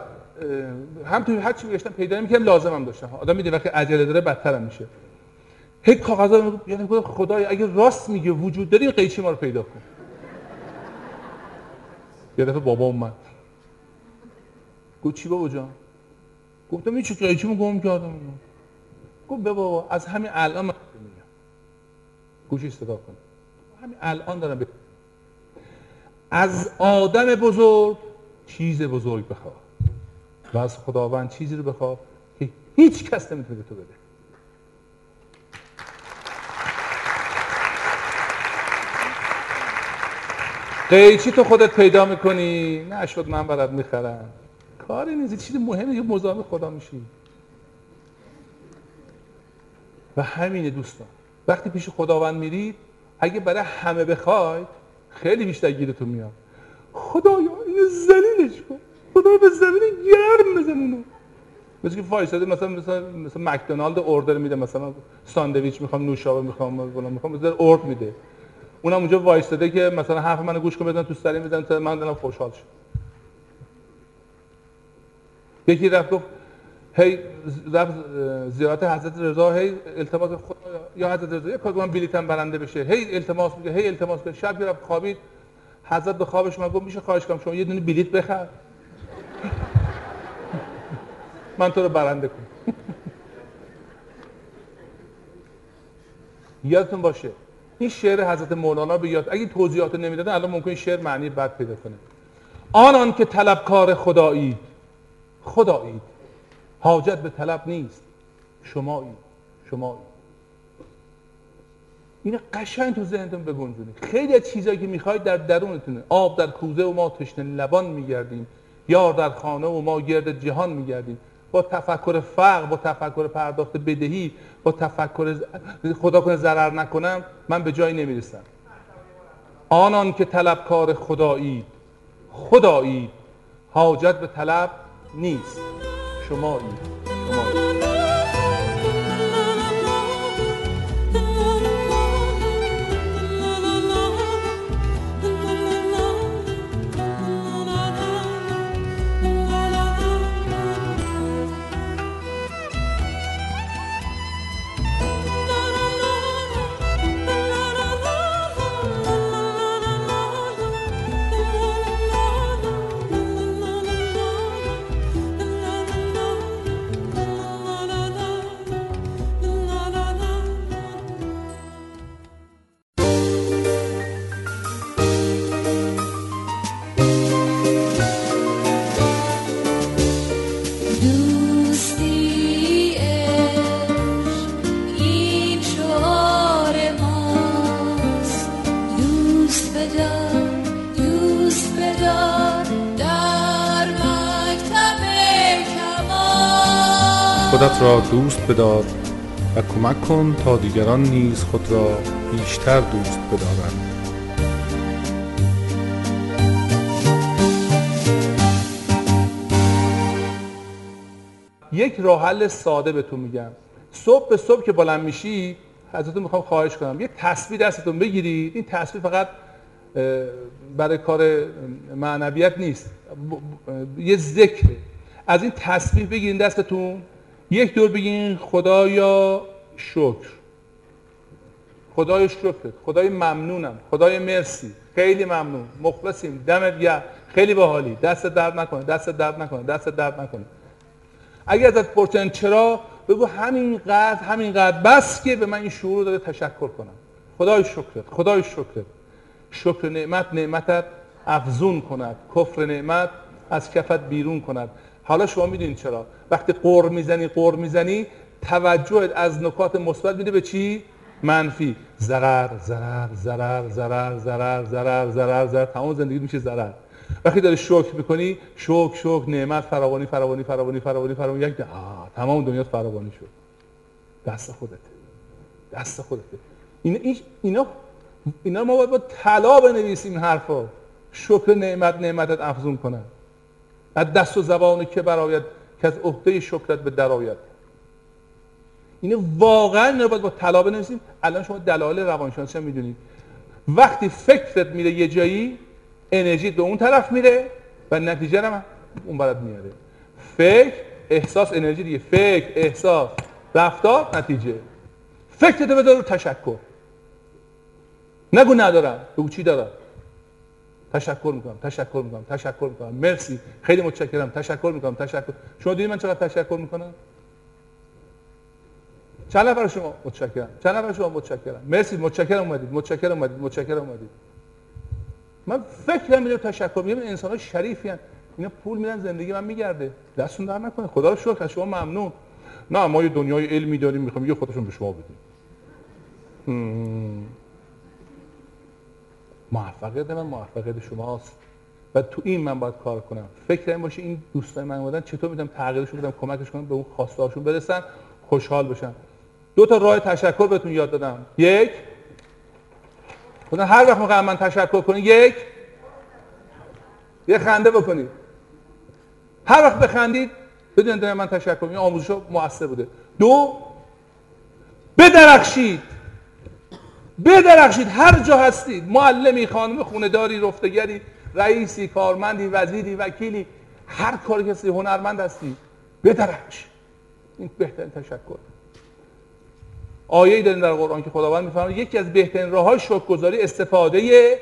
هم توی هر چی میگشتم پیدا نمی‌کردم لازمم داشتم. آدم میده وقتی عجله داره بدترم میشه. هی کاغذا یعنی گفت خدای اگه راست میگه وجود داری قیچی ما رو پیدا کن. یه دفعه بابا اومد. گفت چی بابا جان؟ گفتم این چی قیچیمو گم کردم؟ گفت بابا از همین الان من میگم. گوشی صدا کن. همین الان دارم به از آدم بزرگ چیز بزرگ بخواه و از خداوند چیزی رو بخواه که هیچ کس نمی‌تونه به تو بده. قیچی تو خودت پیدا می‌کنی؟ نه شد من برات می‌خرم کاری نیست چیز مهمی که مزاحم خدا میشی. و همینه دوستان. وقتی پیش خداوند میرید اگه برای همه بخواید خیلی بیشتر گیرتون میاد. خدایا اینو زلیلش کن. خدا به زمین گرم بزن اونو. مثل که فایساده مثلا مثلا مثلا مکدونالد اوردر میده مثلا ساندویچ می‌خوام نوشابه می‌خوام فلان می‌خوام مثلا اورد میده. اونم اونجا وایستاده که مثلا حرف منو گوش کن بزن تو سری میزن تا من دلم خوشحال شد یکی رفت گفت هی زیارت حضرت رضا هی التماس خدا یا حضرت رضا کار من بلیتم برنده بشه. هی التماس میگه هی التماس میگه. شب رفت خوابید حضرت به خوابش من گفت میشه خواهش کنم شما یه دونه بلیت بخر. من تو رو برنده کنم. یادتون باشه این شعر حضرت مولانا به یاد اگه توضیحات نمی‌دادن الان ممکن شعر معنی بد پیدا کنه. آنان که طلبکار خدایی خدایی. حاجت به طلب نیست. شمایی شمایی. این قشنگ تو ذهنتون بگنجونید. خیلی از چیزایی که می‌خواید در درونتونه. آب در کوزه و ما تشنه لبان میگردیم. یار در خانه و ما گرد جهان میگردیم. با تفکر فقر با تفکر پرداخت بدهی با تفکر خدا کنه ضرر نکنم من به جایی نمی‌رسم. آنان که طلبکار خدایی خدایی حاجت به طلب نیست. Come 贸易 خودت را دوست بدار و کمک کن تا دیگران نیز خود را بیشتر دوست بدارند. یک راه حل ساده بهتون میگم. صبح به صبح که بلند میشی ازتون می‌خوام خواهش کنم. یک تسبیح دستتون بگیرید. این تسبیح فقط برای کار معنویت نیست. یه ذکره. از این تسبیح بگیرین دستتون. یک دور بگین خدایا شکر. خدای شکرت. خدای ممنونم. خدای مرسی. خیلی ممنون. مخلصیم. دمت گرم. خیلی باحالی. دست درد نکنه. دست درد نکنه. دست درد نکنه. اگر ازت پرسن چرا بگو همینقدر همینقدر بس که به من این شعور رو داره تشکر کنم. خدای شکرت. خدای شکرت. شکر نعمت نعمتت افزون کند. کفر نعمت از کفت بیرون کند. حالا شما می‌دونید چرا. وقتی قر می‌زنی قر می‌زنی توجهت از نکات مثبت میده به چی؟ منفی. ضرر ضرر ضرر ضرر ضرر ضرر ضرر ضرر. تمام زندگی میشه ضرر. وقتی داری شکر می‌کنی شکر شکر نعمت فراوانی فراوانی فراوانی فراوانی فراوانی. یک تمام دنیا فراوانی شد. دست خودته دست خودته اینا اینا اینا, ما باید با طلا بنویسیم این حرفا شکر نعمت نعمتت افزون کنن. از دست و زبان که براید که از عهده شکرت به درآید اینو واقعا اینا باید با طلا بنویسیم. الان شما دلایل روانشناسی هم می‌دونید. وقتی فکرت میره یه جایی انرژی به اون طرف میره و نتیجه هم اون برات میاره. فکر احساس انرژی دیگه. فکر احساس. رفتار نتیجه. فکرتو بذار رو تشکر. نگو ندارم. بگو چی دارم. تشکر می‌کنم تشکر می‌کنم تشکر می‌کنم. مرسی. خیلی متشکرم. تشکر می‌کنم تشکر. شما دیدید من چقدر تشکر می‌کنم؟ چند نفر شما؟ متشکرم. چند نفر شما؟ متشکرم. مرسی. متشکرم اومدید. متشکرم اومدید. متشکرم اومدید. من فکرم میره تشکر میگم انسان ها شریفی هن. اینا پول میدن زندگی من میگرده. دستون در نکنه. خدا رو شکر شما ممنون. نه ما یه دنیای علمی داریم می‌خوام یه خودشون به شما بدیم. موفقیت من موفقیت شماست. و تو این من باید کار کنم. فکر این باشه این دوستای من اومدن چطور می‌تونم تغییرشون بدم کمکش کنم به اون خواستهاشون برسن خوشحال بشن دو تا راه تشکر بهتون یاد دادم. یک گفتن هر وقت می‌خوام من تشکر کنید یک یه خنده بکنید هر وقت بخندید بدونید من تشکر این آموزش موثر بوده. دو بدرخشید. بدرخشید هر جا هستید. معلمی خانم خونداری رفتگری رئیسی کارمندی وزیری وکیلی هر کاری که هستی هنرمند هستی. بدرخش. این بهترین تشکر. آیه داریم در قرآن که خداوند میفرماید یکی از بهترین راههای شکرگزاری استفاده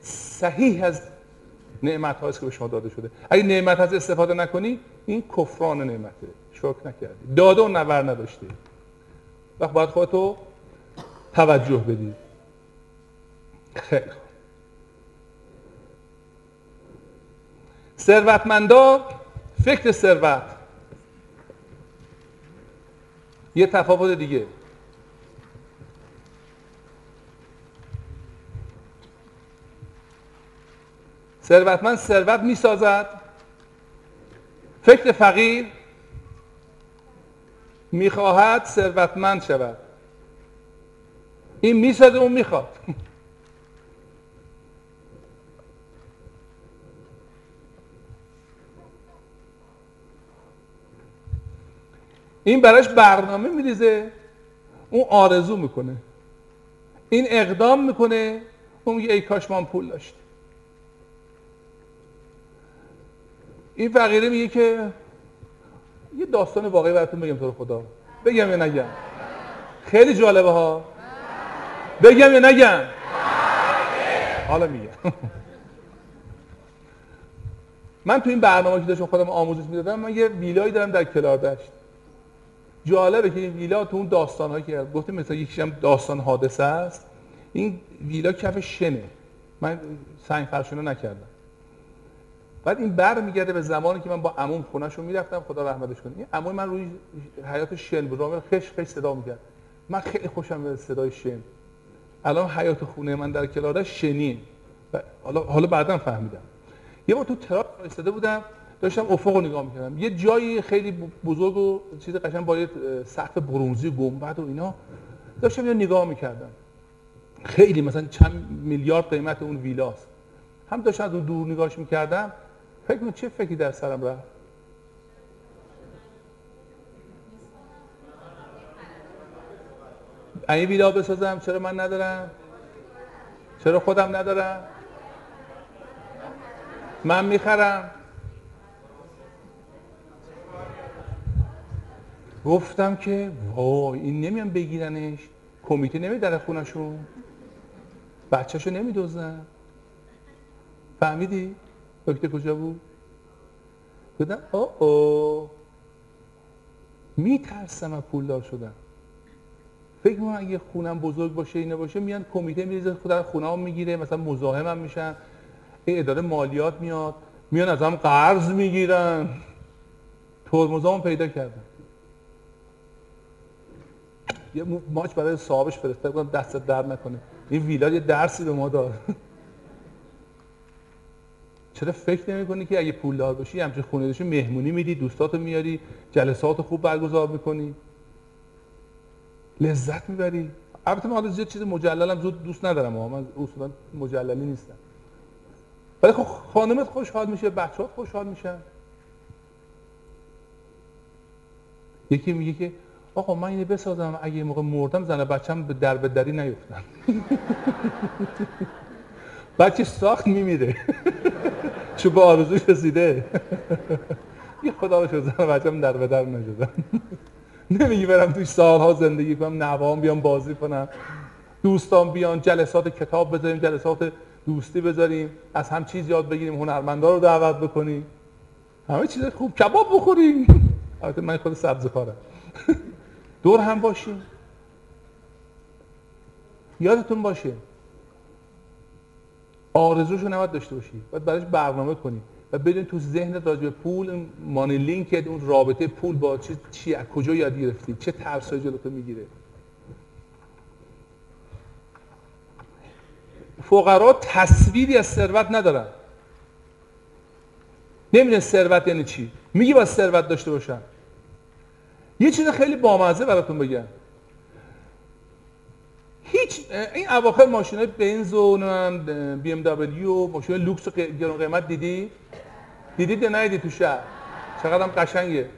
صحیح از نعمت هاست که به شما داده شده. اگه نعمت هست استفاده نکنی این کفران نعمته. شکر نکردی. داده و نور نداشتی. وقت باید خودتو توجه بدی خیلی ثروتمندا فکر ثروت. یه تفاوت دیگه. ثروتمند ثروت می‌سازد. فکر فقیر می‌خواهد ثروتمند شود. این می‌سازه اون می‌خواد. این براش برنامه میریزه اون آرزو می‌کنه. این اقدام می‌کنه اون میگه ای کاش من پول داشت این فقیره میگه که یه داستان واقعی براتون بگم تو خدا. بگم یا نگم. خیلی جالبه ها. بگم یا نگم؟ حالا میگم. من تو این برنامه که داشتم خودم آموزش می‌دادم من یه ویلایی دارم در کلاردشت جالبه که این ویلا تو اون داستان هایی که گفتیم مثلا یکیش هم داستان حادثه است. این ویلا کف شنه. من سنگ فرشونو نکردم. بعد این بر میگرده به زمانی که من با عموم خونهشون می‌رفتم خدا رحمتش کنه. این عموم من روی حیات شن بود. خش خش صدا می‌کرد. من خیلی خوشم به صدای شن. الان حیات خونه من در کلاده شنی حالا حالا بعدا فهمیدم. یه بار تو تراس ایستاده بودم داشتم افق رو نگاه می‌کردم. یه جایی خیلی بزرگ و چیز قشنگ با یه سقف برونزی گنبد و اینا داشتم یه نگاه می‌کردم. خیلی مثلا چند میلیارد قیمت اون ویلاست. هم داشتم از اون دور نگاهش می‌کردم. فکر کن چه فکری در سرم رفت؟ این ویلا بسازم چرا من ندارم؟ چرا خودم ندارم؟ من می‌خرم. گفتم که وای این نمیان بگیرنش. کمیته نمی در خونشون بچهشو نمی دوزن فهمیدی؟ نکته کجا بود؟ گفتم او او میترسم از پولدار شدن. فکر کنم اگه خونم بزرگ باشه اینه باشه میان کمیته میریزه خود خونه می‌گیره مثلا مزاحم هم میشن اداره مالیات میاد میان از هم قرض می‌گیرن. ترمزامو پیدا کردم یه ماچ برای صاحبش فرسته بودم دستت در نکنه. این ویلا یه درسی به ما داد. چرا فکر نمی کنی که اگه پولدار باشی همچین خونه داشتی مهمونی میدی دوستاتو میاری جلسات خوب برگزار می‌کنی؟ لذت می‌بری. البته من حالا زیاد چیز مجللم زود دوست ندارم اما من اصولا مجللی نیستم. ولی خب خانمت خوشحال میشه بچه‌ها خوشحال میشن یکی میگه که آقا من اینو بسازم اگه موقع مردم زن بچم به در به دری نیفتن. بچه ساخت میمیره. چون به آرزوش رسیده. یه خدا رو شد زن بچم در به در نشدن. نمیگی برم توی سالها زندگی کنم نوام بیام بازی کنم. دوستان بیان جلسات کتاب بذاریم جلسات دوستی بذاریم. از هم چیز یاد بگیریم هنرمندا رو دعوت بکنیم. همه چیز خوب. کباب بخوریم. البته من خود سبزی کارم. دور هم باشیم. یادتون باشه. آرزوشو نباید داشته باشی. باید براش برنامه کنی. و بدون تو ذهن راجع به پول مانی لینک اون رابطه پول با چی, چی از کجا یاد گرفتی؟ چه ترسایی جلوتو می‌گیره فقرا تصویری از ثروت ندارن. نمی‌دونن ثروت یعنی چی. میگی با ثروت داشته باشن. یه چیز خیلی بامزه براتون بگم. هیچ این اواخر ماشین بنز و بی ام دبلیو ماشین لوکس و گرون قیمت دیدی؟ دیدید یا ندیدی تو شهر؟ چقدر هم قشنگه.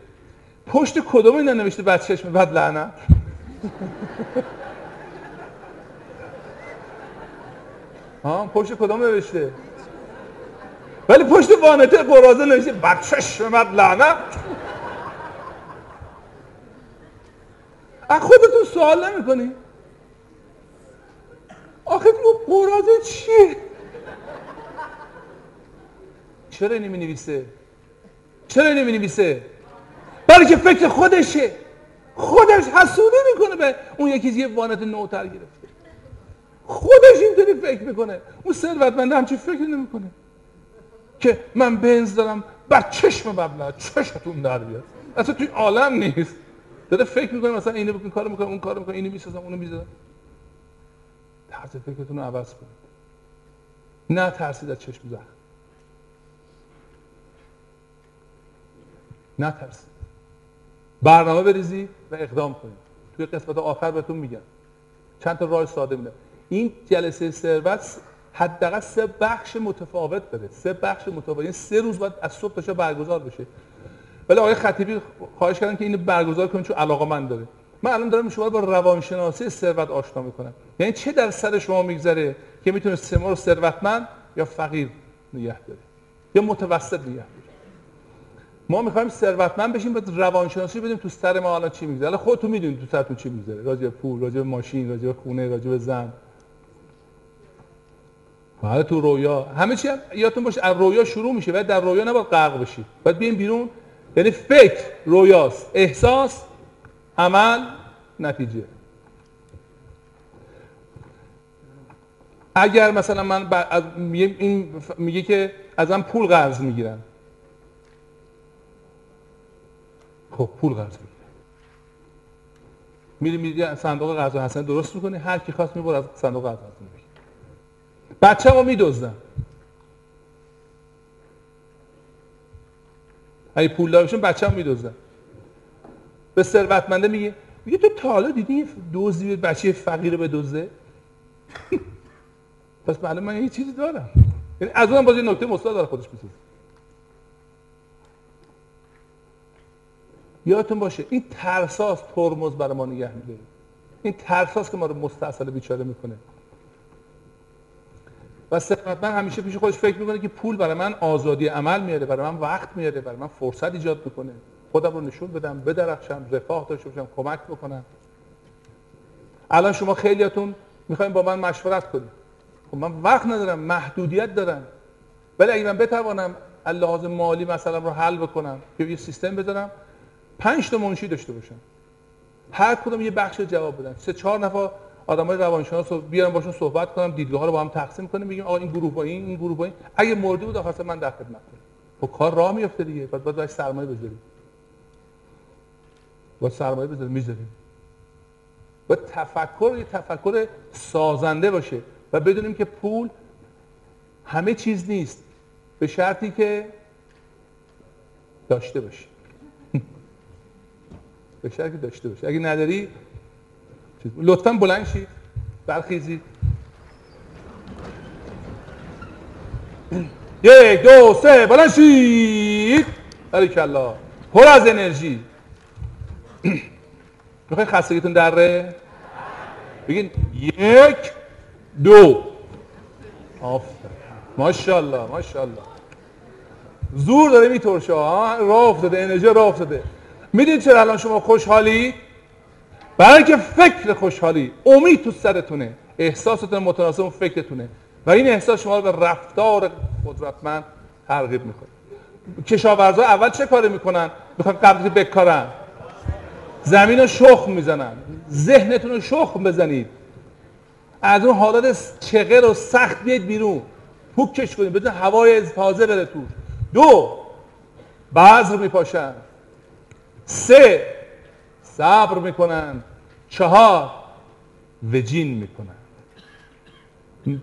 پشت کدوم اینا نوشته بعد چشم بعد لعنت؟ ها پشت کدوم نوشته؟ ولی پشت وانته قرازه نوشته بعد چشم بعد لعنت؟ از خودتون سوال نمی کنی آخه تو قرازه چیه چرا نمی نویسه چرا نمی نویسه که فکر خودشه. خودش حسودی می‌کنه به اون یکی یه وانت نوتر گرفته. خودش اینطوری فکر می‌کنه. اون ثروتمنده همچین فکر نمی‌کنه. که من بنز دارم بر چشم مبلغ چشتون در بیاد. اصلا توی عالم نیست. داره فکر می‌کنه مثلا اینو بکن کارو می‌کنه اون کارو می‌کنه اینو می‌سازم اونو می‌ذارم. طرز فکرتون رو عوض کنید. نه ترسید از چشم زخم. نه ترسید. برنامه بریزید و اقدام کنید. توی قسمت آخر بهتون میگم. چند تا راه ساده میدم. این جلسه ثروت حداقل سه بخش متفاوت داره. سه بخش متفاوت. یعنی سه روز باید از صبح تا برگزار بشه. ولی آقای خطیبی خواهش کردن که اینو برگزار کنید چون علاقه من داره. من الان دارم شما با روانشناسی ثروت آشنا می‌کنم. یعنی چه در سر شما میگذره که می‌تونه شما رو ثروتمند یا فقیر نگه داره؟ یا متوسط نگه داره؟ ما می‌خوایم ثروتمند بشیم با روانشناسی بدیم تو سر ما الان چی میگذره. خودتون می‌دونید تو سرتون چی میگذره. راجع پول راجع ماشین راجع خونه راجع زن. حالا تو رویا. همه چی هم یادتون باشه از رویا شروع میشه. و در رویا نباید غرق بشید باید بیاین بیرون. یعنی فکر رویاست. احساس عمل نتیجه. اگر مثلا من از این میگه که ازم پول قرض می‌گیرن. خب پول قرض می‌گیرن. میری میری صندوق قرض حسن درست می‌کنی هر کی خواست می‌بره از صندوق قرض حسن بچه ما میدزدن. اگه پول دارشون بچه هم میدزدن. به ثروتمنده میگه میگه تو تا حالا دیدی دزدی بچه فقیر به دزده پس معلوم من یه چیزی دارم. یعنی از اونم باز یه نکته مثبت داره خودش می‌سازه یادتون باشه این ترساس ترمز برای ما نگه میده این ترساس که ما رو مستاصل بیچاره می‌کنه. و ثروتمند همیشه پیش خودش فکر می‌کنه که پول برای من آزادی عمل میاره برای من وقت میاره برای من فرصت ایجاد می‌کنه. خودم رو نشون بدم بدرخشم رفاه داشته باشم کمک بکنم. الان شما خیلیاتون می‌خوایم با من مشورت کنید. خب من وقت ندارم محدودیت دارم. ولی اگه من بتوانم لحاظ مالی مثلا رو حل بکنم که یه سیستم بذارم پنج تا منشی داشته باشم. هر کدوم یه بخش جواب بدن. سه چهار نفر آدمای روانشناس رو بیارم باشون صحبت کنم دیدگاه ها رو با هم تقسیم کنیم بگیم آقا این گروه با این این گروه با این. اگه موردی بود آخه من در خدمت کنم خب کار راه میفته دیگه. بعد باید سرمایه بذاریم. با سرمایه بذاریم می‌ذاریم. و تفکر یه تفکر سازنده باشه و بدونیم که پول همه چیز نیست. به شرطی که داشته باشی به شرطی داشته باشی اگه نداری لطفا بلند شید. برخیزید یک دو سه. بلند شید. کلا پر از انرژی. می‌خوای خستگیتون دره؟ بگین یک دو. ماشاءالله ماشاءالله. زور داره میترشه. راه افتاده انرژی راه افتاده. می‌دونید چرا الان شما خوشحالی؟ برای اینکه فکر خوشحالی. امید تو سرتونه. احساستون متناسب اون فکرتونه. و این احساس شما رو به رفتار قدرتمند ترغیب می‌کنه. کشاورزا اول چه کاری می‌کنن؟ می‌خوان قبضی بکارن. زمین رو شخم می‌زنن. ذهنتون رو شخم بزنید. از اون حالات چغر و سخت بیاید بیرون. پوکش کنید. بدون هوای تازه بره تو دو بذر میپاشن. سه صبر می‌کنن. چهار وجین می‌کنن.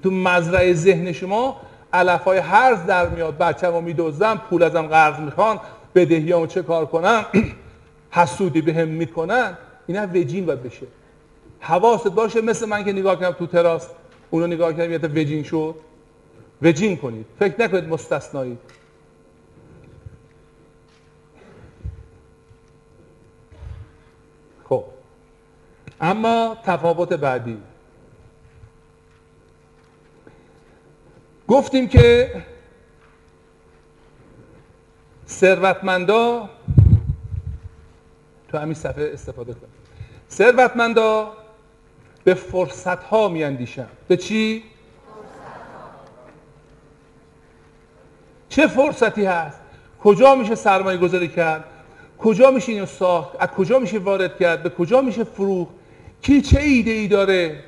تو مزرعه ذهن شما علف های هرز در میاد. بچه رو میدوزم پول ازم قرض می‌خوان. بدهی چه کار کنم؟ حسودی به هم می‌کنن اینا وجین باید بشه. حواست باشه مثل من که نگاه کردم تو تراس اونو نگاه کردم یه وجین شد. وجین کنید. فکر نکنید مستثنایی. خب. اما تفاوت بعدی. گفتیم که ثروتمندا تو همین صفحه استفاده کنیم ثروتمندا به فرصت ها میاندیشن به چی؟ چه فرصتی هست؟ کجا میشه سرمایه گذاری کرد؟ کجا میشه اینو ساخت؟ از کجا میشه وارد کرد؟ به کجا میشه فروخت؟ کی چه ایده ای داره؟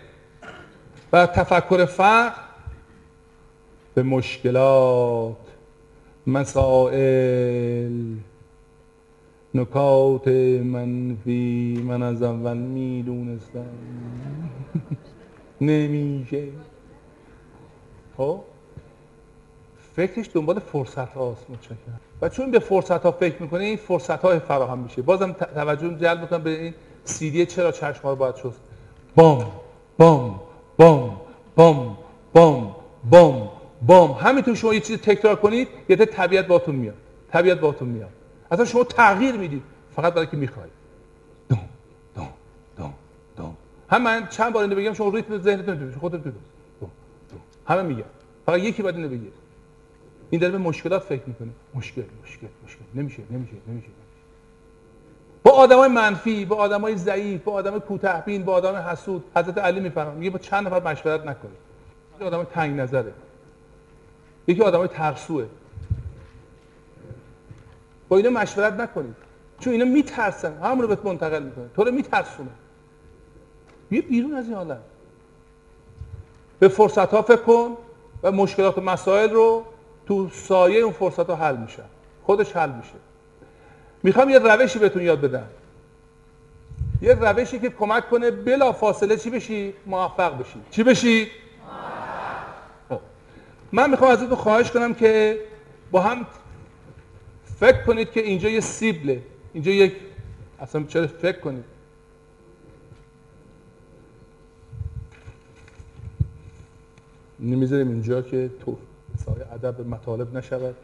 و تفکر فقر به مشکلات مسائل نکات منفی من از اول می‌دونستم. نمیشه. خب؟ فکرش دنبال فرصت هاست متشکرم. و چون به فرصت ها فکر می‌کنه این فرصت های فراهم میشه. بازم توجه جلب می‌کنم به این سیدی چرا چشم ها باید شست بام بام بام بام بام بام بام. همینطور شما یه چیز تکرار کنید یه طبیعت باتون میاد. طبیعت باتون میاد. اصلا شما تغییر می‌دید. فقط برای که می‌خواید. دم دم دم دم هم من چند بار اینو بگم شما ریتم ذهنتون می‌تونید خودتون دم همه میگم فقط یکی باید اینو بگید این داره به مشکلات فکر می‌کنه. مشکل مشکل مشکل. نمیشه نمیشه نمیشه. با آدمای منفی با آدمای ضعیف با آدم کوتاه بین با آدم حسود حضرت علی می‌فهمم میگه با چند نفر مشورت نکنید. آدم تنگ نظره. یکی آدمای ترسوه. با اینا مشورت نکنید چون اینا میترسن. همون رو بهت منتقل می‌کنه تو رو میترسونه. یه بیرون از این حالت به فرصت ها فکر کن و مشکلات و مسائل رو تو سایه اون فرصت ها حل میشه. خودش حل میشه. می‌خوام یه روشی بهتون یاد بدم. یه روشی که کمک کنه بلا فاصله چی بشی؟ موفق بشی. چی بشی؟ خب. من می‌خوام ازتون خواهش کنم که با هم فکر کنید که اینجا یه سیبله. اینجا یک اصلا چرا فکر کنید؟ نمی‌ذاریم اینجا که تو سایه ادب مطالب نشود.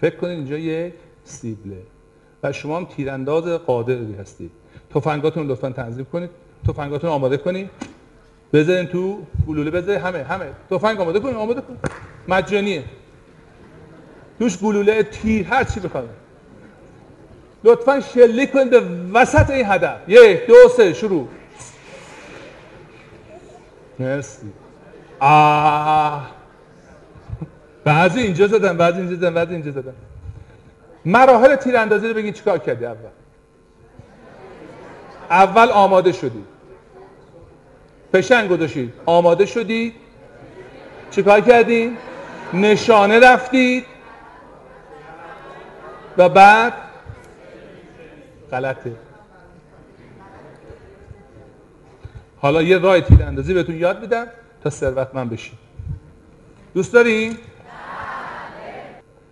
فکر کنید اینجا یک سیبله. و شما هم تیرانداز قادری هستید. تفنگاتون لطفا تنظیم کنید. تفنگاتون آماده کنید. بذارین تو گلوله بذارین همه همه. تفنگ آماده کنید آماده کنید مجانیه. توش گلوله تیر هر چی بخواد. لطفا شلیک کنید به وسط این هدف. یک دو سه شروع. مرسی. آه. بعضی اینجا زدن بعضی اینجا زدن بعضی اینجا زدن. مراحل تیراندازی رو بگین چیکار کردی اول؟ اول آماده شدی. فشنگ گذاشتید آماده شدید چیکار کردین نشانه رفتید؟ و بعد؟ غلطه. حالا یه راه تیراندازی بهتون یاد میدم تا ثروتمند بشید دوست دارین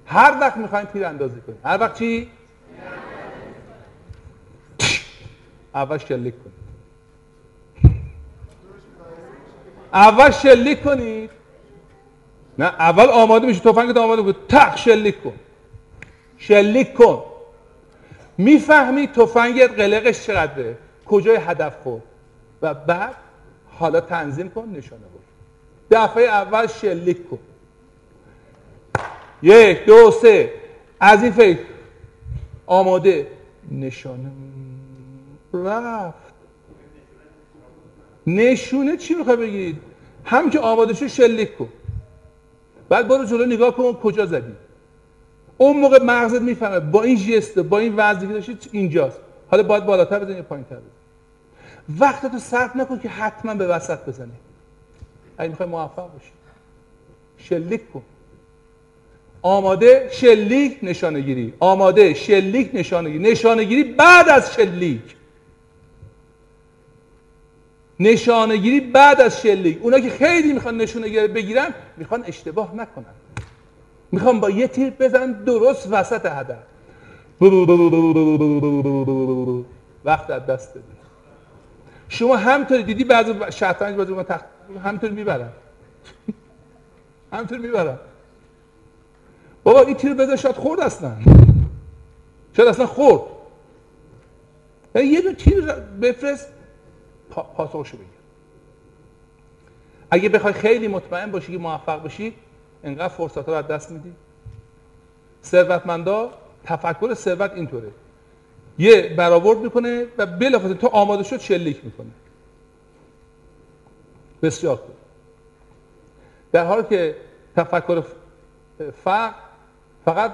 هر وقت می‌خواین تیر اندازی کنید هر وقت چی؟ اول شلیک کنید اول شلیک کنید. نه اول آماده میشه تفنگت آماده بود تق شلیک کن. شلیک کن. می‌فهمی تفنگت قلقش چقدره. کجای هدف خورد و بعد حالا تنظیم کن نشانه بود دفعه اول شلیک کن. یک دو سه. از این فکر آماده. نشانه. رفت. نشونه چی می‌خوای بگید؟ هم که آماده شلیک کن. بعد برو جلو نگاه کن کجا زدی. اون موقع مغزت می‌فهمه با این جست با این وضعی که داشتی اینجاست. حالا باید بالاتر بزنی پایینتر بزنی. وقت تو صرف نکن که حتما به وسط بزنی. اگه می‌خوای موفق باشی. شلیک کن. آماده شلیک نشانه گیری آماده شلیک نشانه گیری نشانه گیری بعد از شلیک. نشانه گیری بعد از شلیک. اونا که خیلی می‌خوان نشانه گیری بگیرن می‌خوان اشتباه نکنن. می‌خوان با یه تیر بزنن درست وسط هدف. وقت از دست بدی شما همطوری دیدی بعضی شطرنج بازی تخت همطوری می‌برن. همطوری می‌برن. بابا این تیر بزن شاید خورد اصلا. شاید اصلا خورد یعنی یه دو تیر بفرست. پاسخشو بگیر. اگه بخوای خیلی مطمئن باشی که موفق باشی انقدر فرصت رو از دست میدی. ثروتمندا تفکر ثروت اینطوره. یه برآورد می‌کنه و بلافاصله تو آماده شد شلیک می‌کنه. بسیار خوب. در حالی که تفکر فقر فقط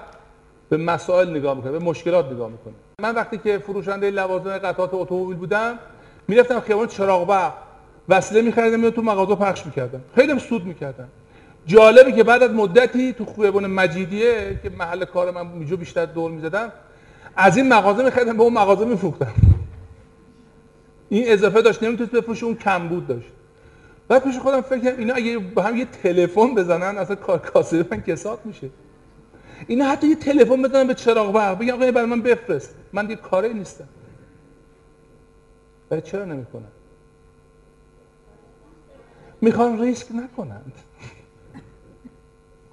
به مسائل نگاه می‌کنه به مشکلات نگاه می‌کنه. من وقتی که فروشنده لوازم قطعات اتومبیل بودم می‌رفتم خیابان چراغ برق وسیله میخریدم میاد تو مغازه پخش می‌کردم. خیلی سود می‌کردم. جالبه که بعد از مدتی تو خیابان مجیدیه که محل کار من میجو بیشتر دور می‌زدم از این مغازه میخریدم به اون مغازه میفروختم. این اضافه داشت نمی‌تونست بفروشه اون کم بود داشت. بعد پیش خودم فکر کردم اینا اگه با هم یه تلفن بزنن اصلا کار کاسه من کسات میشه. اینا حتی یه تلفن بزنن به چراغ برق بگن آقا برای من بفرست. من دیگه کاری نیستم. ولی چرا نمی‌کنن؟ می‌خوان ریسک نکنند.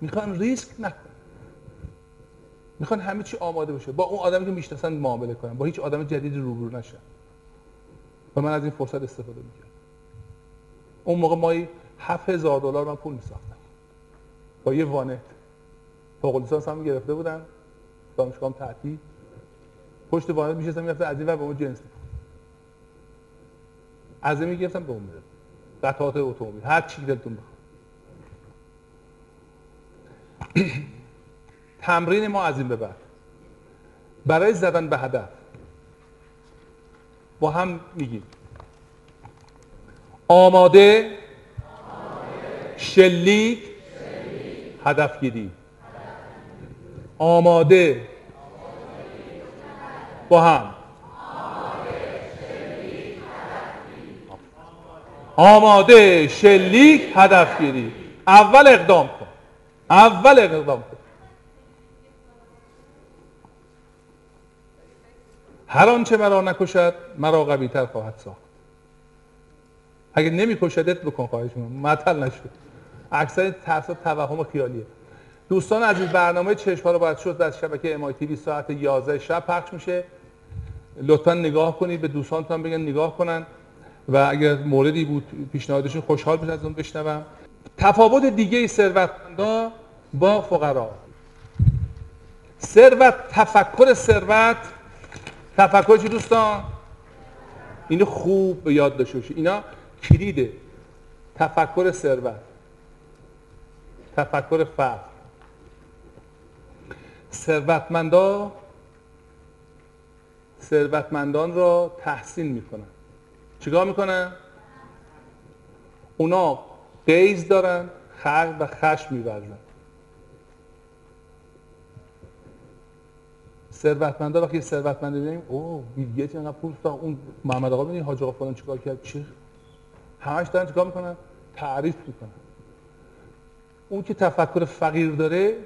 می‌خوان ریسک نکنند. می‌خوان همه چی آماده باشه با اون آدمی که می‌شناسن معامله کنن. با هیچ آدم جدید روبرو نشن. و من از این فرصت استفاده می‌کردم. اون موقع مایی 7000 دلار من پول میساختم. با یه وانت. فوق لیسانس هم گرفته بودن. دانشگاهم تعطیل. پشت وانت میشستم می‌رفتم از این ور به اون جنس از این می‌گرفتم به اون می‌دادم قطعات اتومبیل. هر چی دلتون بخواد. تمرین ما از این به بعد. برای زدن به هدف. با هم میگیم. آماده شلیک هدفگیری. آماده با هم. آماده شلیک هدفگیری. اول اقدام کن. اول اقدام کن. هر آنچه مرا نکشد مرا قوی تر خواهد ساخت. اگه نمیکشدت بکن خواهش می‌کنم. معطل نشد اکثر ترس و توهم خیالیه. دوستان عزیز برنامه چشم رو باید شد در شبکه امای تیوی ساعت 11 شب پخش میشه. لطفا نگاه کنید. به دوستانتون بگن نگاه کنن. و اگر موردی بود پیشنهادشون خوشحال میشن از اون بشنوم. تفاوت دیگه ثروتمندا با فقرا. ثروت تفکر ثروت. تفکر چی دوستان؟ اینو خوب به یاد داشته باشید اینا کلیده. تفکر ثروت. تفکر فقر. ثروتمندا ثروتمندان را تحسین می‌کنن. چیکار می‌کنن اونا قیز دارن خر و خشم میورزن. ثروتمندا وقتی ثروتمند ببینیم اوه بیل گیت اینقدر پول ساخت اون محمد آقا ببینید حاج آقا فلان چیکار کرد چی؟ همش دارن چیکار می‌کنن؟ تعریف می‌کنن. اون که تفکر فقیر داره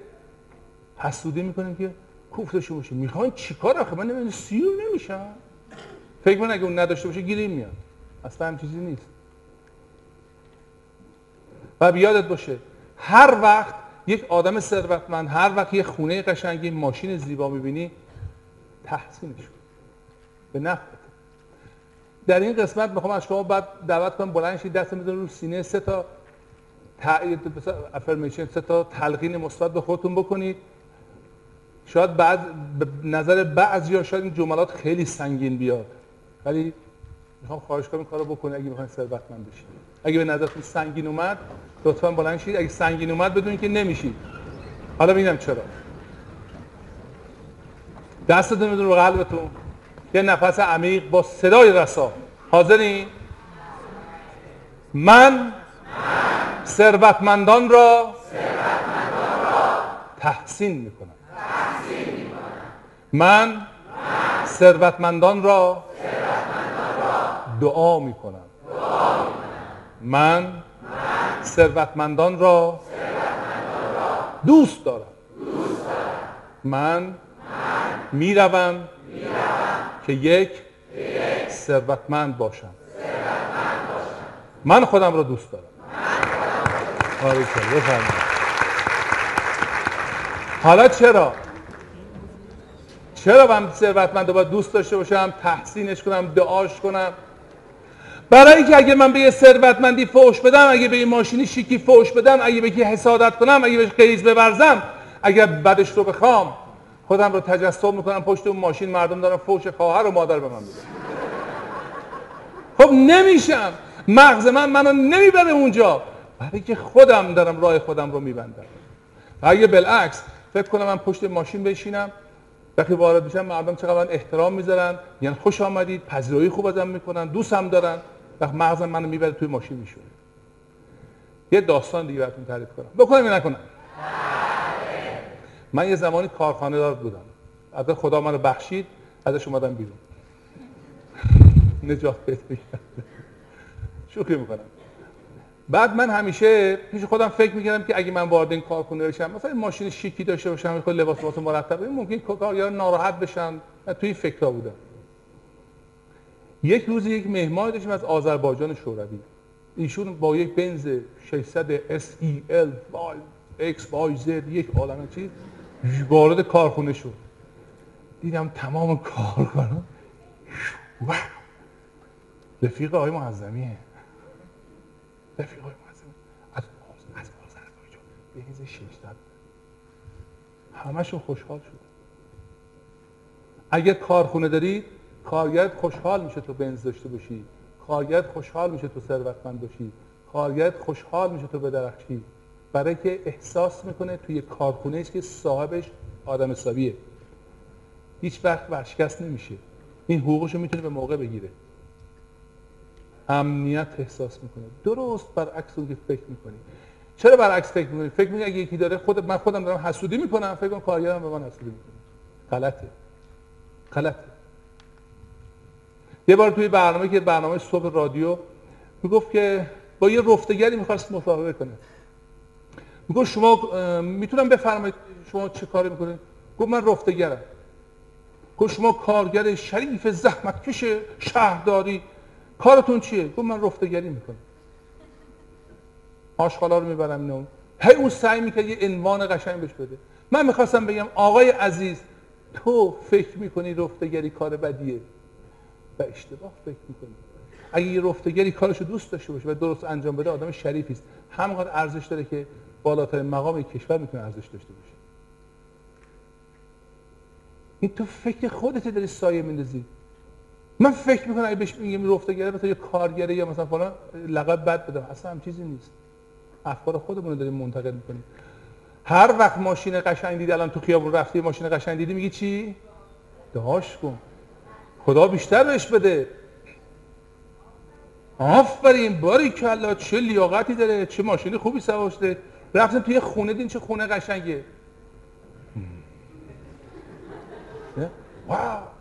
حسودی می‌کنیم که کوفتشو باشه. می‌خوان چیکار آخه؟ من نمی‌دونم سیر نمیشم. فکر من اگه اون نداشته باشه گیریم میاد. اصلا هم چیزی نیست. و بیادت باشه هر وقت یک آدم ثروتمند هر وقت یه خونه قشنگی ماشین زیبا می‌بینی تحسینش کن. به نفعت. در این قسمت می‌خوام از شما بعد دعوت کنم بلند شید دست می‌ذارید رو سینه سه تا تایید افرمیشن سه تا تلقین مثبت به خودتون بکنید. شاید بعد نظر بعضیا شاید این جملات خیلی سنگین بیاد. ولی می‌خوام خواهش کنم کارو بکنید اگه می‌خواین ثروتمند بشید اگه به نظرتون سنگین اومد لطفا بلند شید. اگه سنگین اومد بدونید که نمیشید حالا ببینم چرا. دستتون بدون رو قلبتون. یه نفس عمیق با صدای رسا. حاضرین؟ من ثروتمندان را تحسین می‌کنم. من ثروتمندان را دعا می‌کنم. من ثروتمندان را دوست دارم. من می‌روم که یک ثروتمند باشم. من خودم را دوست دارم. آره حالا چرا؟ چرا من ثروتمند رو باید دوست داشته باشم تحسینش کنم دعاش کنم؟ برای اینکه اگه من به یه ثروتمندی فوش بدم اگه به یه ماشینی شیکی فوش بدم اگه به یه حسادت کنم اگه بهش قیز ببرزم اگر بدش رو بخوام خودم رو تجسم می‌کنم پشت اون ماشین مردم دارن فوش خواهر و مادر به من میدن. خب نمیشم. مغز من منو نمی‌بره اونجا. برای که خودم دارم راه خودم رو میبندم. و اگه بالعکس فکر کنم من پشت ماشین بشینم وقتی وارد میشم مردم چقدر احترام می‌ذارن یعنی خوش آمدید پذیرایی خوب ازم می‌کنن دوستم دارن. وقت مغزم منو می‌بره توی ماشین میشونه یه داستان دیگه براتون تعریف کنم. بکنم یا نکنم؟ من یه زمانی کارخانه دار بودم. از خدا منو بخشید ازش اومدم بیرون. نجات پیدا کردم شوخی می‌کنم. بعد من همیشه پیش خودم فکر می‌کردم که اگه من وارد این کارخونه بشم مثلا ماشین شیکی داشته باشم خود لباس لباس مرتب ممکن کارگر ناراحت بشن. من توی فکرها بودم. یک روز یک مهمان داشتیم از آذربایجان شوروی. ایشون با یک بنز 600 SEL X Y Z یک عالم چیز وارد کارخونه شد. دیدم تمام کارکنان رفیق آقای معظمیه. رفیق آقای معظمی از از آذربایجان بنز 600 همشون خوشحال شد اگه کارخونه دارید کارگرت خوشحال میشه تو بنز داشته باشی کارگرت خوشحال میشه تو ثروتمند باشی کارگرت خوشحال میشه تو بدرخشی برای که احساس می‌کنه توی کارخونه است که صاحبش آدم حسابیه هیچ وقت ورشکست نمیشه این حقوقش رو می‌تونه به موقع بگیره امنیت احساس می‌کنه. درست برعکس اون که فکر می‌کنی. چرا برعکس فکر می‌کنی؟ فکر می‌کنی اگه یکی داره خود من خودم دارم حسودی می‌کنم فکر کنم کارگرم به من حسودی می‌کنه غلطه. غلطه. یه بار توی برنامه که برنامه صبح رادیو می‌گفت که با یه رفتگری می‌خواست مصاحبه کنه. می‌گفت شما می‌تونم بفرمایید شما چه کاری می‌کنید؟ گفت من رفتگرم. گفت شما کارگر شریف زحمتکش شهرداری کارتون چیه؟ گفت من رفتگری می‌کنم. آشغالا رو می‌برم اینو هی اون سعی می‌کرد یه عنوان قشنگ بهش بده. من می‌خواستم بگم آقای عزیز تو فکر می‌کنی رفتگری کار بدیه؟ و اشتباه فکر می‌کنی. اگه یه رفتگری کارشو دوست داشته باشه و درست انجام بده آدم شریفی است. همینقدر ارزش داره که بالاترین مقام کشور می‌تونه ارزش داشته باشه. این تو فکر خودت داری سایه میندازی. من فکر می‌کنم اگه بهش میگم رفتگره مثلا یه کارگره یا مثلا فلان لقب بد بدم اصلا هم چیزی نیست. افکار خودمون رو داریم منتقل می‌کنیم. هر وقت ماشین قشنگ دیدی الان تو خیابون رفتی ماشین قشنگ دیدی میگی چی؟ داش کن. خدا بیشتر بهش بده. آفرین باری کلا چه لیاقتی داره چه ماشین خوبی سوار شده. رفتن توی خونه دین چه خونه قشنگه. واو.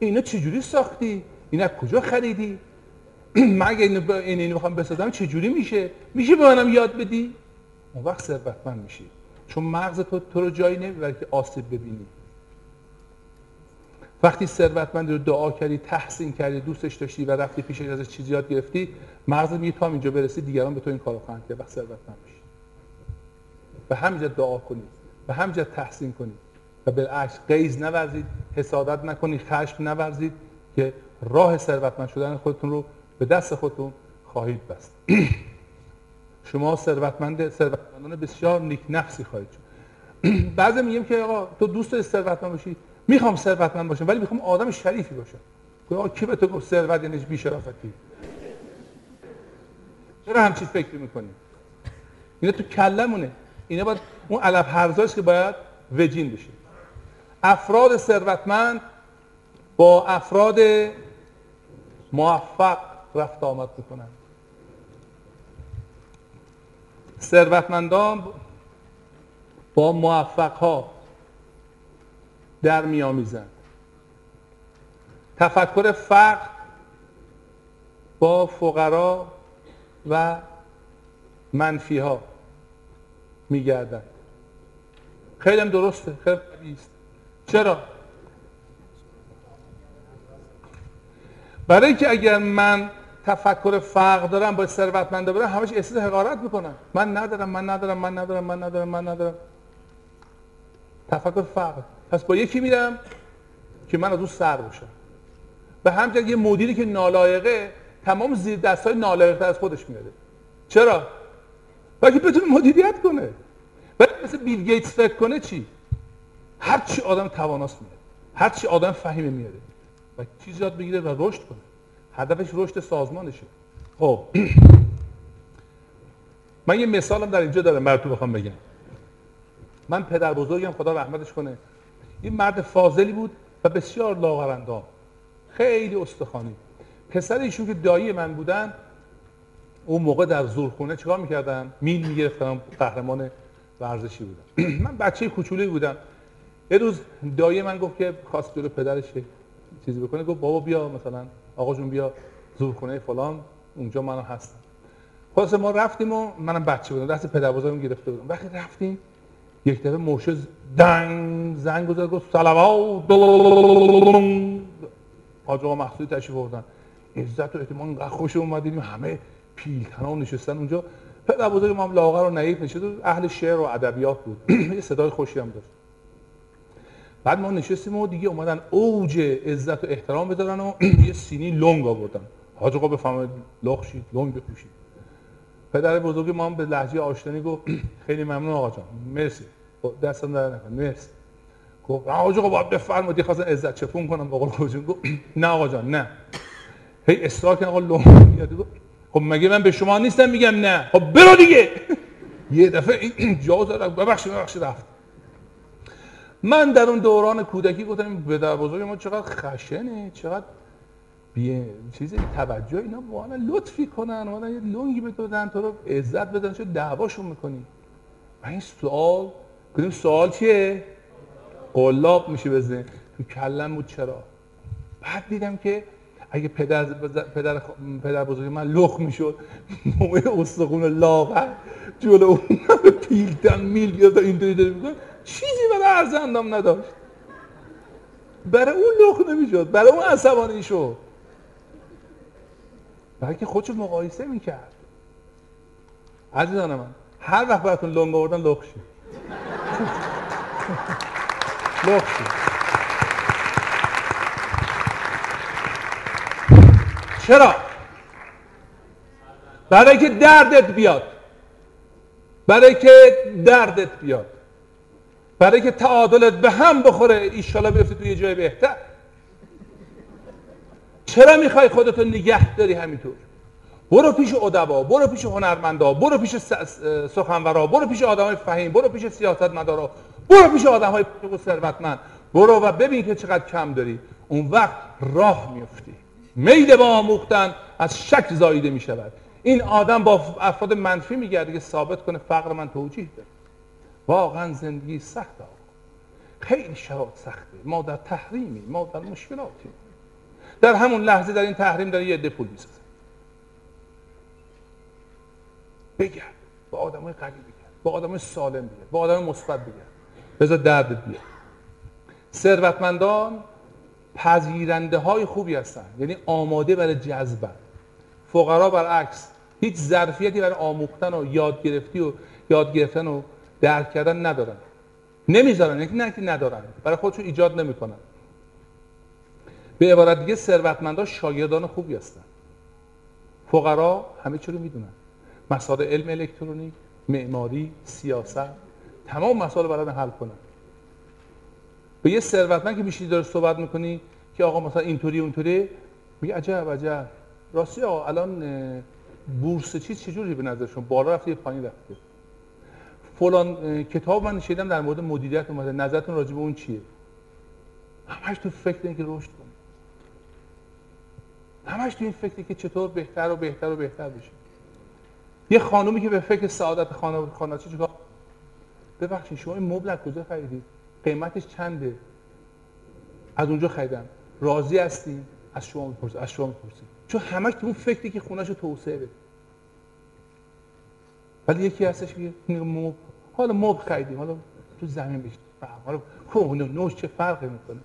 اینا چجوری ساختی؟ اینا کجا خریدی؟ مگه اینو این اینو بخوام بسازم؟ چجوری میشه؟ میشه به منم یاد بدی؟ اون وقت ثروتمند میشی. چون مغز تو تو رو جایی نمی‌بره که آسیب ببینی. وقتی ثروتمند رو دعا کردی تحسین کردی دوستش داشتی و رفتی پیش ازش چیزی یاد گرفتی مغز میگه تا اینجا برسی دیگران به تو این کارو خواهند کرد. وقت ثروتمند میشی. به همینجا دعا کنید به همینجا تحسین کنید بالعکس قیز نورزید حسادت نکنید خشم نورزید که راه ثروتمند شدن خودتون رو به دست خودتون خواهید بست. شما ثروتمند ثروتمندان بسیار نیک نفسی خواهید شد. بعضی میگیم که آقا تو دوست ثروتمند باشی می‌خوام ثروتمند باشم ولی می‌خوام آدم شریفی باشم. آقا کی به تو گفت ثروت یعنی بی‌شرافتی چرا همچین فکر می‌کنی؟ اینا تو کلمونه اینا باید اون علف هرزاست که باید وجین بشه. افراد ثروتمند با افراد موفق رفت آمد می‌کنن ثروتمندان با موفق ها در میآمیزند تفکر فقر با فقرا و منفی ها میگردن خیلی هم درسته خیلی است چرا؟ برای که اگر من تفکر فقر دارم با ثروتمنده برم همش احساس حقارت می‌کنم. من ندارم من ندارم من ندارم من ندارم من ندارم. تفکر فقر. پس با یکی میرم که من از اون سر باشم. و همچنین یه مدیری که نالایقه تمام زیر دست های نالایقه از خودش میاده چرا؟ برای که بتونه مدیریت کنه. ولی مثل بیل گیتس فکر کنه چی؟ هر چی آدم تواناست میاد هر چی آدم فهیمه میاره و چیز یاد بگیره و رشد کنه. هدفش رشد سازمانشه. خب. من یه مثالم در اینجا دارم براتون بخوام بگم. من پدر بزرگم خدا رحمتش کنه. این مرد فاضلی بود و بسیار لاغرندام خیلی استخوانی. پسر ایشون که دایی من بودن اون موقع در زورخونه چیکار می‌کردن؟ میل می‌گرفتن قهرمان ورزشی بودن. من بچه کوچولی بودم. یه روز دایی من گفت که خواست جلو پدرش چیزی بکنه. گفت بابا بیا مثلا آقا جون بیا زورخونه فلان اونجا منم هستم خلاص ما رفتیم و منم بچه بودم دست پدر بزرگم گرفته بودم. وقتی رفتیم یک دفعه موشه دنگ زنگ گذاشت گفت صلوات. حاج آقا محسودی تشریف آوردن. عزت و احتمال انقدر خوش اومدیم همه پیلتنا نشستن اونجا. پدر بزرگ ما لاغر و نعیف نشد اهل شعر و ادبیات بود. یه صدای خوشی هم داشت. بعد ما نشستیم و دیگه اومدن اوج عزت و احترام بذارن و یه سینی لنگ آوردن. حاج آقا بفهمه لخ شید لنگ بپوشید. پدر بزرگ ما هم به لهجه آشنایی گفت خیلی ممنون آقا جان. مرسی. دستم در نکن مرسی. گفت حاج آقا باید بفرمایید. خواستن عزت چپون کنم. قول خودشون گفت نه آقا جان نه. هی اصرار کردن آقا لنگ بیاد گفت خب مگه من به شما نیستم؟ میگم نه. خب برو دیگه. یه دفعه جا زد. ببخشید ببخشید رفت. من در اون دوران کودکی گفتم پدر بزرگ ما چقدر خشنه چقدر بی چیزی توجه اینا والا لطفی کنن والا یه لنگی به تو بدن تو رو عزت بدن چه دعواشون می‌کنی؟ و این سوال کدوم سوال چیه؟ قلاب میشه بزنه تو کلم بود چرا؟ بعد دیدم که اگه پدر پدر پدر بزرگ من لخ می‌شد مومه استخون لاغر جلو اون پیلتن میل بیاد اینطوری داره می‌کنه چیزی برای عرض اندام نداشت. برای اون لخ نمی‌شد برای اون عصبانی شد بلکه خودشو مقایسه می‌کرد. عزیزان من هر وقت براتون لنگ آوردن لخ شید لخ شید چرا؟ برای که دردت بیاد. برای که دردت بیاد. برای که تعادلت به هم بخوره ایشالا بیفته توی یه جای بهتر. چرا می‌خوای خودتو نگه داری همینطور؟ برو پیش ادبا برو پیش هنرمندا برو پیش سخنورا برو پیش آدمای فهیم برو پیش سیاستمدارا برو پیش آدمای ثروتمند. برو و ببین که چقدر کم داری. اون وقت راه میفتی میل به آموختن از شک زاییده می شود این آدم با افراد منفی میگرده که ثابت کنه فقر من توجیه داره. واقعا زندگی سخت آقا. خیلی شرایط سخته. ما در تحریمی ما در مشکلاتی در همون لحظه در این تحریم داره یه عده پول می‌سازه. بگرد. با آدمای قوی بگرد. با آدمای سالم بگرد. با آدم مثبت بگرد. بذار درد بیاد. ثروتمندان پذیرنده های خوبی هستن. یعنی آماده برای جذبن فقرا برعکس هیچ ظرفیتی برای آموختن و یاد گرفتی و یاد گرفتن و درک کردن ندارن. نمی‌ذارن یعنی نه که ندارن برای خودشون ایجاد نمی‌کنن. به عبارت دیگه ثروتمندا شاگردان خوبی هستن. فقرا همه چی رو می‌دونن. مسائل علم الکترونیک معماری سیاست تمام مسائل بلدن حل کنن به یه ثروتمند که میشی داره صحبت می‌کنی که آقا مثلا اینطوری اونطوری میگه عجب عجب. راستی آقا الان بورس چیز چجوری به نظرشون؟ بالا رفته یا پایین رفته فلان کتاب من شنیدم در مورد مدیریت اومده. نظرتون راجع به اون چیه؟ همش تو فکر اینه که رشد کنی همش تو این فکری که چطور بهتر و بهتر و بهتر بشه. یه خانومی که به فکر سعادت خانه خانه چیکار؟ ببخشید شما این مبل کجا خریدید؟ قیمتش چنده؟ از اونجا خریدم. راضی هستی؟ از شما می‌پرسید از شما می‌پرسید چون همش تو اون فکری که خونهشو توسعه بده. ولی یکی هستش که مبل. حالا مبل خریدیم. حالا تو زمین بشه حالا کهنه نوش چه فرقی می‌کنه؟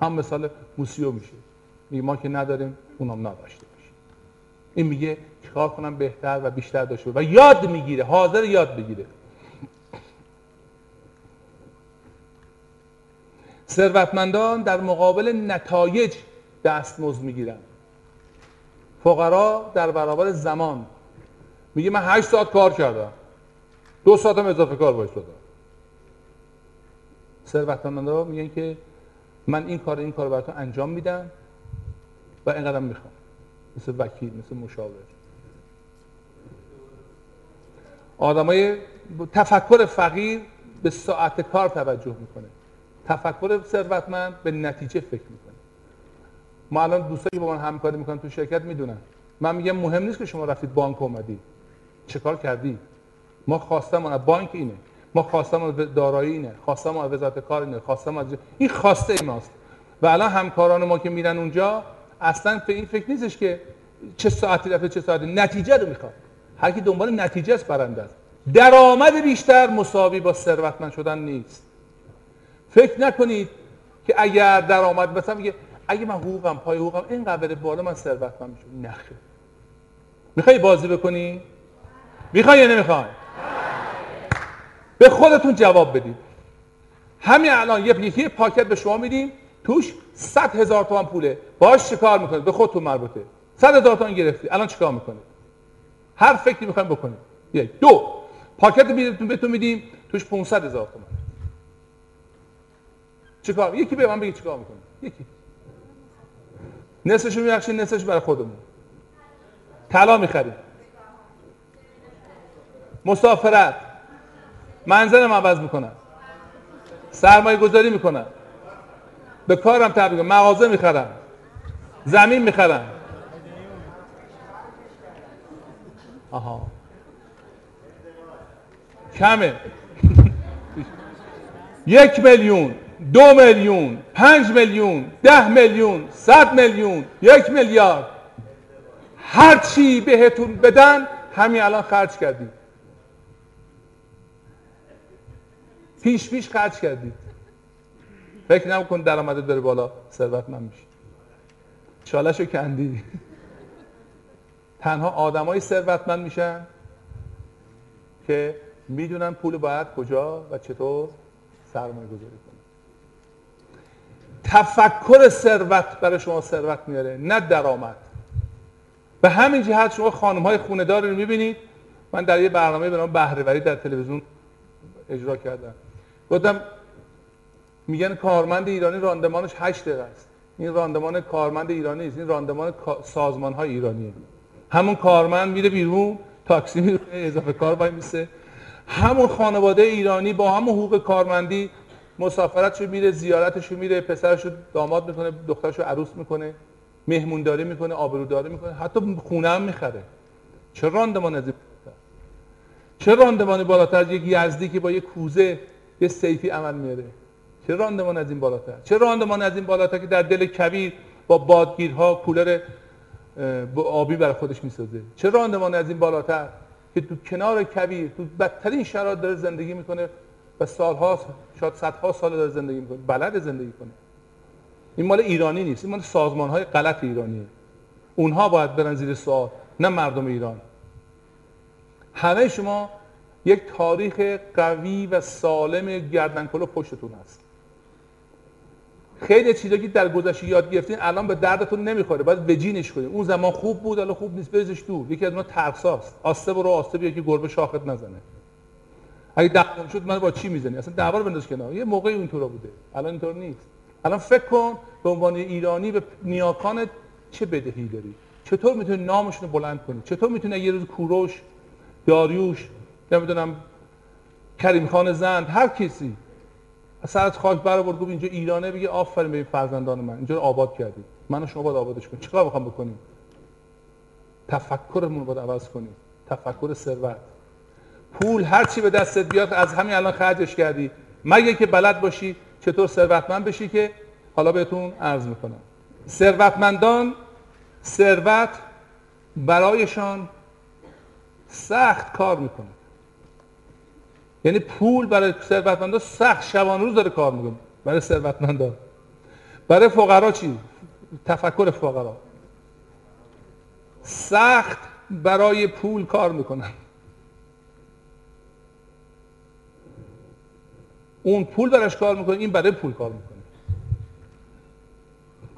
هم مثال موسیو میشه. میگه ما که نداریم اونم نداشته باشه این میگه چیکار کنم بهتر و بیشتر داشته و یاد می‌گیره. حاضر یاد بگیره. ثروتمندان در مقابل نتایج دستمزد می‌گیرن. فقرا در برابر زمان. میگه من 8 ساعت کار کردم. دو ساعتم اضافه کار باش دادم ثروتمندان میگن که من این کار این کار براتون انجام میدم و اینقدر می‌خوام. مثل وکیل مثل مشاور. آدمای تفکر فقیر به ساعت کار توجه می‌کنه. تفکر ثروتمند به نتیجه فکر می‌کنه. ما الان دوستایی با من همکاری می‌کنن تو شرکت می‌دونن. من میگم مهم نیست که شما رفتید بانک اومدی چه کار کردی؟ ما خواستمون از بانک اینه. ما خواستمون از دارایی اینه. خواستمون از وزارت کار اینه. خواستمون از این خواسته ای ماست. و الان همکاران ما که میرن اونجا اصلا به این فکر نیستش که چه ساعتی رفته چه ساعتی نتیجه رو می‌خواد. هر کی دنبال نتیجه است برنده است. درآمد بیشتر مساوی با ثروتمند شدن نیست. فکر نکنید که اگر درآمد مثلا میگه اگه من حقوقم پای حقوقم اینقدر بالا من ثروتمند میشم نخه می‌خوای بازی بکنی؟ می‌خوای یا نمی‌خوای؟ به خودتون جواب بدید. همین الان یه یکی پاکت به شما میدیم. توش 100 هزار تومان پوله. باش چیکار می‌کنید؟ به خودتون مربوطه. 100 هزار تومان گرفتی. الان چیکار می‌کنید؟ هر فکری می‌خوایم بکنید. یک دو. پاکت بهتون بهتون میدیم. توش 500 هزار تومان. چیکار؟ یکی به من بگی چیکار می‌کنید؟ یکی. نصفشو میبخشید نصفش برای خودمون. طلا می‌خریم. مسافرت. منزلم عوض می‌کنم. سرمایه گذاری می‌کنم. به کارم تبدیل مغازه می‌خرم. زمین می‌خرم. آها. کمه. یک میلیون دو میلیون پنج میلیون ده میلیون صد میلیون یک میلیارد. هر چی بهتون بدن همین الان خرج کردید پیش پیش خرج کردید فکر نکن درآمدت بره بالا ثروتمند میشی. چالشو کندی. تنها آدمای ثروتمند میشن که می‌دونن پول باید کجا و چطور سرمایه گذاری کنن. تفکر ثروت برای شما ثروت میاره نه درآمد. به همین جهت شما خانم های خونه رو می‌بینید. من در یه برنامه به نام بهرهوری در تلویزیون اجرا کردم. گفتم میگن کارمند ایرانی راندمانش 8 دقیقه است. این راندمان کارمند ایرانی نیست این راندمان سازمان های ایرانیه. همون کارمند میره بیرون تاکسی میره اضافه کار وای میسه. همون خانواده ایرانی با همون حقوق کارمندی مسافرتشو میره زیارتشو میره پسرشو داماد می‌کنه دخترشو عروس می‌کنه مهمونداری می‌کنه آبروداری می‌کنه حتی خونه هم می‌خره. چه راندمان از چه راندمانی بالاتر یک یزدی که با یک کوزه یه سیفی عمل میاره چه راندمان از این بالاتر؟ چه راندمان از این بالاتر که در دل کویر با بادگیرها کولر آبی برای خودش می‌سازه؟ چه راندمان از این بالاتر که تو کنار کویر تو بدترین شرایط داره زندگی می‌کنه و سالها شاید صدها سال داره زندگی می‌کنه بلد زندگی کنه. این مال ایرانی نیست. این مال سازمان های غلط ایرانیه. اونها باید برن زیر سوال نه مردم ایران. همه شما یک تاریخ قوی و سالم گردنکلو پشتتون هست. خیلی چیزا که در گذشته یاد گرفتین الان به دردتون نمی‌خوره باید وجینش کنید اون زمان خوب بود الان خوب نیست بریزش دور. یکی از اونها ترساست. آسته برو آسته بیا که گربه شاخت نزنه. اگه دعوا شد من با چی می‌زنی؟ اصلا دعوا رو بنداز کنار. یه موقعی اینطورا بوده. الان اینطور نیست. الان فکر کن به عنوان ایرانی به نیاکانت چه بدهی داری؟ چطور می‌تونی نامشون رو بلند کنی؟ چطور می‌تونی یه روز کوروش داریوش نمی‌دونم کریم خان زند هر کسی. از سرت خاک برآورد گفت اینجا ایرانه بگه آفرین به فرزندان من اینجا آباد کردی. من و شما باید آبادش کنیم. چیکار می‌خوام بکنیم؟ تفکرمون رو باید عوض کنیم. تفکر ثروت. پول هر چی به دستت بیاد از همین الان خرجش کردی. مگه که بلد باشی چطور ثروتمند بشی که؟ حالا بهتون عرض می‌کنم. ثروتمندان ثروت برایشان سخت کار می‌کنه. یعنی پول برای ثروتمندا سخت شبانه روز داره کار می‌کنه. برای ثروتمندا. برای فقرا چی؟ تفکر فقرا. سخت برای پول کار می‌کنن. اون پول براش کار می‌کنه این برای پول کار می‌کنه.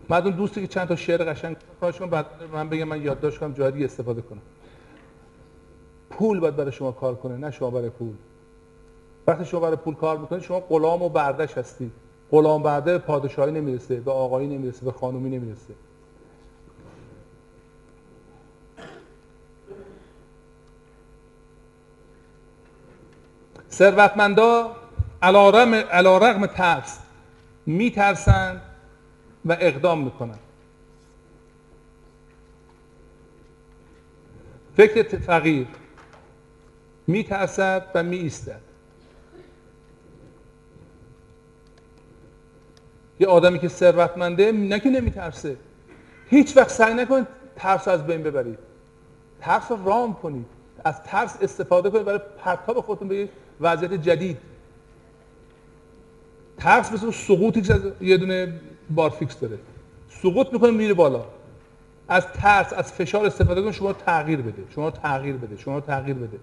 من اون دوستی که چند تا شعر قشنگ خواهش کنم بعد من بگم من یادداشت کنم دیگه استفاده کنم. پول باید برای شما کار کنه نه شما برای پول. وقتی شما برای پول کار می‌کنید شما غلام و بردش هستید غلام برده پادشاهی نمی‌رسه به آقایی نمی‌رسه به خانومی نمی‌رسه. ثروتمندا علا رغم ترس میترسند و اقدام می‌کنن. فکر فقیر میترسد و می یه آدمی که ثروتمنده نه که نمیترسه. هیچ وقت سعی نکنید ترس از بین ببرید ترس رو رام کنید از ترس استفاده کنید برای پرتاب خودتون به وضعیت جدید. ترس مثل سقوطی که یه دونه بارفیکس داره. سقوط می‌کنه میره بالا. از ترس از فشار استفاده کنید شما تغییر بده. شما تغییر بده. شما تغییر بده.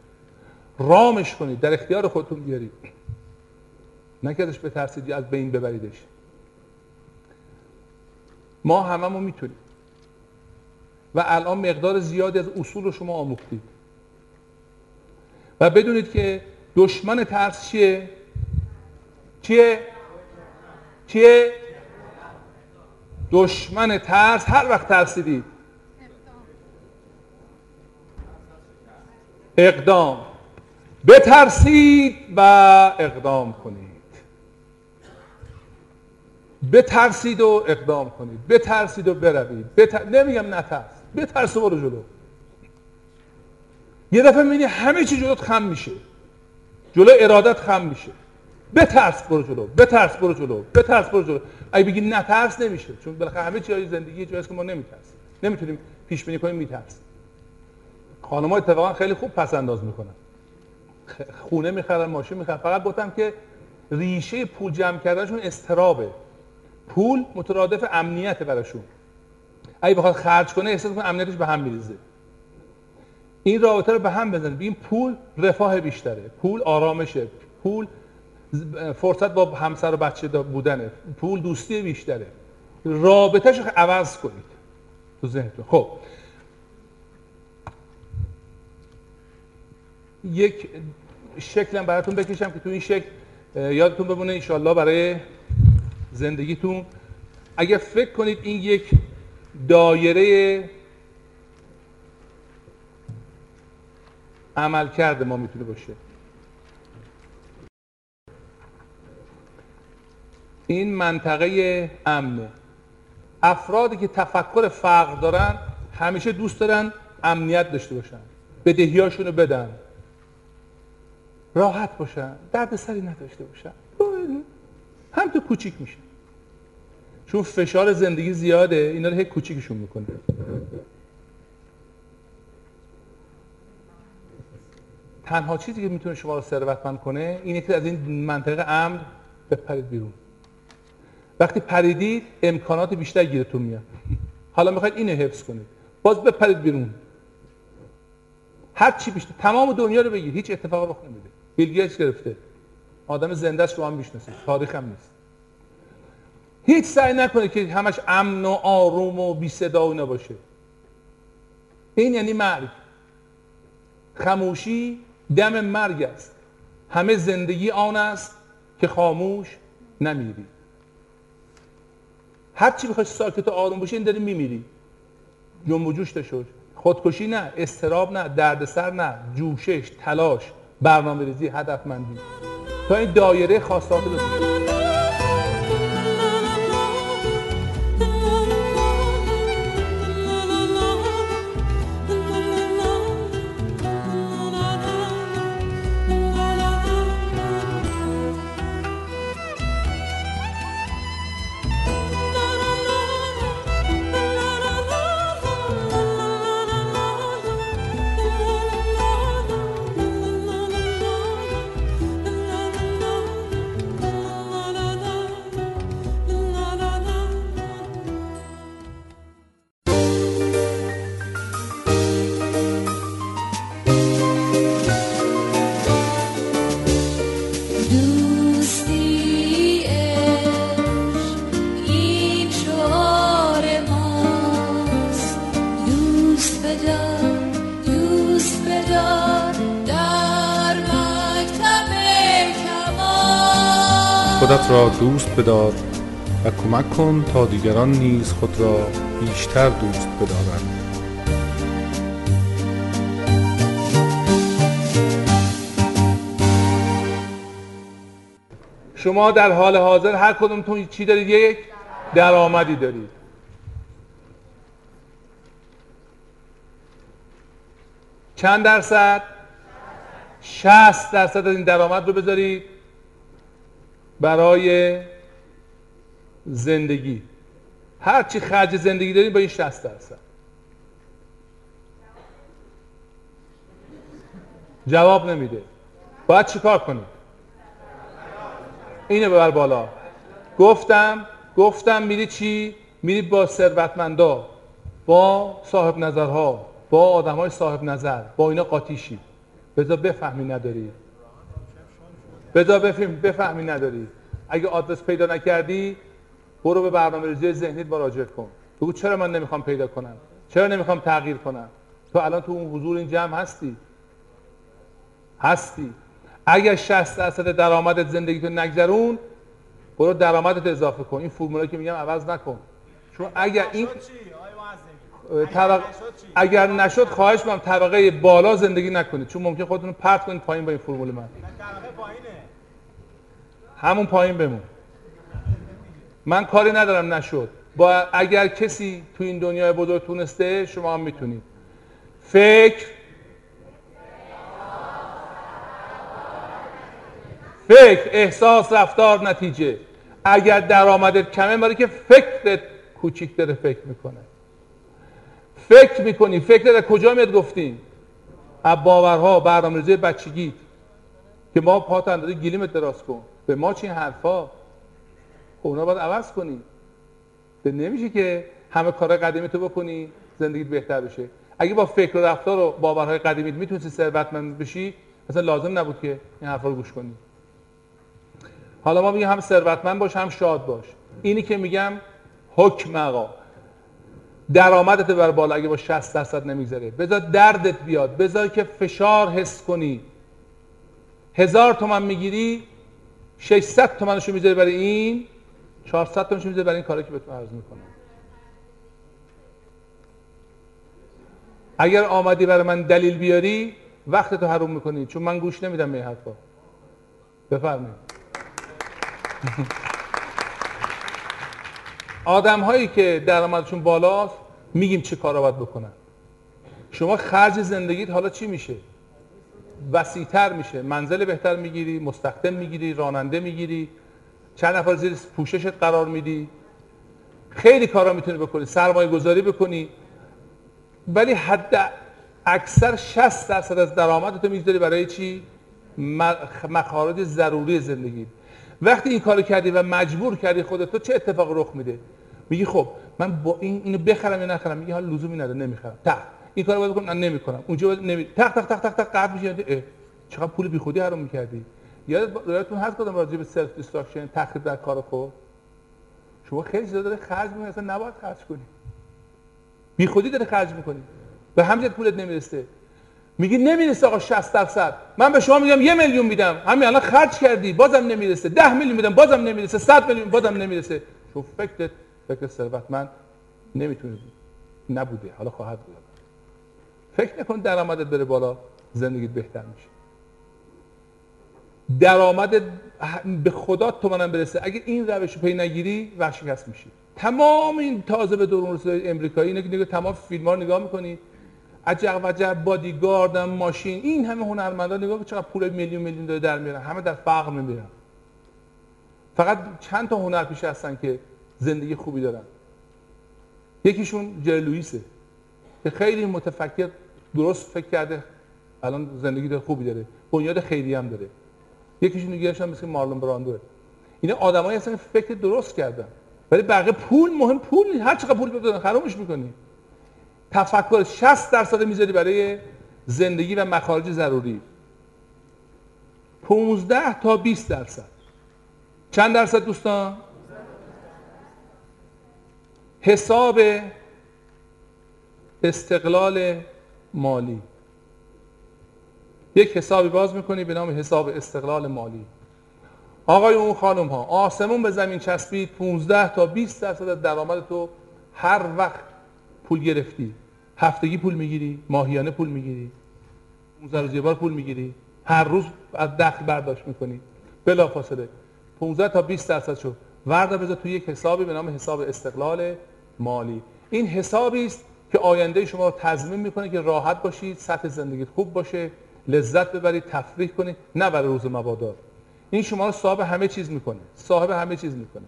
رامش کنید در اختیار خودتون بیارید نه که ازش بترسید از بین ببریدش. ما هممون می‌تونیم و الان مقدار زیادی از اصول رو شما آموختید و بدونید که دشمن ترس چیه؟ چیه؟ چیه؟ دشمن ترس هر وقت ترسیدید اقدام بترسید و اقدام کنید بترسید و اقدام کنید. بترسید و بروید. بتر... نمیگم نترس. بترس و برو جلو. یه دفعه می‌بینی همه چی جلوت خم میشه. جلو ارادت خم میشه. بترس برو جلو. بترس برو جلو. بترس برو جلو. اگه بگی نترس نمیشه. چون بالاخره همه چیزای زندگی جایی که ما نمیترسیم. نمی‌تونیم پیش بینی کنیم میترسیم. خانم‌ها اتفاقا خیلی خوب پس انداز می‌کنن خونه می‌خرن ماشین می‌خرن. فقط گفتم که ریشه پول جمع کردنشون استرابه. پول مترادف امنیت براشون. اگه بخواد خرج کنه احساس کنه امنیتش به هم میریزه. این رابطه رو به هم بزنید این پول رفاه بیشتره. پول آرامشه. پول فرصت با همسر و بچه بودنه. پول دوستی بیشتره. رابطهش رو عوض کنید. تو ذهنتون. خب. یک شکلم براتون بکشم که تو این شکل یادتون بمونه انشالله برای زندگیتون. اگر فکر کنید این یک دایره عمل کرده ما می‌تونه باشه. این منطقه امنه. افرادی که تفکر فقر دارن همیشه دوست دارن امنیت داشته باشن. بدهیاشونو بدن. راحت باشن. درد سری نداشته باشن. هم تو کوچیک میشه چون فشار زندگی زیاده اینا رو هی کوچیکشون می‌کنه. تنها چیزی که می‌تونه شما رو ثروتمند کنه اینه که از این منطقه امن بپرید بیرون. وقتی پریدید امکانات بیشتر گیرتون میاد. حالا می‌خواید اینو حفظ کنید. باز بپرید بیرون. هر چی بیشتر تمام دنیا رو بگیر. هیچ اتفاقی رخ نمیده. بیل گیتس گرفته. آدم زنده است رو هم می‌شناسید. تاریخ هم نیست. هیچ سعی نکنه که همش امن و آروم و بی صدا و اینا باشه. این یعنی مرگ. خموشی دم مرگ است. همه زندگی آن است که خاموش نمیری. هر چی بخوای ساکت و آروم باشی این داری میمیری. جنب و جوش شد خودکشی نه استراب نه دردسر نه جوشش تلاش برنامه ریزی هدفمندی. تا این دایره خواستات رو دوست بدار و کمک کن تا دیگران نیز خود را بیشتر دوست بدارند. شما در حال حاضر هر کدومتون چی دارید؟ یک درآمدی دارید. چند درصد؟ 60 درصد از این درآمد رو بذارید. برای زندگی. هر چی خرج زندگی دارید با این 60 درصد. جواب نمیده. باید چیکار کنید اینو ببر بالا. گفتم گفتم میری چی؟ میری با ثروتمندا با صاحب نظرها با آدم های صاحب نظر با اینا قاطیشی بذار بفهمی نداری. بذار بفهم بفهمی نداری. اگه آدرس پیدا نکردی برو به برنامه ریزی ذهنیت مراجعه کن. بگو چرا من نمی‌خوام پیدا کنم؟ چرا نمی‌خوام تغییر کنم؟ تو الان تو اون حضور این جمع هستی. هستی. اگر 60 درصد درآمدت زندگی تو نگذرون برو درآمدت اضافه کن. این فرمولا که میگم عوض نکن. چون اگر این طبق... اگر نشد خواهش می‌کنم طبقه بالا زندگی نکنید. چون ممکن خودتون رو پرت کنید پایین با این فرمول من. همون پایین بمون. من کاری ندارم نشد. با اگر کسی تو این دنیای بزرگ تونسته شما هم می‌تونید. فکر. فکر احساس رفتار نتیجه. اگر درآمدت کمه برای که فکرت کوچیک داره فکر می‌کنه. فکر می‌کنی. فکر از کجا میاد گفتیم از باورها برنامه‌ریزی بچگی. که ما پات اندازه گلیمت دراز کن. به ما چی حرفا؟ خب اونا باید عوض کنی. نمیشه که همه کار قدیمی تو بکنی زندگیت بهتر بشه. اگه با فکر و رفتار و باورهای قدیمیت می‌تونستی ثروتمند بشی اصلا لازم نبود که این حرفا رو گوش کنی. حالا ما میگیم هم ثروتمند باش هم شاد باش. اینی که میگم حکم آقا. درآمدت بر بالا اگه با 60 درصد نمیگذره. بذار دردت بیاد. بذار که فشار حس کنی. هزار تومن می‌گیری 600 تومنشو می‌ذاری برای این 400 تومنشو می‌ذاری برای این کاری که بهتون عرض می‌کنم. اگر آمدی برای من دلیل بیاری وقت تو حروم می‌کنی چون من گوش نمیدم به این حرفا. بفرمایید. آدم هایی که درآمدشون بالاست میگیم چه کارا باید بکنن. شما خرج زندگیت حالا چی میشه؟ وسیعتر میشه. منزل بهتر می‌گیری مستخدم می‌گیری راننده می‌گیری. چند نفر زیر پوششت قرار میدی. خیلی کارا می‌تونی بکنی سرمایه گذاری بکنی. ولی حد اکثر 60 درصد از درآمدت می‌ذاری برای چی؟ مخارج ضروری زندگی. وقتی این کارو کردی و مجبور کردی خودت تو چه اتفاق رخ میده؟ میگی خب من با این اینو بخرم یا نخرم؟ میگی حال لزومی نداره نمی‌خرم. تا. این کارو باید بکنم نمی‌کنم. اونجا باید نمی تق تق تق تق تق میشه. چقدر پول بیخودی حرام می‌کردی؟ یادت یادتون هست کدام راجع به self destruction تخریب در کار خود شما خیلی زیاد داره خرج می‌کنی اصلا نباید خرج کنی. بی خودی داره خرج می‌کنی. به همجد پولت نمی‌رسه. میگی نمی‌رسه آقا 60 درصد. من به شما میگم یه میلیون میدم. همین الان خرج کردی بازم نمی‌رسه. 10 میلیون میدم بازم نمی‌رسه. 100 میلیون بازم نمی‌رسه. شو فکرت فکر ثروتمند نمی‌تونه نبوده. حالا خواهد بود. فکر نکن درآمدت بره بالا زندگیت بهتر میشه. درآمد به خدا تو منم برسه. اگه این روش رو پی نگیری ورشکست میشی. تمام این تازه به دورون امریکایی اینه که نگاه تمام فیلم ها نگاه می‌کنی. عجب وجب بادیگارد ماشین این همه هنرمندا نگاه چقدر پول میلیون میلیون داره در میارن. همه در فقر میمیرن. فقط چند تا هنر پیش هستن که زندگی خوبی دارن. یکیشون جرلویسه که خیلی متفکر درست فکر کرده. الان زندگی داره خوبی داره. بنیاد خیلی هم داره. یکیشون دیگه هم مثل مارلون براندوه اینا آدمایی هستن فکر درست کردن. ولی بقیه پول مهم پول هر چقدر پول بدن خرامش می‌کنی. تفکر 60 درصد می‌ذاری برای زندگی و مخارج ضروری. 15 تا 20 درصد. چند درصد دوستان؟ حساب استقلال مالی. یک حسابی باز می‌کنی به نام حساب استقلال مالی. آقای اون خانم ها آسمون به زمین چسبید 15 تا 20 درصد درآمد تو هر وقت پول گرفتی. هفتگی پول می‌گیری ماهیانه پول می‌گیری. 15 روز بار پول می‌گیری. هر روز از دخل برداشت می‌کنی. بلا فاصله 15 تا 20 درصدشو وردار بذار تو یک حسابی به نام حساب استقلال مالی. این حسابی است که آینده شما تضمین می‌کنه که راحت باشید سطح زندگیت خوب باشه لذت ببرید تفریح کنید نه برای روز مبادا. این شما رو صاحب همه چیز می‌کنه صاحب همه چیز می‌کنه.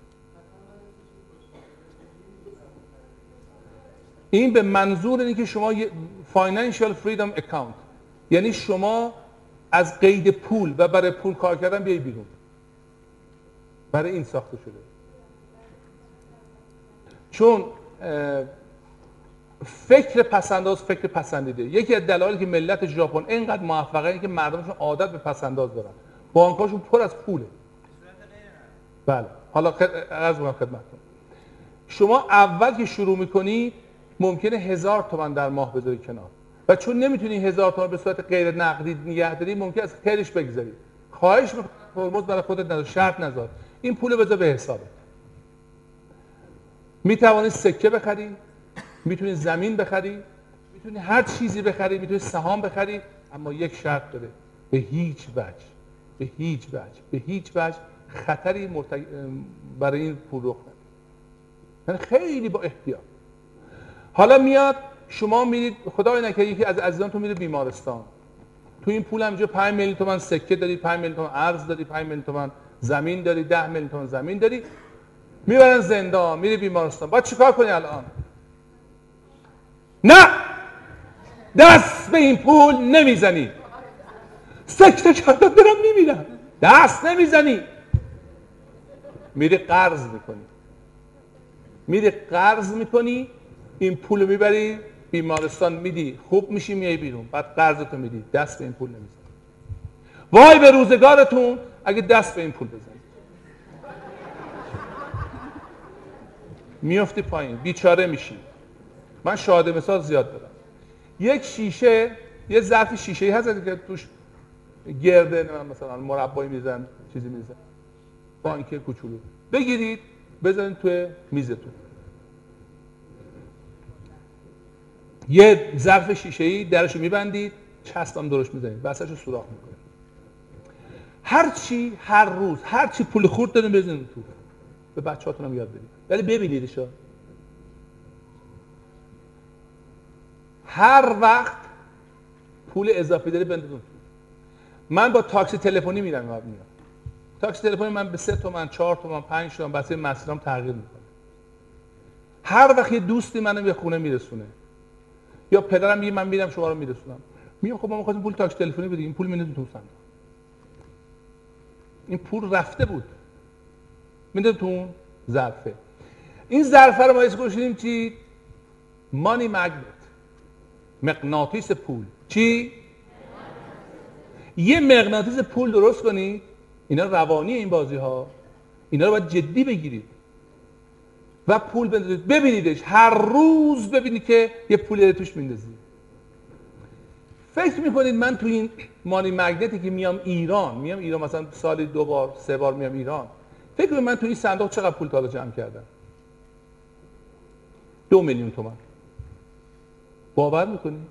این به منظور اینه که شما financial freedom account یعنی شما از قید پول و برای پول کار کردن بیای بیرون. برای این ساخته شده. چون فکر پسنداز فکر پسندیده. یکی از دلایلی که ملت ژاپن اینقدر موفقه اینه که مردمشون عادت به پسنداز دارن. بانکاشون پر از پوله. بله. حالا عرض می‌کنم خدمتتون. شما اول که شروع می‌کنی ممکنه هزار تومن در ماه بذاری کنار. و چون نمی‌تونی هزار تومن به صورت غیر نقدی نگه داری ممکن است خیلیش بگذاری. خواهش می‌کنم برای خودت نذار شرط نذار. این پول بذار به حسابت. می‌توانی سکه بخری. می‌تونی زمین بخری می‌تونی هر چیزی بخری می‌تونی سهام بخری اما یک شرط داره به هیچ وجه به هیچ وجه به هیچ وجه خطری مرتق... برای این پول رخ نده یعنی خیلی با احتیاط. حالا میاد شما میرید خدای نکرده یکی از عزیزان تو میره بیمارستان. تو این پول همینجا 5 میلیون تومن سکه داری 5 میلیون تومن ارز داری 5 میلیون تومن زمین داری 10 میلیون تومن زمین داری. می‌برن زندان میری بیمارستان. باید چیکار کنی الان؟ نه! دست به این پول نمی‌زنی. سکته کردم برم میمیرم. دست نمی‌زنی. میری قرض می‌کنی. میری قرض می‌کنی این پول می‌بری بیمارستان میدی خوب میشی میای بیرون. بعد قرضتو میدی دست به این پول نمی‌زنی. وای به روزگارتون اگه دست به این پول بزنی. میفتی پایین. بیچاره میشی. من شاهد مثال زیاد دارم. یک شیشه یه ظرف شیشه ای هست که توش گرده من مثلا مربایی میزن چیزی میزن بانک کوچولو. بگیرید بزنید توی میزتون. یه ظرف شیشه ای درشو میبندید چسبم درش می‌زنید. وسطشو سوراخ می‌کنید. هر چی هر روز هر چی پول خورد داریم بزنید تو. به بچه‌هاتون هم یاد بدید. ولی ببینیدش هر وقت پول اضافی داری بندازون من با تاکسی تلفنی میرم میاد. تاکسی تلفنی من به سه تومن چهار تومن پنج تومن بسیار مسیرام تغییر می‌کنه. هر وقت یه دوستی منو به خونه میرسونه یا پدرم میگه من میرم شما رو میرسونم. میگم خب ما می‌خواستیم پول تاکسی تلفنی بدیم این پول میندازیم تو صندوق این پول رفته بود. میده تو ظرفه. این ظرفه رو ما اسمش چی؟ مانی مگنت. مغناطیس پول. چی؟ یه مغناطیس پول درست کنی؟ اینا روانی این بازی ها اینا رو باید جدی بگیرید. و پول بندازید. ببینیدش. هر روز ببینید که یه پولی توش میندازید فکر می‌کنید من تو این مانی مگنتی که میام ایران میام ایران مثلا سالی دو بار سه بار میام ایران. فکر من تو این صندوق چقدر پول تا جمع کردم؟ دو میلیون تومن باور می‌کنی؟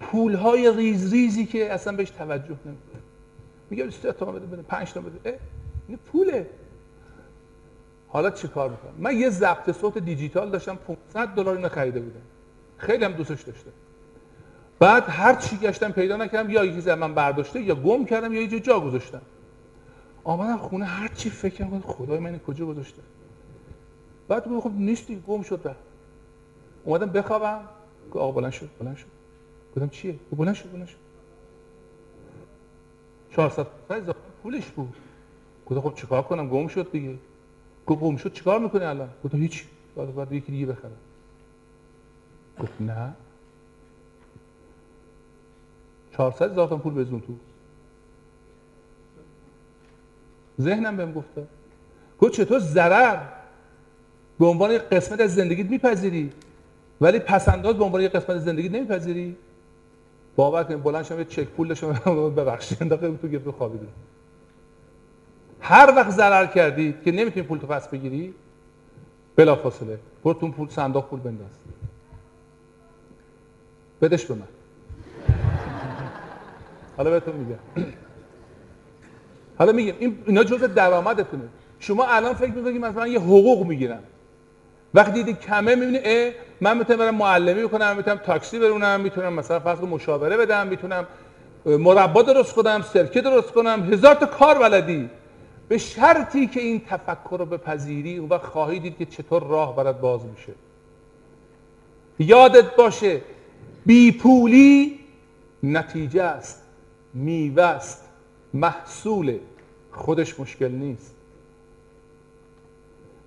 پول های ریز ریزی که اصلا بهش توجه نمی‌کنه. میگه سه تومن بده بده پنج تومن بده. این پوله. حالا چه کار می‌کنم؟ من یه ضبط صوت دیجیتال داشتم 500 دلار اینو خریده بودم. خیلی هم دوستش داشته بعد هر چی گشتم پیدا نکردم یا یکی من برداشته یا گم کردم یا یه جا گذاشتم. آمدم خونه هر چی فکر کردم خدای من کجا گذاشته؟ بعد گفتم خب نیستی گم شد به اومدم بخوابم. که آقا بلند شد بلند شد گفتم چیه؟ بلند شد بلند شد 400 پولش بود. گفتم خب چیکار کنم؟ گم شد دیگه. گفت گم شد چیکار می‌کنی الان؟ گفتم هیچ. بعد بعد یکی دیگه بخرم. گفت نه. 400 هزار پول بزن تو. ذهنم بهم گفته گفت چطور؟ ضرر. به عنوان قسمت از زندگیت میپذیری. ولی پسنداز به عنوان یک قسمت از زندگیت نمیپذیری؟ باور کنید بلند شم یه چک پول داشتم ببخشید انداخته تو گرفت خوابیدی هر وقت ضرر کردید که نمی‌تونی پول تو پس بگیری بلا فاصله برو تو پول صندوق پول بنداز. بدش به من. حالا بهتون میگم. حالا میگم این اینا جزء درآمدتونه. شما الان فکر می‌کنید مثلا یه حقوق می‌گیرم وقتی دیدی کمه می‌بینی اه من می‌تونم برم معلمی بکنم می‌تونم تاکسی برونم می‌تونم مثلا فرض مشاوره بدم می‌تونم مربا درست کنم سرکه درست کنم هزار تا کار بلدی. به شرطی که این تفکر رو بپذیری و خواهی دید که چطور راه برات باز میشه. یادت باشه بیپولی نتیجه است میوه است محصول خودش مشکل نیست.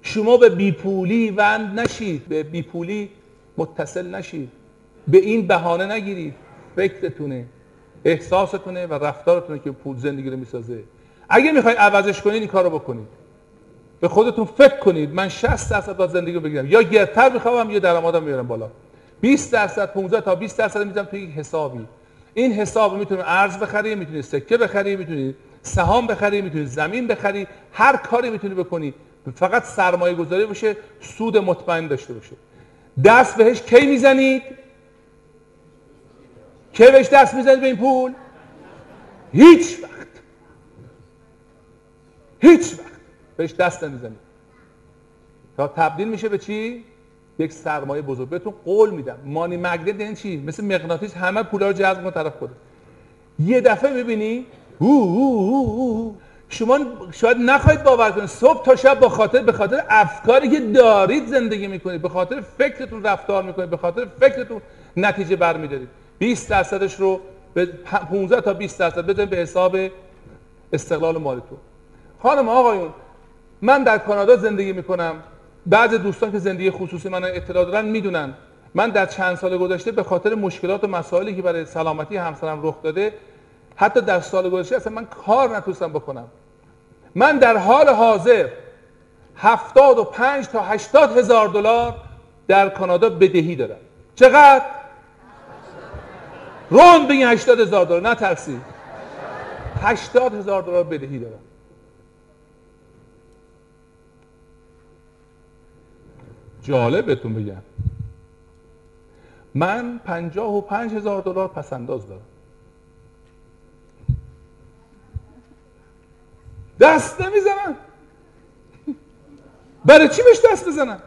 شما به بیپولی وند نشید. به بیپولی متصل نشید. به این بهانه نگیرید. فکرتونه احساستونه و رفتارتونه که پول زندگی رو می‌سازه. اگه می‌خوای عوضش کنید این کار بکنید. به خودتون فکر کنید. من 60 درصد با زندگی رو بگیرم. یا گرتر می‌خوام یا درآمدم میارم بالا. 20 درصد 15 تا 20 درصد می‌ذارم توی حسابی. این حساب می‌تونید ارز بخری می‌تونید سکه بخری می‌تونید سهام بخری می‌تونید زمین بخری هر کاری می‌تونید بکنی فقط سرمایه گذاری باشه سود مطمئن داشته باشه. دست بهش کی می‌زنید؟ کی بهش دست می‌زنید به این پول؟ هیچ وقت. هیچ وقت بهش دست نمی‌زنید. تا تبدیل میشه به چی؟ یک سرمایه بزرگ. بهتون قول میدم. مانی مگنت یعنی چی؟ مثل مغناطیس همه پولا رو جذب کنه طرف خوده یه دفعه می‌بینی شما شاید نخواهید باور کنید صبح تا شب با خاطر به خاطر افکاری که دارید زندگی می‌کنید به خاطر فکرتون رفتار می‌کنید به خاطر فکرتون نتیجه برمیدارید. 20 درصدش رو به 15 تا 20 درصد بزنید به حساب استقلال مالیتون خانم آقایون من در کانادا زندگی می‌کنم. بعض دوستان که زندگی خصوصی من اطلاع دارن می‌دونن. من در چند سال گذشته به خاطر مشکلات و مسائلی که برای سلامتی همسرم رخ داده حتی در سال گذشته اصلا من کار نتونستم بکنم. من در حال حاضر هفتاد و پنج تا هشتاد هزار دلار در کانادا بدهی دارم. چقدر؟ روند بگین هشتاد هزار دلار نه ترسی. هشتاد هزار دلار بدهی دارم. جالب بهتون بگم. من پنجاه و پنج هزار دلار پسنداز دارم. دست نمی‌زنم برای چی بهش دست بزنم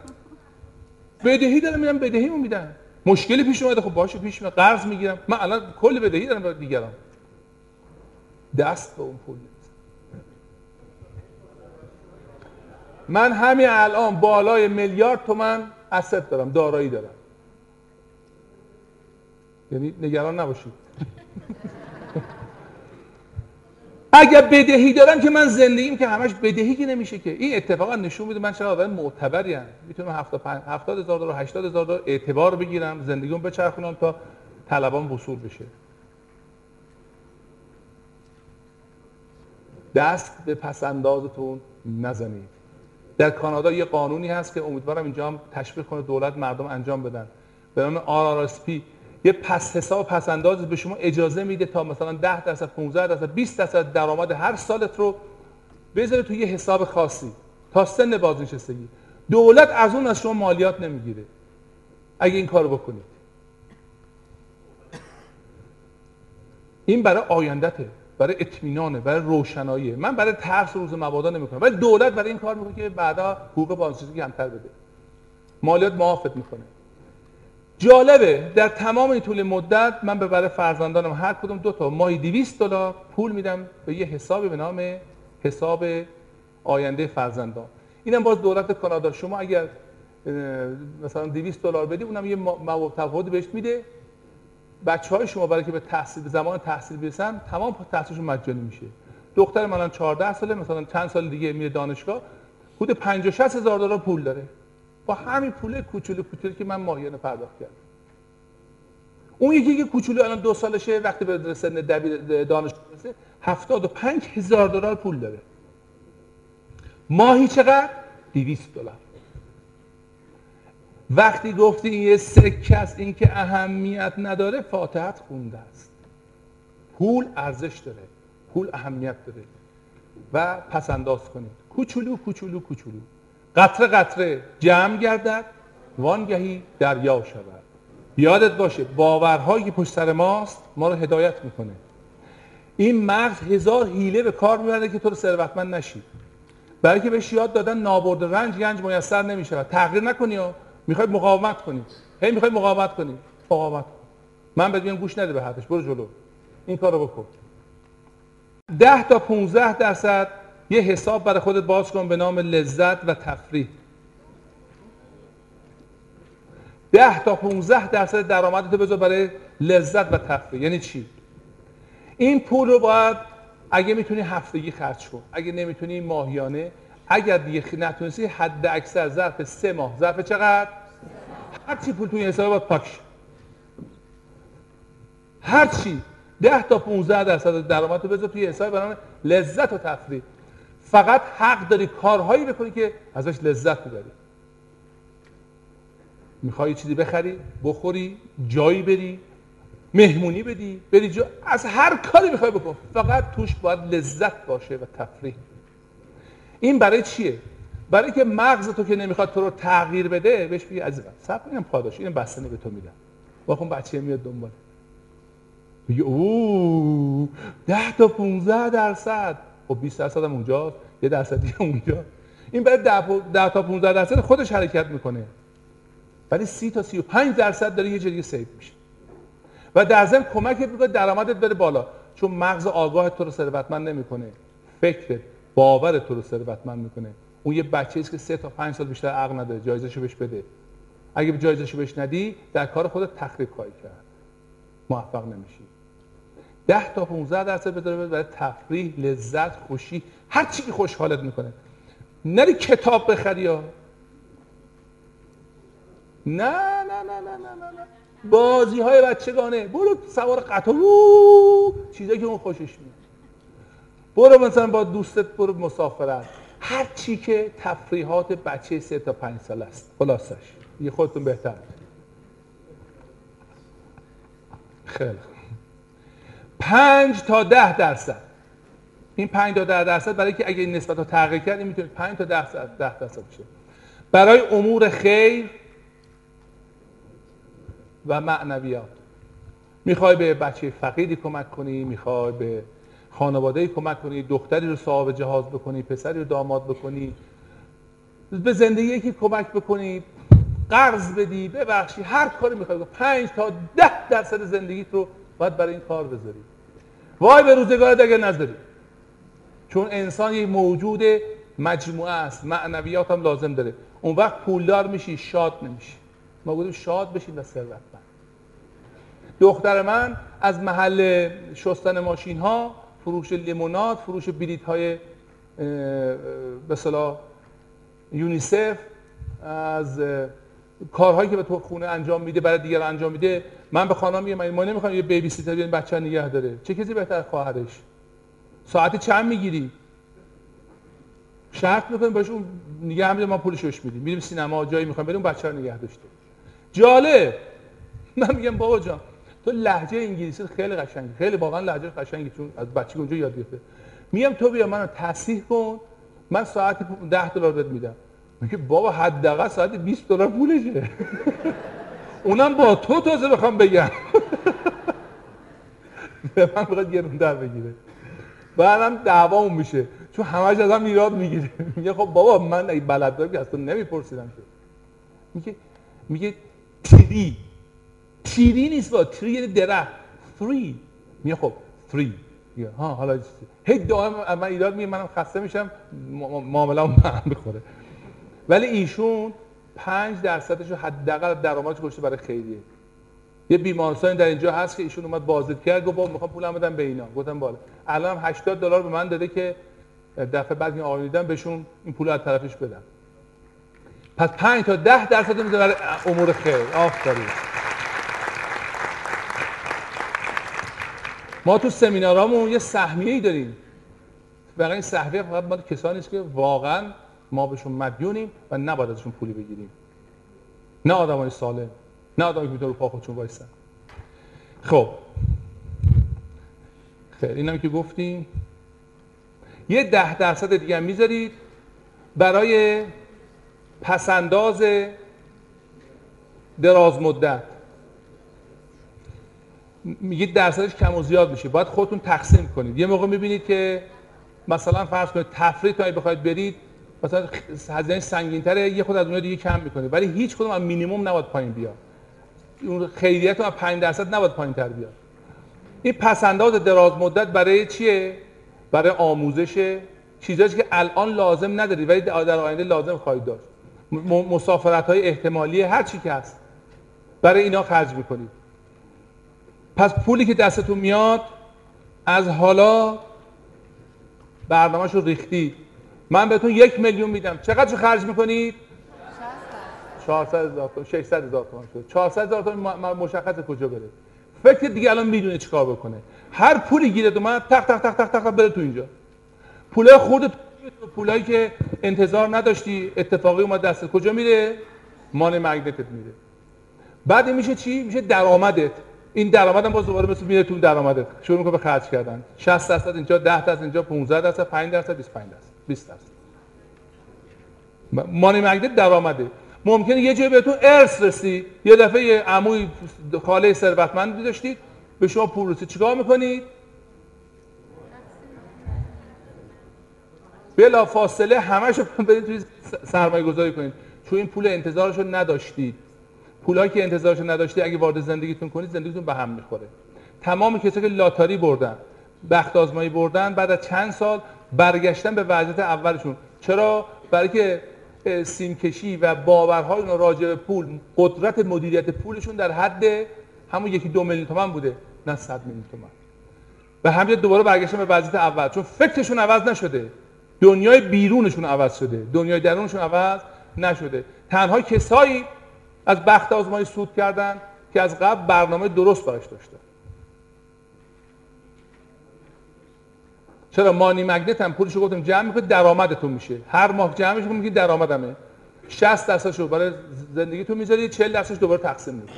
بدهی دارم میرم بدهی میدم مشکلی پیش اومده خب باشه پیش میاد قرض می‌گیرم. من الان کل بدهی دارم برای دیگران. دست به اون پول من همین الان بالای میلیارد تومن اسد دارم دارایی دارم. یعنی نگران نباشید. اگر بدهی دارم که من زندگیم که همش بدهی که نمیشه که. این اتفاقا نشون میده من چقدر آدم معتبری ام. می‌تونم 70 هزار دلار 80 هزار دلار اعتبار بگیرم زندگیم بچرخونم تا طلبان وصول بشه. دست به پس اندازتون نزنید. در کانادا یه قانونی هست که امیدوارم اینجا هم تشویق کنه دولت مردم انجام بدن. به نام RRSP یه پس حساب پس انداز به شما اجازه میده تا مثلا 10 درصد 15 درصد 20 درصد درآمد هر سالت رو بذاره تو یه حساب خاصی تا سن بازنشستگی. دولت از اون از شما مالیات نمی‌گیره. اگه این کارو بکنید. این برای آیندته برای اطمینانه برای روشناییه من برای ترس روز مبادا نمی‌کنم. ولی دولت برای این کار می‌کنه که بعدا حقوق بازنشستگی کمتر بده. مالیات معافت می‌کنه. جالبه. در تمام این طول مدت من به برای فرزندانم هر کدوم دو تا ماهی 200 دلار پول میدم به یه حسابی به نام حساب آینده فرزندان. اینم باز دولت کانادا. شما اگر مثلا 200 دلار بدی اونم یه مواد تفاوتی بهش میده. بچه های شما برای که به تحصیل به زمان تحصیل برسن تمام تحصیلشون مجانی میشه. دختر من الان 14 ساله مثلا چند سال دیگه میره دانشگاه. حدود 50 60 هزار دلار پول داره. با همین پول کوچولو کوچولو که من ماهیانه پرداخت کردم. اون یکی که کوچولو الان دو سالشه وقتی به سن دبیر دانشگاه برسه 75 هزار دلار پول داره. ماهی چقدر؟ 200 دلار. وقتی گفتی این یه سکه است این که اهمیت نداره فاتحت خونده است. پول ارزش داره. پول اهمیت داره. و پس انداز کنید. کوچولو کوچولو کوچولو. قطره قطره جمع گردد وانگهی دریا شود. یادت باشه باورهایی که پشت سر ماست ما رو هدایت می‌کنه. این مغز هزار حیله به کار می‌بره که تو رو ثروتمند نشی. برای که بهش یاد دادن نابرد رنج گنج میسر نمیشه تغییر نکنی و می‌خوای مقاومت کنی. هی می‌خوای مقاومت کنی. مقاومت. من بهت میگم گوش نده به حرفش. برو جلو. این کارو بکن. 10 تا 15 درصد یه حساب برای خودت باز کن به نام لذت و تفریح. 10 تا 15 درصد درآمدت رو بذار برای لذت و تفریح. یعنی چی؟ این پول رو باید اگه می‌تونی هفتگی خرج کن اگه نمی‌تونی ماهیانه اگر دیگه نتونستی حد اکثر ظرف سه ماه. ظرف چقدر؟ هر چی پول توی حساب باید پاک. هر چی. 10 تا 15 درصد درآمد رو بذار توی حساب برنامه لذت و تفریح. فقط حق داری کارهایی بکنی که ازش لذت ببری. می‌خوای چیزی بخری بخوری جایی بری مهمونی بدی بری جا از هر کاری می‌خوای بکن. فقط توش باید لذت باشه و تفریح. این برای چیه؟ برای که مغز تو که نمی‌خواد تو رو تغییر بده بهش بگی عزیزم صبر اینم پاداش اینم بستنی به تو میدم. واخون بچه میاد دنبال. میگه اوه 10 تا 15 درصد. خب 20 درصد هم اونجاست یه درصد دیگه اونجا. این برای 10 تا 15 درصد خودش حرکت می‌کنه. ولی 30 تا 35 درصد داره یه جوری سیو میشه. و در ضمن کمکت می‌کنه درآمدت بره بالا. چون مغز آگاه تو رو ثروتمند نمی‌کنه. فکرت باورت تو رو ثروتمند می‌کنه. اون یه بچه است که سه تا پنج سال بیشتر عقل نداره. جایزشو بهش بده. اگه جایزشو بهش ندی در کار خودت تخریب خواهی کرد. موفق نمیشی. 10 تا 15 درصد بذاره برای تفریح لذت خوشی هر چی که خوشحالت می‌کنه. نری کتاب بخری یا؟ نه نه نه نه نه نه, نه. بازی های بچگانه. برو سوار قطار. چیزایی که اون خوشش میاد. برو مثلا با دوستت برو مسافرت. هر چی که تفریحات بچه سه تا پنج سال است. خلاصش. یه خودتون بهتر. خیلی خوب. پنج تا ده درصد. این پنج تا ده درصد برای که اگه این نسبت رو تغییر کرد این می‌تونه پنج تا ده درصد ده درصد بشه برای امور خیر و معنویات. می‌خوای به بچه فقیری کمک کنی می‌خوای به خانواده کمک کنی دختری رو صاحب جهاز بکنی پسری رو داماد بکنی به زندگی یکی کمک بکنی قرض بدی ببخشی هر کاری می‌خوای بکنی. پنج تا ده درصد زندگیت رو باید برای این کار بذاری. وای به روزگارت اگر نذاری. چون انسان یک موجود مجموعه است معنویات هم لازم داره. اون وقت پولدار میشی شاد نمیشی. ما گفتیم شاد بشین و ثروتمند. دختر من از محل شستن ماشین ها فروش لیموناد فروش بلیط های به یونیسف از کارهایی که به تو خونه انجام میده برای دیگر انجام میده من به خانم میگم ما نمی‌خوام یه بیبی سیتر بیان بچه نگه داره. چه کسی بهتر خواهرش؟ ساعتی چند می‌گیری؟ شرط می‌کنیم باشه اون نگه همین ما پولش روش میدیم. میریم سینما جایی می‌خوایم بریم بچه رو نگه داشته جالب! من میگم بابا جان تو لهجه انگلیسی خیلی قشنگی. خیلی واقعا لهجه قشنگی چون از بچگی اونجا یاد گرفته. میگم تو بیا منو تصحیح کن. من ساعت 10 دلار بهت میدم. میگه بابا حداقل ساعت 20 دلار پولشه. اونم با تو تازه بخوام بگم. به من بخواد گرونتر بگیره. بعدم دعوامون میشه. چون همش ازم ایراد می‌گیره. میگه خب بابا من ای بلد دارم که از تو نمیپرسیدم که. میگه میگه تری. تری نیست با تری یعنی درخت. تری. میگه خب تری. میگه ها حالا هی دائم من ایراد میگه منم خسته میشم معامله هم بخوره ولی ایشون پنج درصدش رو حداقل درآمدش گذاشته برای خیریه. یه بیمارستانی در اینجا هست که ایشون اومد بازدید کرد گفت بابا می‌خوام پولم بدم به اینا. گفتم بالا الان 80 دلار به من داده که دفعه بعد این آقای بهشون این پول از طرفش بدم. پس 5 تا 10 درصد می‌ذاره برای امور خیر. آفرین. ما تو سمینارامون یه سهمیه ای داریم. واقعا این سهمیه فقط مال کسانی است که واقعا ما بهشون مدیونیم و نباید ازشون پولی بگیریم. نه آدمای سالم نه آدمی که رو پا خودشون وایسن. خب. خیر اینم که گفتیم. یه ده درصد دیگه می‌ذارید برای پسنداز دراز مدت. میگید درصدش کم و زیاد میشه. باید خودتون تقسیم کنید. یه موقع می‌بینید که مثلا فرض کنید تفریح تا بخواید برید مثلا هزینه سنگین تره یه خود از اونها دیگه کم می‌کنه. ولی هیچ کدوم از مینیمم نباید پایین بیاد. اون خیریت هم 5 درصد نباید پایین تر بیاد. این پسنداز دراز مدت برای چیه؟ برای آموزش چیزایی که الان لازم ندارید ولی در آینده لازم خواهید داشت. مسافرت های احتمالی هر چی که هست برای اینا خرج می‌کنید پس پولی که دستتون میاد از حالا برنامهش رو ریختید من بهتون یک میلیون میدم. چقدر خرج می‌کنید؟ 400 هزار تومان 600 هزار تومان شد. 400 هزار تومان مشخص کجا بره. فکر دیگه الان می‌دونه چیکار بکنه. هر پولی گیره من تق تق تق تق تق بره تو اینجا. پولای خودت پولایی که انتظار نداشتی اتفاقی اومد دست کجا میره؟ مان مگنتت میره. بعد میشه چی؟ میشه درآمدت. این درآمدم باز دوباره مثل میره تو درآمدت. شروع می‌کنه به خرج کردن. 60 درصد اینجا 10 درصد اینجا 15 درصد 5 درصد 25 درصد. 20 درصد. مانی مگنت درآمده. ممکنه یه جایی بهتون ارث رسید یه دفعه یه عموی خاله ثروتمندی داشتید به شما پول رسید. چیکار می‌کنید؟ بلا فاصله همش برید توی سرمایه گذاری کنید. چون این پول انتظارش رو نداشتید پولایی که انتظارش نداشتید اگه وارد زندگیتون کنید زندگیتون به هم می‌خوره. تمام کسایی که لاتاری بردن بخت آزمایی بردن بعد از چند سال برگشتن به وضعیت اولشون. چرا؟ برای که سیمکشی و باورهای اون راجع به پول قدرت مدیریت پولشون در حد همون یکی دو میلیون تومن بوده نه صد میلیون تومن به همین دوباره برگشتن به وضعیت اول. چون فکرشون عوض نشده. دنیای بیرونشون عوض شده. دنیای درونشون عوض نشده. تنها کسایی از بخت آزمایی سود کردن که از قبل برنامه درست براش داشتن. چرا مانی مگنت هم پولشو گفتم جمع می‌کنه درآمدتون میشه. هر ماه جمع میشه میگه درآمدمه. 60 درصدشو برای زندگیتون می‌ذارید 40 درصدش دوباره تقسیم می‌کنه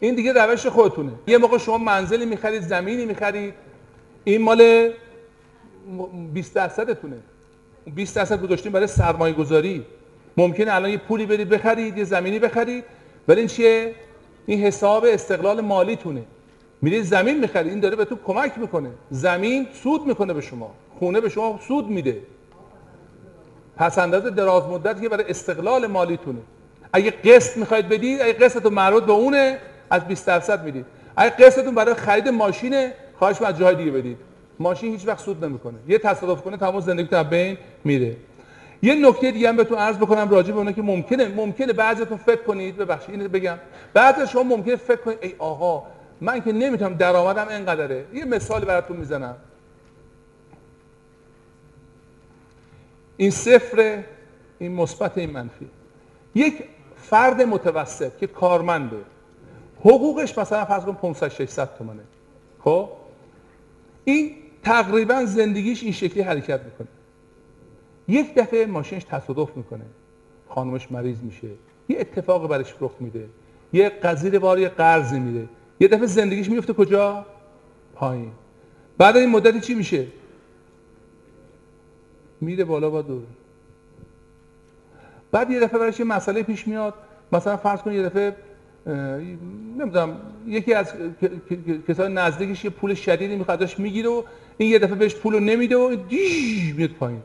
این دیگه روش خودتونه. یه موقع شما منزلی می‌خرید زمینی می‌خرید این مال 20 درصدتونه. 20 درصد گذاشتیم برای سرمایه گذاری ممکنه الان یه پولی برید بخرید یه زمینی بخرید ولی این چیه؟ این حساب استقلال مالیتونه. میرید زمین می‌خرید این داره به تو کمک می‌کنه. زمین سود می‌کنه به شما. خونه به شما سود میده. پس انداز دراز مدت که برای استقلال مالیتونه اگه قسط می‌خواید بدید اگه قسطتون مربوط به اونه از 20 درصد می‌دید اگه قسطتون برای خرید ماشینه خواهش از جای دیگه بدید ماشین هیچ وقت سود نمی‌کنه. یه تصادف کنه تمام زندگیتون از بین میره. یه نکته دیگه هم بهتون عرض بکنم راجع به اونه که ممکنه ممکنه بعضیتون فکر کنید. ببخشید اینو بگم. بعضی شما ممکنه فکر کنید ای آقا من که نمی‌تونم درآمدم اینقدره. یه مثال براتون می‌زنم. این صفر این مثبت این منفی. یک فرد متوسط که کارمنده حقوقش مثلا فرض کن 500 600 تومانه. خب؟ این تقریبا زندگیش این شکلی حرکت می‌کنه. یک دفعه ماشینش تصادف می‌کنه. خانمش مریض میشه. یه اتفاق برش رخ میده. یه قضیه بار یه قرضی میده. یه دفعه زندگیش میفته کجا؟ پایین. بعد این مدتی چی میشه؟ میره بالا با دور. بعد یه دفعه برش یه مسئله پیش میاد. مثلا فرض کن یه دفعه نمی‌دونم یکی از کسای نزدیکش یه پول شدیدی می‌خواد ازش می‌گیره و این یه دفعه بهش پول رو نمیده و دیش میاد پایین.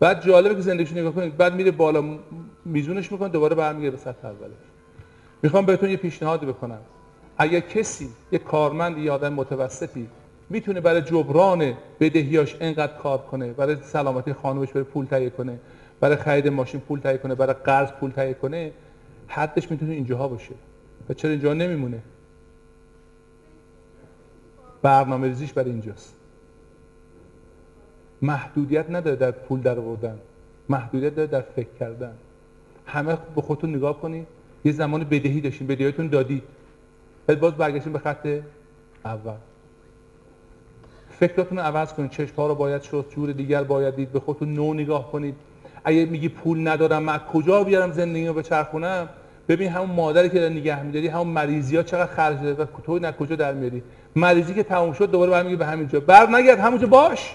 بعد جالبه که زندگیش نگاه کنید بعد میره بالا میزونش می‌کنه دوباره برمیگرده به سطح اولش. می‌خوام بهتون یه پیشنهادی بکنم. اگر کسی یه کارمند یا آدم متوسطی می‌تونه برای جبران بدهیاش انقدر کار کنه برای سلامتی خانومش برای پول تهیه کنه برای خرید ماشین پول تهیه کنه برای قرض پول تهیه کنه حدش می‌تونه اینجاها باشه. و چرا اینجا نمیمونه؟ برنامه ریزیش برای اینجاست. محدودیت نداره در پول در آوردن. محدودیت داره در فکر کردن. همه به خودتون نگاه کنید یه زمان بدهی داشتین. بدهیاتون دادید باز برگشتین به خط اول. فکراتون رو عوض کنید. چشم ها رو باید شد جور دیگر باید دید. به خودتون نو نگاه کنید. اگه میگی پول ندارم من کجا بیارم زندگی رو بچرخونم ببین همون مادری که داره نگه میداری همون مریضی ها چقدر خرج داره و تو نه کجا در میاری مریضی که تموم شد دوباره برمیگه به همینجا بر نگرد همونجا باش.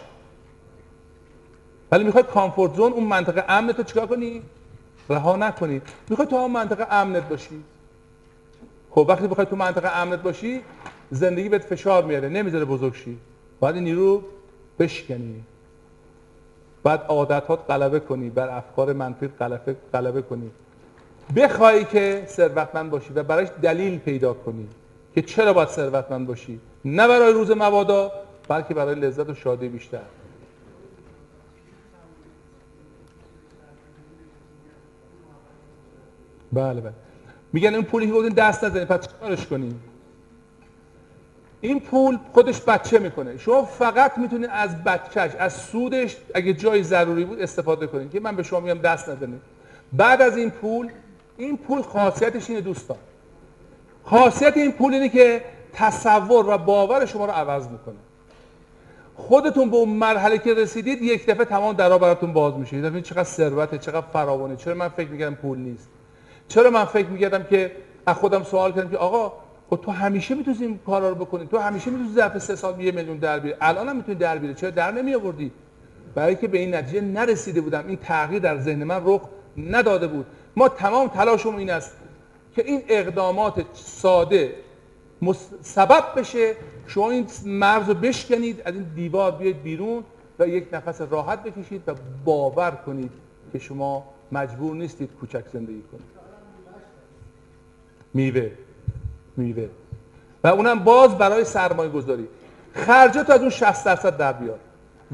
ولی می‌خوای کامفورت زون اون منطقه امن تو چیکار کنی؟ رها نکنی. می‌خوای تو هم منطقه امنت باشی. خب وقتی بخوای تو منطقه امنت باشی زندگی بهت فشار میاره نمی‌ذاره بزرگ شی باید نیرو بشکنی. بعد عادتات غلبه کنی بر افکار منفی غلبه غلبه کنی. بخوای که ثروتمند باشی و برایش دلیل پیدا کنی که چرا باید ثروتمند باشی. نه برای روز مبادا بلکه برای لذت و شادی بیشتر. بله بله. میگن این پولی که گفتین دست نزنید پس چیکارش کنیم؟ این پول خودش بچه می‌کنه. شما فقط می‌تونید از بچهش از سودش اگه جای ضروری بود استفاده کنید. که من به شما میگم دست نزنید. بعد از این پول این پول خاصیتش اینه دوستان. خاصیت این پول اینه که تصور و باور شما رو عوض می‌کنه. خودتون به اون مرحله که رسیدید یک دفعه تمام درا براتون باز میشه. دفعه چقدر ثروته چقدر فراوانه. چرا من فکر می‌کردم پول نیست؟ چرا من فکر می‌کردم که از خودم سوال کردم که آقا خب تو همیشه می‌تونی این کارا رو بکنی تو همیشه می‌تونی ظرف سه سال یه میلیون در بیاری. الان هم می‌تونی در بیاری. چرا در نمی آوردی برای که به این نتیجه نرسیده بودم. این تغییر در ذهن من رخ نداده بود. ما تمام تلاشمون این است که این اقدامات ساده سبب بشه. شما این مرز رو بشکنید از این دیوار بیاید بیرون و یک نفس راحت بکشید و باور کنید که شما مجبور نیستید کوچک زندگی کنید. میوه میوه. و اونم باز برای سرمایه گذاری خرجات از اون 60 درصد در بیاد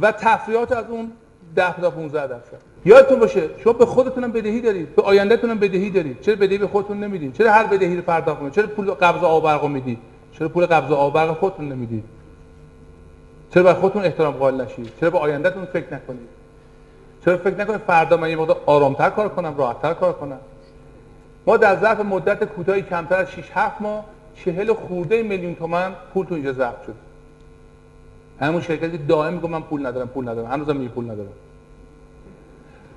و تفریحات از اون 10 تا 15 درصد. یادتون باشه شما به خودتونم بدهی دارید به آیندهتونم بدهی دارید. چرا بدهی به خودتون نمیدین؟ چرا هر بدهی رو پرداخت کنید چرا پول قبض آب برق می‌دید؟ چرا پول قبض آب برق خودتون نمی‌دید؟ چرا به خودتون احترام قائل نشید؟ چرا به آیندهتون فکر نکنید؟ چرا فکر نکنید فردا من یه مقدار آرامتر کار کنم راحتتر کار کنم؟ ما در ظرف مدت کوتاهی کمتر از 6 7 ماه 40 خورده میلیون تومان پول تو اینجا ضبط شد همون شرکتی دائم میگه من پول ندارم پول ندارم. هنوزم می پول ندارم.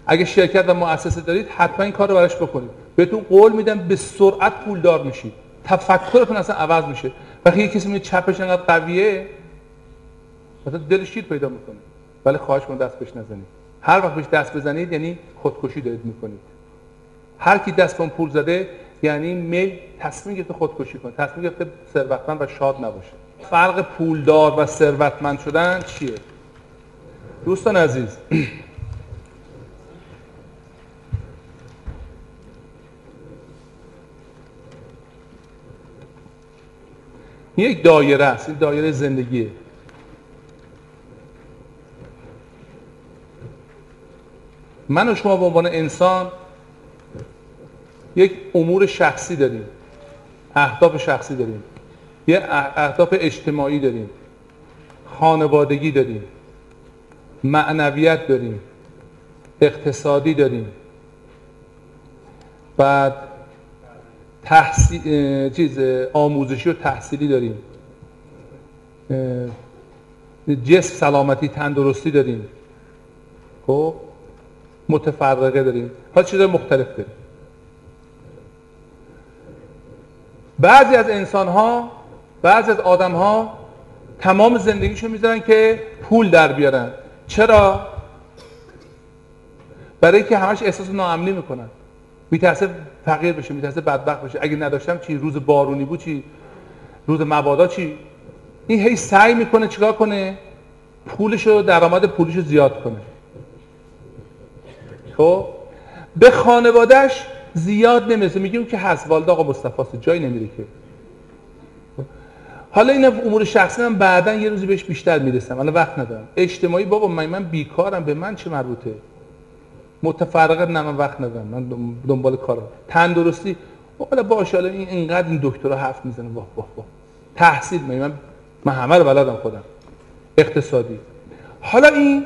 اگه شرکت و مؤسسه دارید حتما این کار رو براش بکنید. بهتون قول میدم به سرعت پولدار میشید. تفکرتون اصلا عوض میشه. وقتی یه کسی میگه چپش انقدر قویه مثلا دلش شیر پیدا می‌کنه. ولی خواهش کن دست بهش نزنید. هر وقت بهش دست بزنید یعنی خودکشی دارید می‌کنید. هر کی دست به پول زده یعنی میل تصمیم گرفته خودکشی کنه. تصمیم گرفته ثروتمند و شاد نباشه. فرق پولدار و ثروتمند شدن چیه؟ دوستان عزیز یک دایره است. این دایره زندگیه. من و شما به عنوان انسان یک امور شخصی داریم. اهداف شخصی داریم. یه اهداف اجتماعی داریم. خانوادگی داریم. معنویت داریم. اقتصادی داریم. بعد تحصیل چیز آموزشی و تحصیلی داریم. جسم سلامتی تندرستی داریم. خب؟ متفرقه داریم. حالا چیزای مختلف داریم. بعضی از انسان ها بعضی از آدم ها تمام زندگیشو می‌ذارن که پول در بیارن. چرا؟ برای اینکه همش احساس ناامنی می‌کنن. میترسه فقیر بشه میترسه بدبخت بشه. اگه نداشتم چی؟ روز بارونی بود چی؟ روز مبادا چی؟ این هی سعی می‌کنه چیکار کنه؟ پولشو درآمد پولشو زیاد کنه. خب؟ به خانوادهش زیاد نمی‌رسه. میگیم که هست. والد آقا مصطفی جایی نمیره که. حالا این امور شخصی من بعدا یه روزی بهش بیشتر می‌رسم. الان وقت ندارم. اجتماعی بابا من من بیکارم. به من چه مربوطه؟ متفرقه نه من وقت ندارم. من دنبال کارم. تندرستی؟ حالا باشه حالا این اینقدر این دکترا حرف می‌زنه. واه واه واه. تحصیل من من, من همه رو بلدم خودم. اقتصادی. حالا این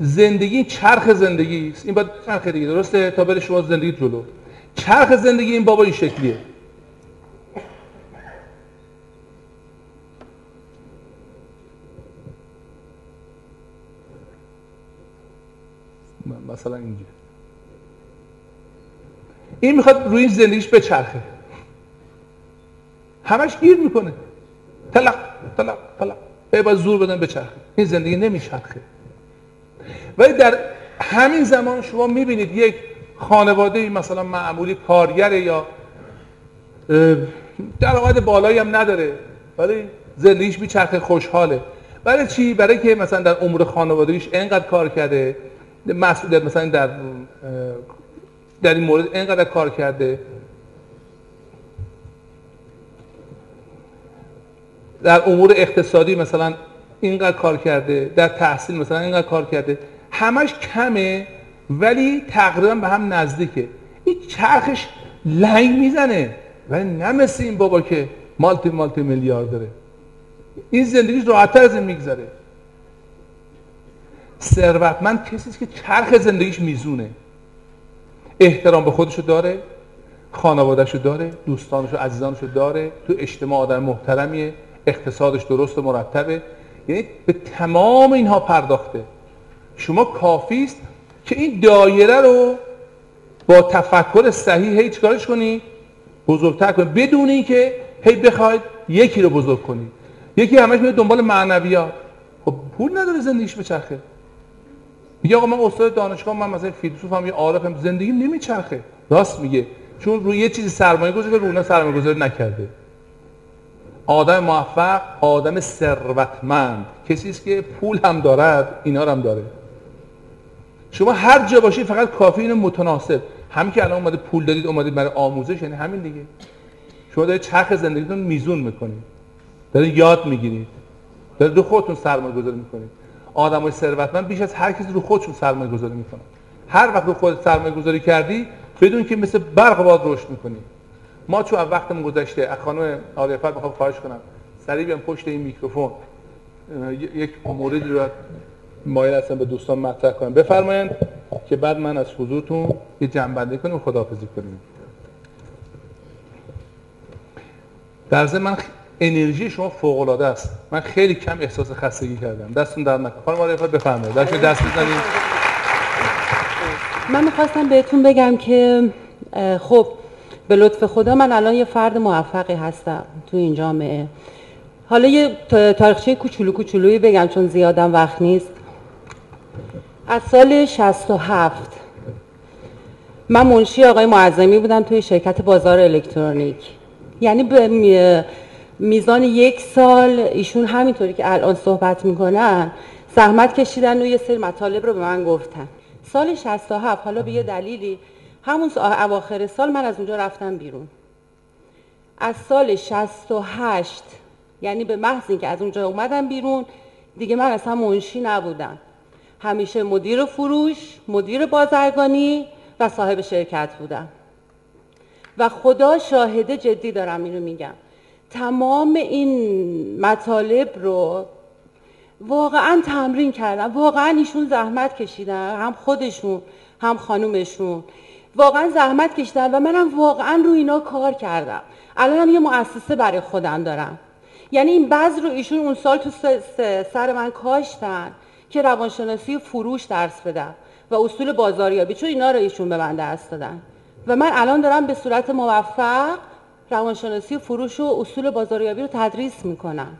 زندگی چرخ زندگی است. این باید چرخ دیگه. درسته؟ تا بره شما زندگی جلو. چرخ زندگی این بابا این شکلیه. مثلا اینجا این می‌خواد روی این زندگیش بچرخه. همش گیر می‌کنه. طلق طلق طلق. باید زور بدن بچرخه. این زندگی نمیچرخه. ولی در همین زمان شما می‌بینید یک خانواده مثلا معمولی کارگر یا درآمد بالایی هم نداره ولی زندگیش میچرخه خوشحاله. برای چی؟ برای که مثلا در امور خانوادگیش انقدر کار کرده مسئولیت مثلا در در این مورد اینقدر کار کرده. در امور اقتصادی مثلا اینقدر کار کرده در تحصیل مثلا اینقدر کار کرده. همش کمه. ولی تقریبا به هم نزدیکه. این چرخش لنگ می‌زنه ولی نه مثل این بابا که مالتی مالتی میلیارد داره این زندگیش راحتتر از این میگذره. ثروتمند کسی که چرخ زندگیش میزونه. احترام به خودشو داره خانوادهشو داره دوستانشو عزیزانشو داره. تو اجتماع آدم محترمیه اقتصادش درست و مرتبه. یعنی به تمام اینها پرداخته. شما کافی است که این دایره رو با تفکر صحیح هی چیکارش کنی؟ بزرگتر کنی. بدون اینکه هی بخواید یکی رو بزرگ کنی. یکی همش میره دنبال معنویات خب پول نداره زندگیش بچرخه. میگه آقا من استاد دانشگاه من مثلا فیلسوفم یا عارفم. زندگی نمیچرخه. راست میگه. چون روی یه چیزی سرمایه گذاری رو سرمایه گذاری نکرده. آدم موفق آدم ثروتمند. کسی است که پول هم دارد اینا هم داره. شما هر جا باشید فقط کافی اینو متناسب. همین که الان اومده پول دارید اومدید برای آموزش یعنی همین دیگه. شما دارید چرخ زندگیتون میزون می‌کنید. دارید یاد می‌گیرید. دارید رو خودتون سرمایه گذاری می‌کنید. آدمای ثروتمند بیش از هر کسی رو خودشون سرمایه گذاری می‌کنن. هر وقت رو خود سرمایه گذاری کردی بدون که مثل برق باد رشد می‌کنی. ما چون وقتمون گذشته از خانم عارفت می‌خوام خواهش کنم. سریع بیام پشت این میکروفون. یک موردی رو مایل هستم به دوستان مطرح کنم. بفرمایند که بعد من از حضورتون یه جنبنده کنیم و خداحافظی کنیم. در من انرژی شما فوق العاده است. من خیلی کم احساس خستگی کردم. دستون در نکنه. خانم معرفت بفرمایید. دست دست بزنید من می‌خواستم بهتون بگم که خب به لطف خدا من الان یه فرد موفقی هستم تو این جامعه. حالا یه تاریخچه کوچولو کوچولویی بگم چون زیادم وقت نیست. از سال 67 من منشی آقای معظمی بودم توی شرکت بازار الکترونیک. یعنی به میزان یک سال ایشون همینطوری که الان صحبت می‌کنن زحمت کشیدن و یه سری مطالب رو به من گفتن. سال 67 حالا به یه دلیلی همون اواخر سال من از اونجا رفتم بیرون. از سال 68 یعنی به محض اینکه از اونجا اومدم بیرون دیگه من اصلا منشی نبودم. همیشه مدیر فروش مدیر بازرگانی و صاحب شرکت بودم. و خدا شاهده جدی دارم اینو میگم. تمام این مطالب رو واقعا تمرین کردم. واقعا ایشون زحمت کشیدن هم خودشون هم خانومشون. واقعا زحمت کشیدن و منم واقعا رو اینا کار کردم. الان هم یه مؤسسه برای خودم دارم. یعنی این بعض رو ایشون اون سال تو سر من کاشتن. که روانشناسی فروش درس بدم و اصول بازاریابی چون اینا رو ایشون به من درس دادن. و من الان دارم به صورت موفق روانشناسی فروش و اصول بازاریابی رو تدریس می‌کنم.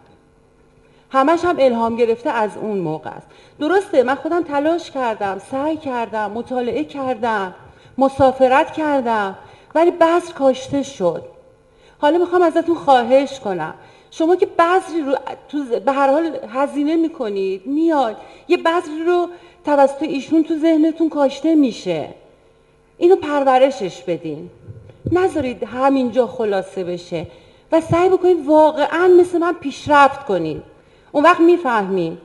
همش هم الهام گرفته از اون موقع است. درسته من خودم تلاش کردم سعی کردم مطالعه کردم مسافرت کردم ولی بذر کاشته شد. حالا می‌خوام ازتون خواهش کنم. شما که بذری رو تو به هر حال هزینه می‌کنید میاد. یه بذری رو توسط ایشون تو ذهنتون کاشته میشه. اینو پرورشش بدین. نذارید همینجا خلاصه بشه و سعی بکنید واقعا مثل من پیشرفت کنید اون وقت می‌فهمیم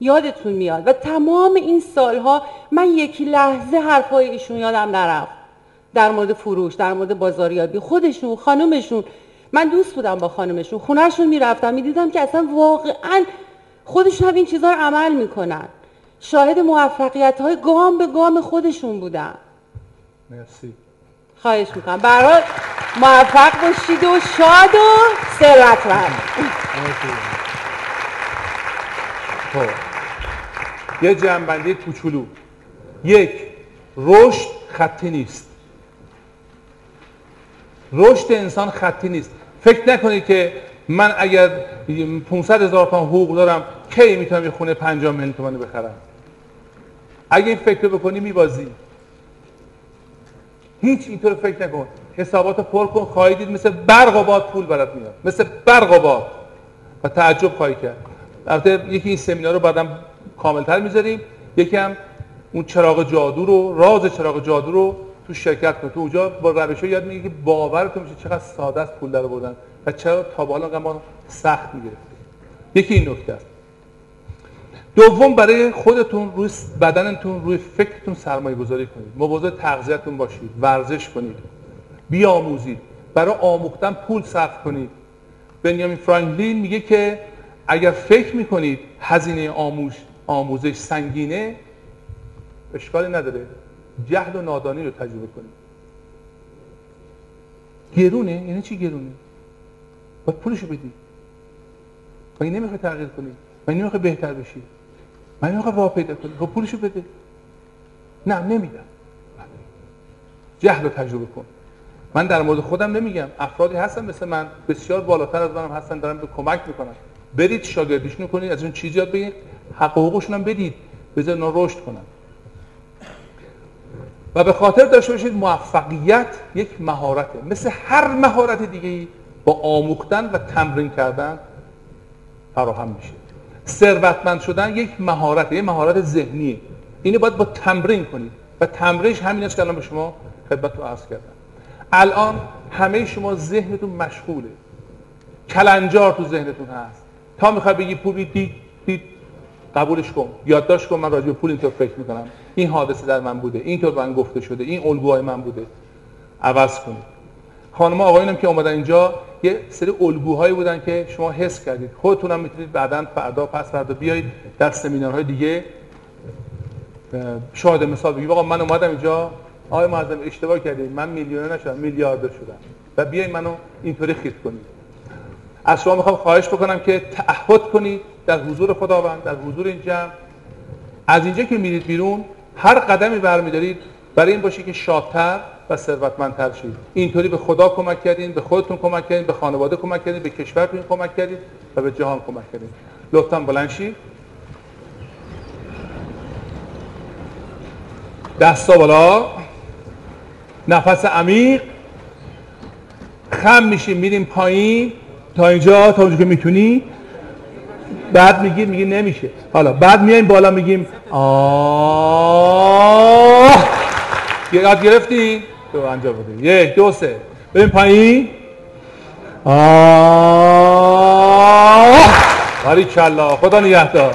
یادتون میاد. و تمام این سالها من یکی لحظه حرفای ایشون یادم نرفت. در مورد فروش در مورد بازاریابی. خودشون خانمشون من دوست بودم با خانمشون. خونهشون می‌رفتم می‌دیدم که اصلا واقعا خودشون هم این چیزها رو عمل می‌کنن. شاهد موفقیت های گام به گام خودشون بودم مرسی. خواهش می‌کنم. برای موفق باشید و شاد و ثروتمند. خب. یه جنبندی کوچولو یک رشد خطی نیست. رشد انسان خطی نیست. فکر نکنید که من اگر 500 هزار تومان حقوق دارم کی می‌تونم یه خونه 5 میلیون تومانی بخرم؟ اگه این فکر رو بکنی میبازی. هیچ اینطور فکر نکن. حسابات پر کن خواهی دید مثل برق و باد پول برات میاد. مثل برق و باد. و تعجب خواهی کرد. البته یکی این سمینار رو بعدم کاملتر می‌ذاریم. یکی هم اون چراغ جادو رو راز چراغ جادو رو تو شرکت تو اونجا با روش یاد میگه که باورتون میشه چقدر ساده است پول در بردن و چرا تا به حالا ما سخت می‌گرفتیم. یکی این نکته است. دوم برای خودتون روی بدنتون روی فکرتون سرمایه گذاری کنید. مواظب تغذیتون باشید ورزش کنید بیاموزید. برای آموختن پول صرف کنید. بنیامین فرانکلین میگه که اگر فکر می‌کنید هزینه آموز آموزش سنگینه اشکالی نداره. جهل و نادانی رو تجربه کنید گرونه؟ یعنی چی گرونه؟ باید پولشو بدی. این نمی‌خوای تغییر کنی؟ این نمی‌خوای بهتر بشی؟ من نمی‌خوای راه پیدا کنی؟ خب پولشو بده. نه نمیدم. جهل رو تجربه کن. من در مورد خودم نمیگم. افرادی هستن مثل من بسیار بالاتر از منم هستن دارن به کمک می‌کنن. برید شاگردیشون کنید از اون چیزی یاد بگیرید. حق حقوقشون هم بدید. بذار اونا رشد کنن. و به خاطر داشته باشید موفقیت یک مهارته. مثل هر مهارت دیگه با آموختن و تمرین کردن فراهم میشه. ثروتمند شدن یک مهارت یک مهارت ذهنیه. اینو باید با تمرین کنید. و تمرینش همین است که الان به شما خدمت رو عرض کردم. الان همه شما ذهنتون مشغوله. کلنجار تو ذهنتون هست. تا می‌خوای بگی پول دید دید قبولش کن. یادداشت کن من راجع به پول اینطور فکر می‌کنم. این حادثه در من بوده. اینطور من گفته شده. این الگوهای من بوده. عوض کنید خانم آقایونم که اومدن اینجا یه سری الگوهایی بودن که شما حس کردید. خودتونم می‌تونید بعدا فردا پس فردا بیایید در سمینارهای دیگه. شاهد مثال بگید آقا من اومدم اینجا. آقای معظم اشتباه کردید. من میلیونر نشدم. میلیاردر شدم. و بیایید منو اینطوری خیت کنید. از شما می‌خوام خواهش بکنم که تعهد کنید. در حضور خداوند در حضور این جمع. از اینجا که میرید بیرون هر قدمی برمیدارید برای این باشه که شادتر و ثروتمندتر شید اینطوری به خدا کمک کردین به خودتون کمک کردین به خانواده کمک کردین به کشورتون کمک کردین و به جهان کمک کردین. لطفا بلند شید دستا بالا. نفس عمیق. خم میشیم میریم پایین. تا اینجا تا اونجا که می‌تونی. بعد میگیم میگیم نمیشه. حالا بعد میایم بالا میگیم آه! یاد گرفتی؟ تو انجام بده. یک دو سه. بریم پایین. آه! باری کلا خدا نگهدار.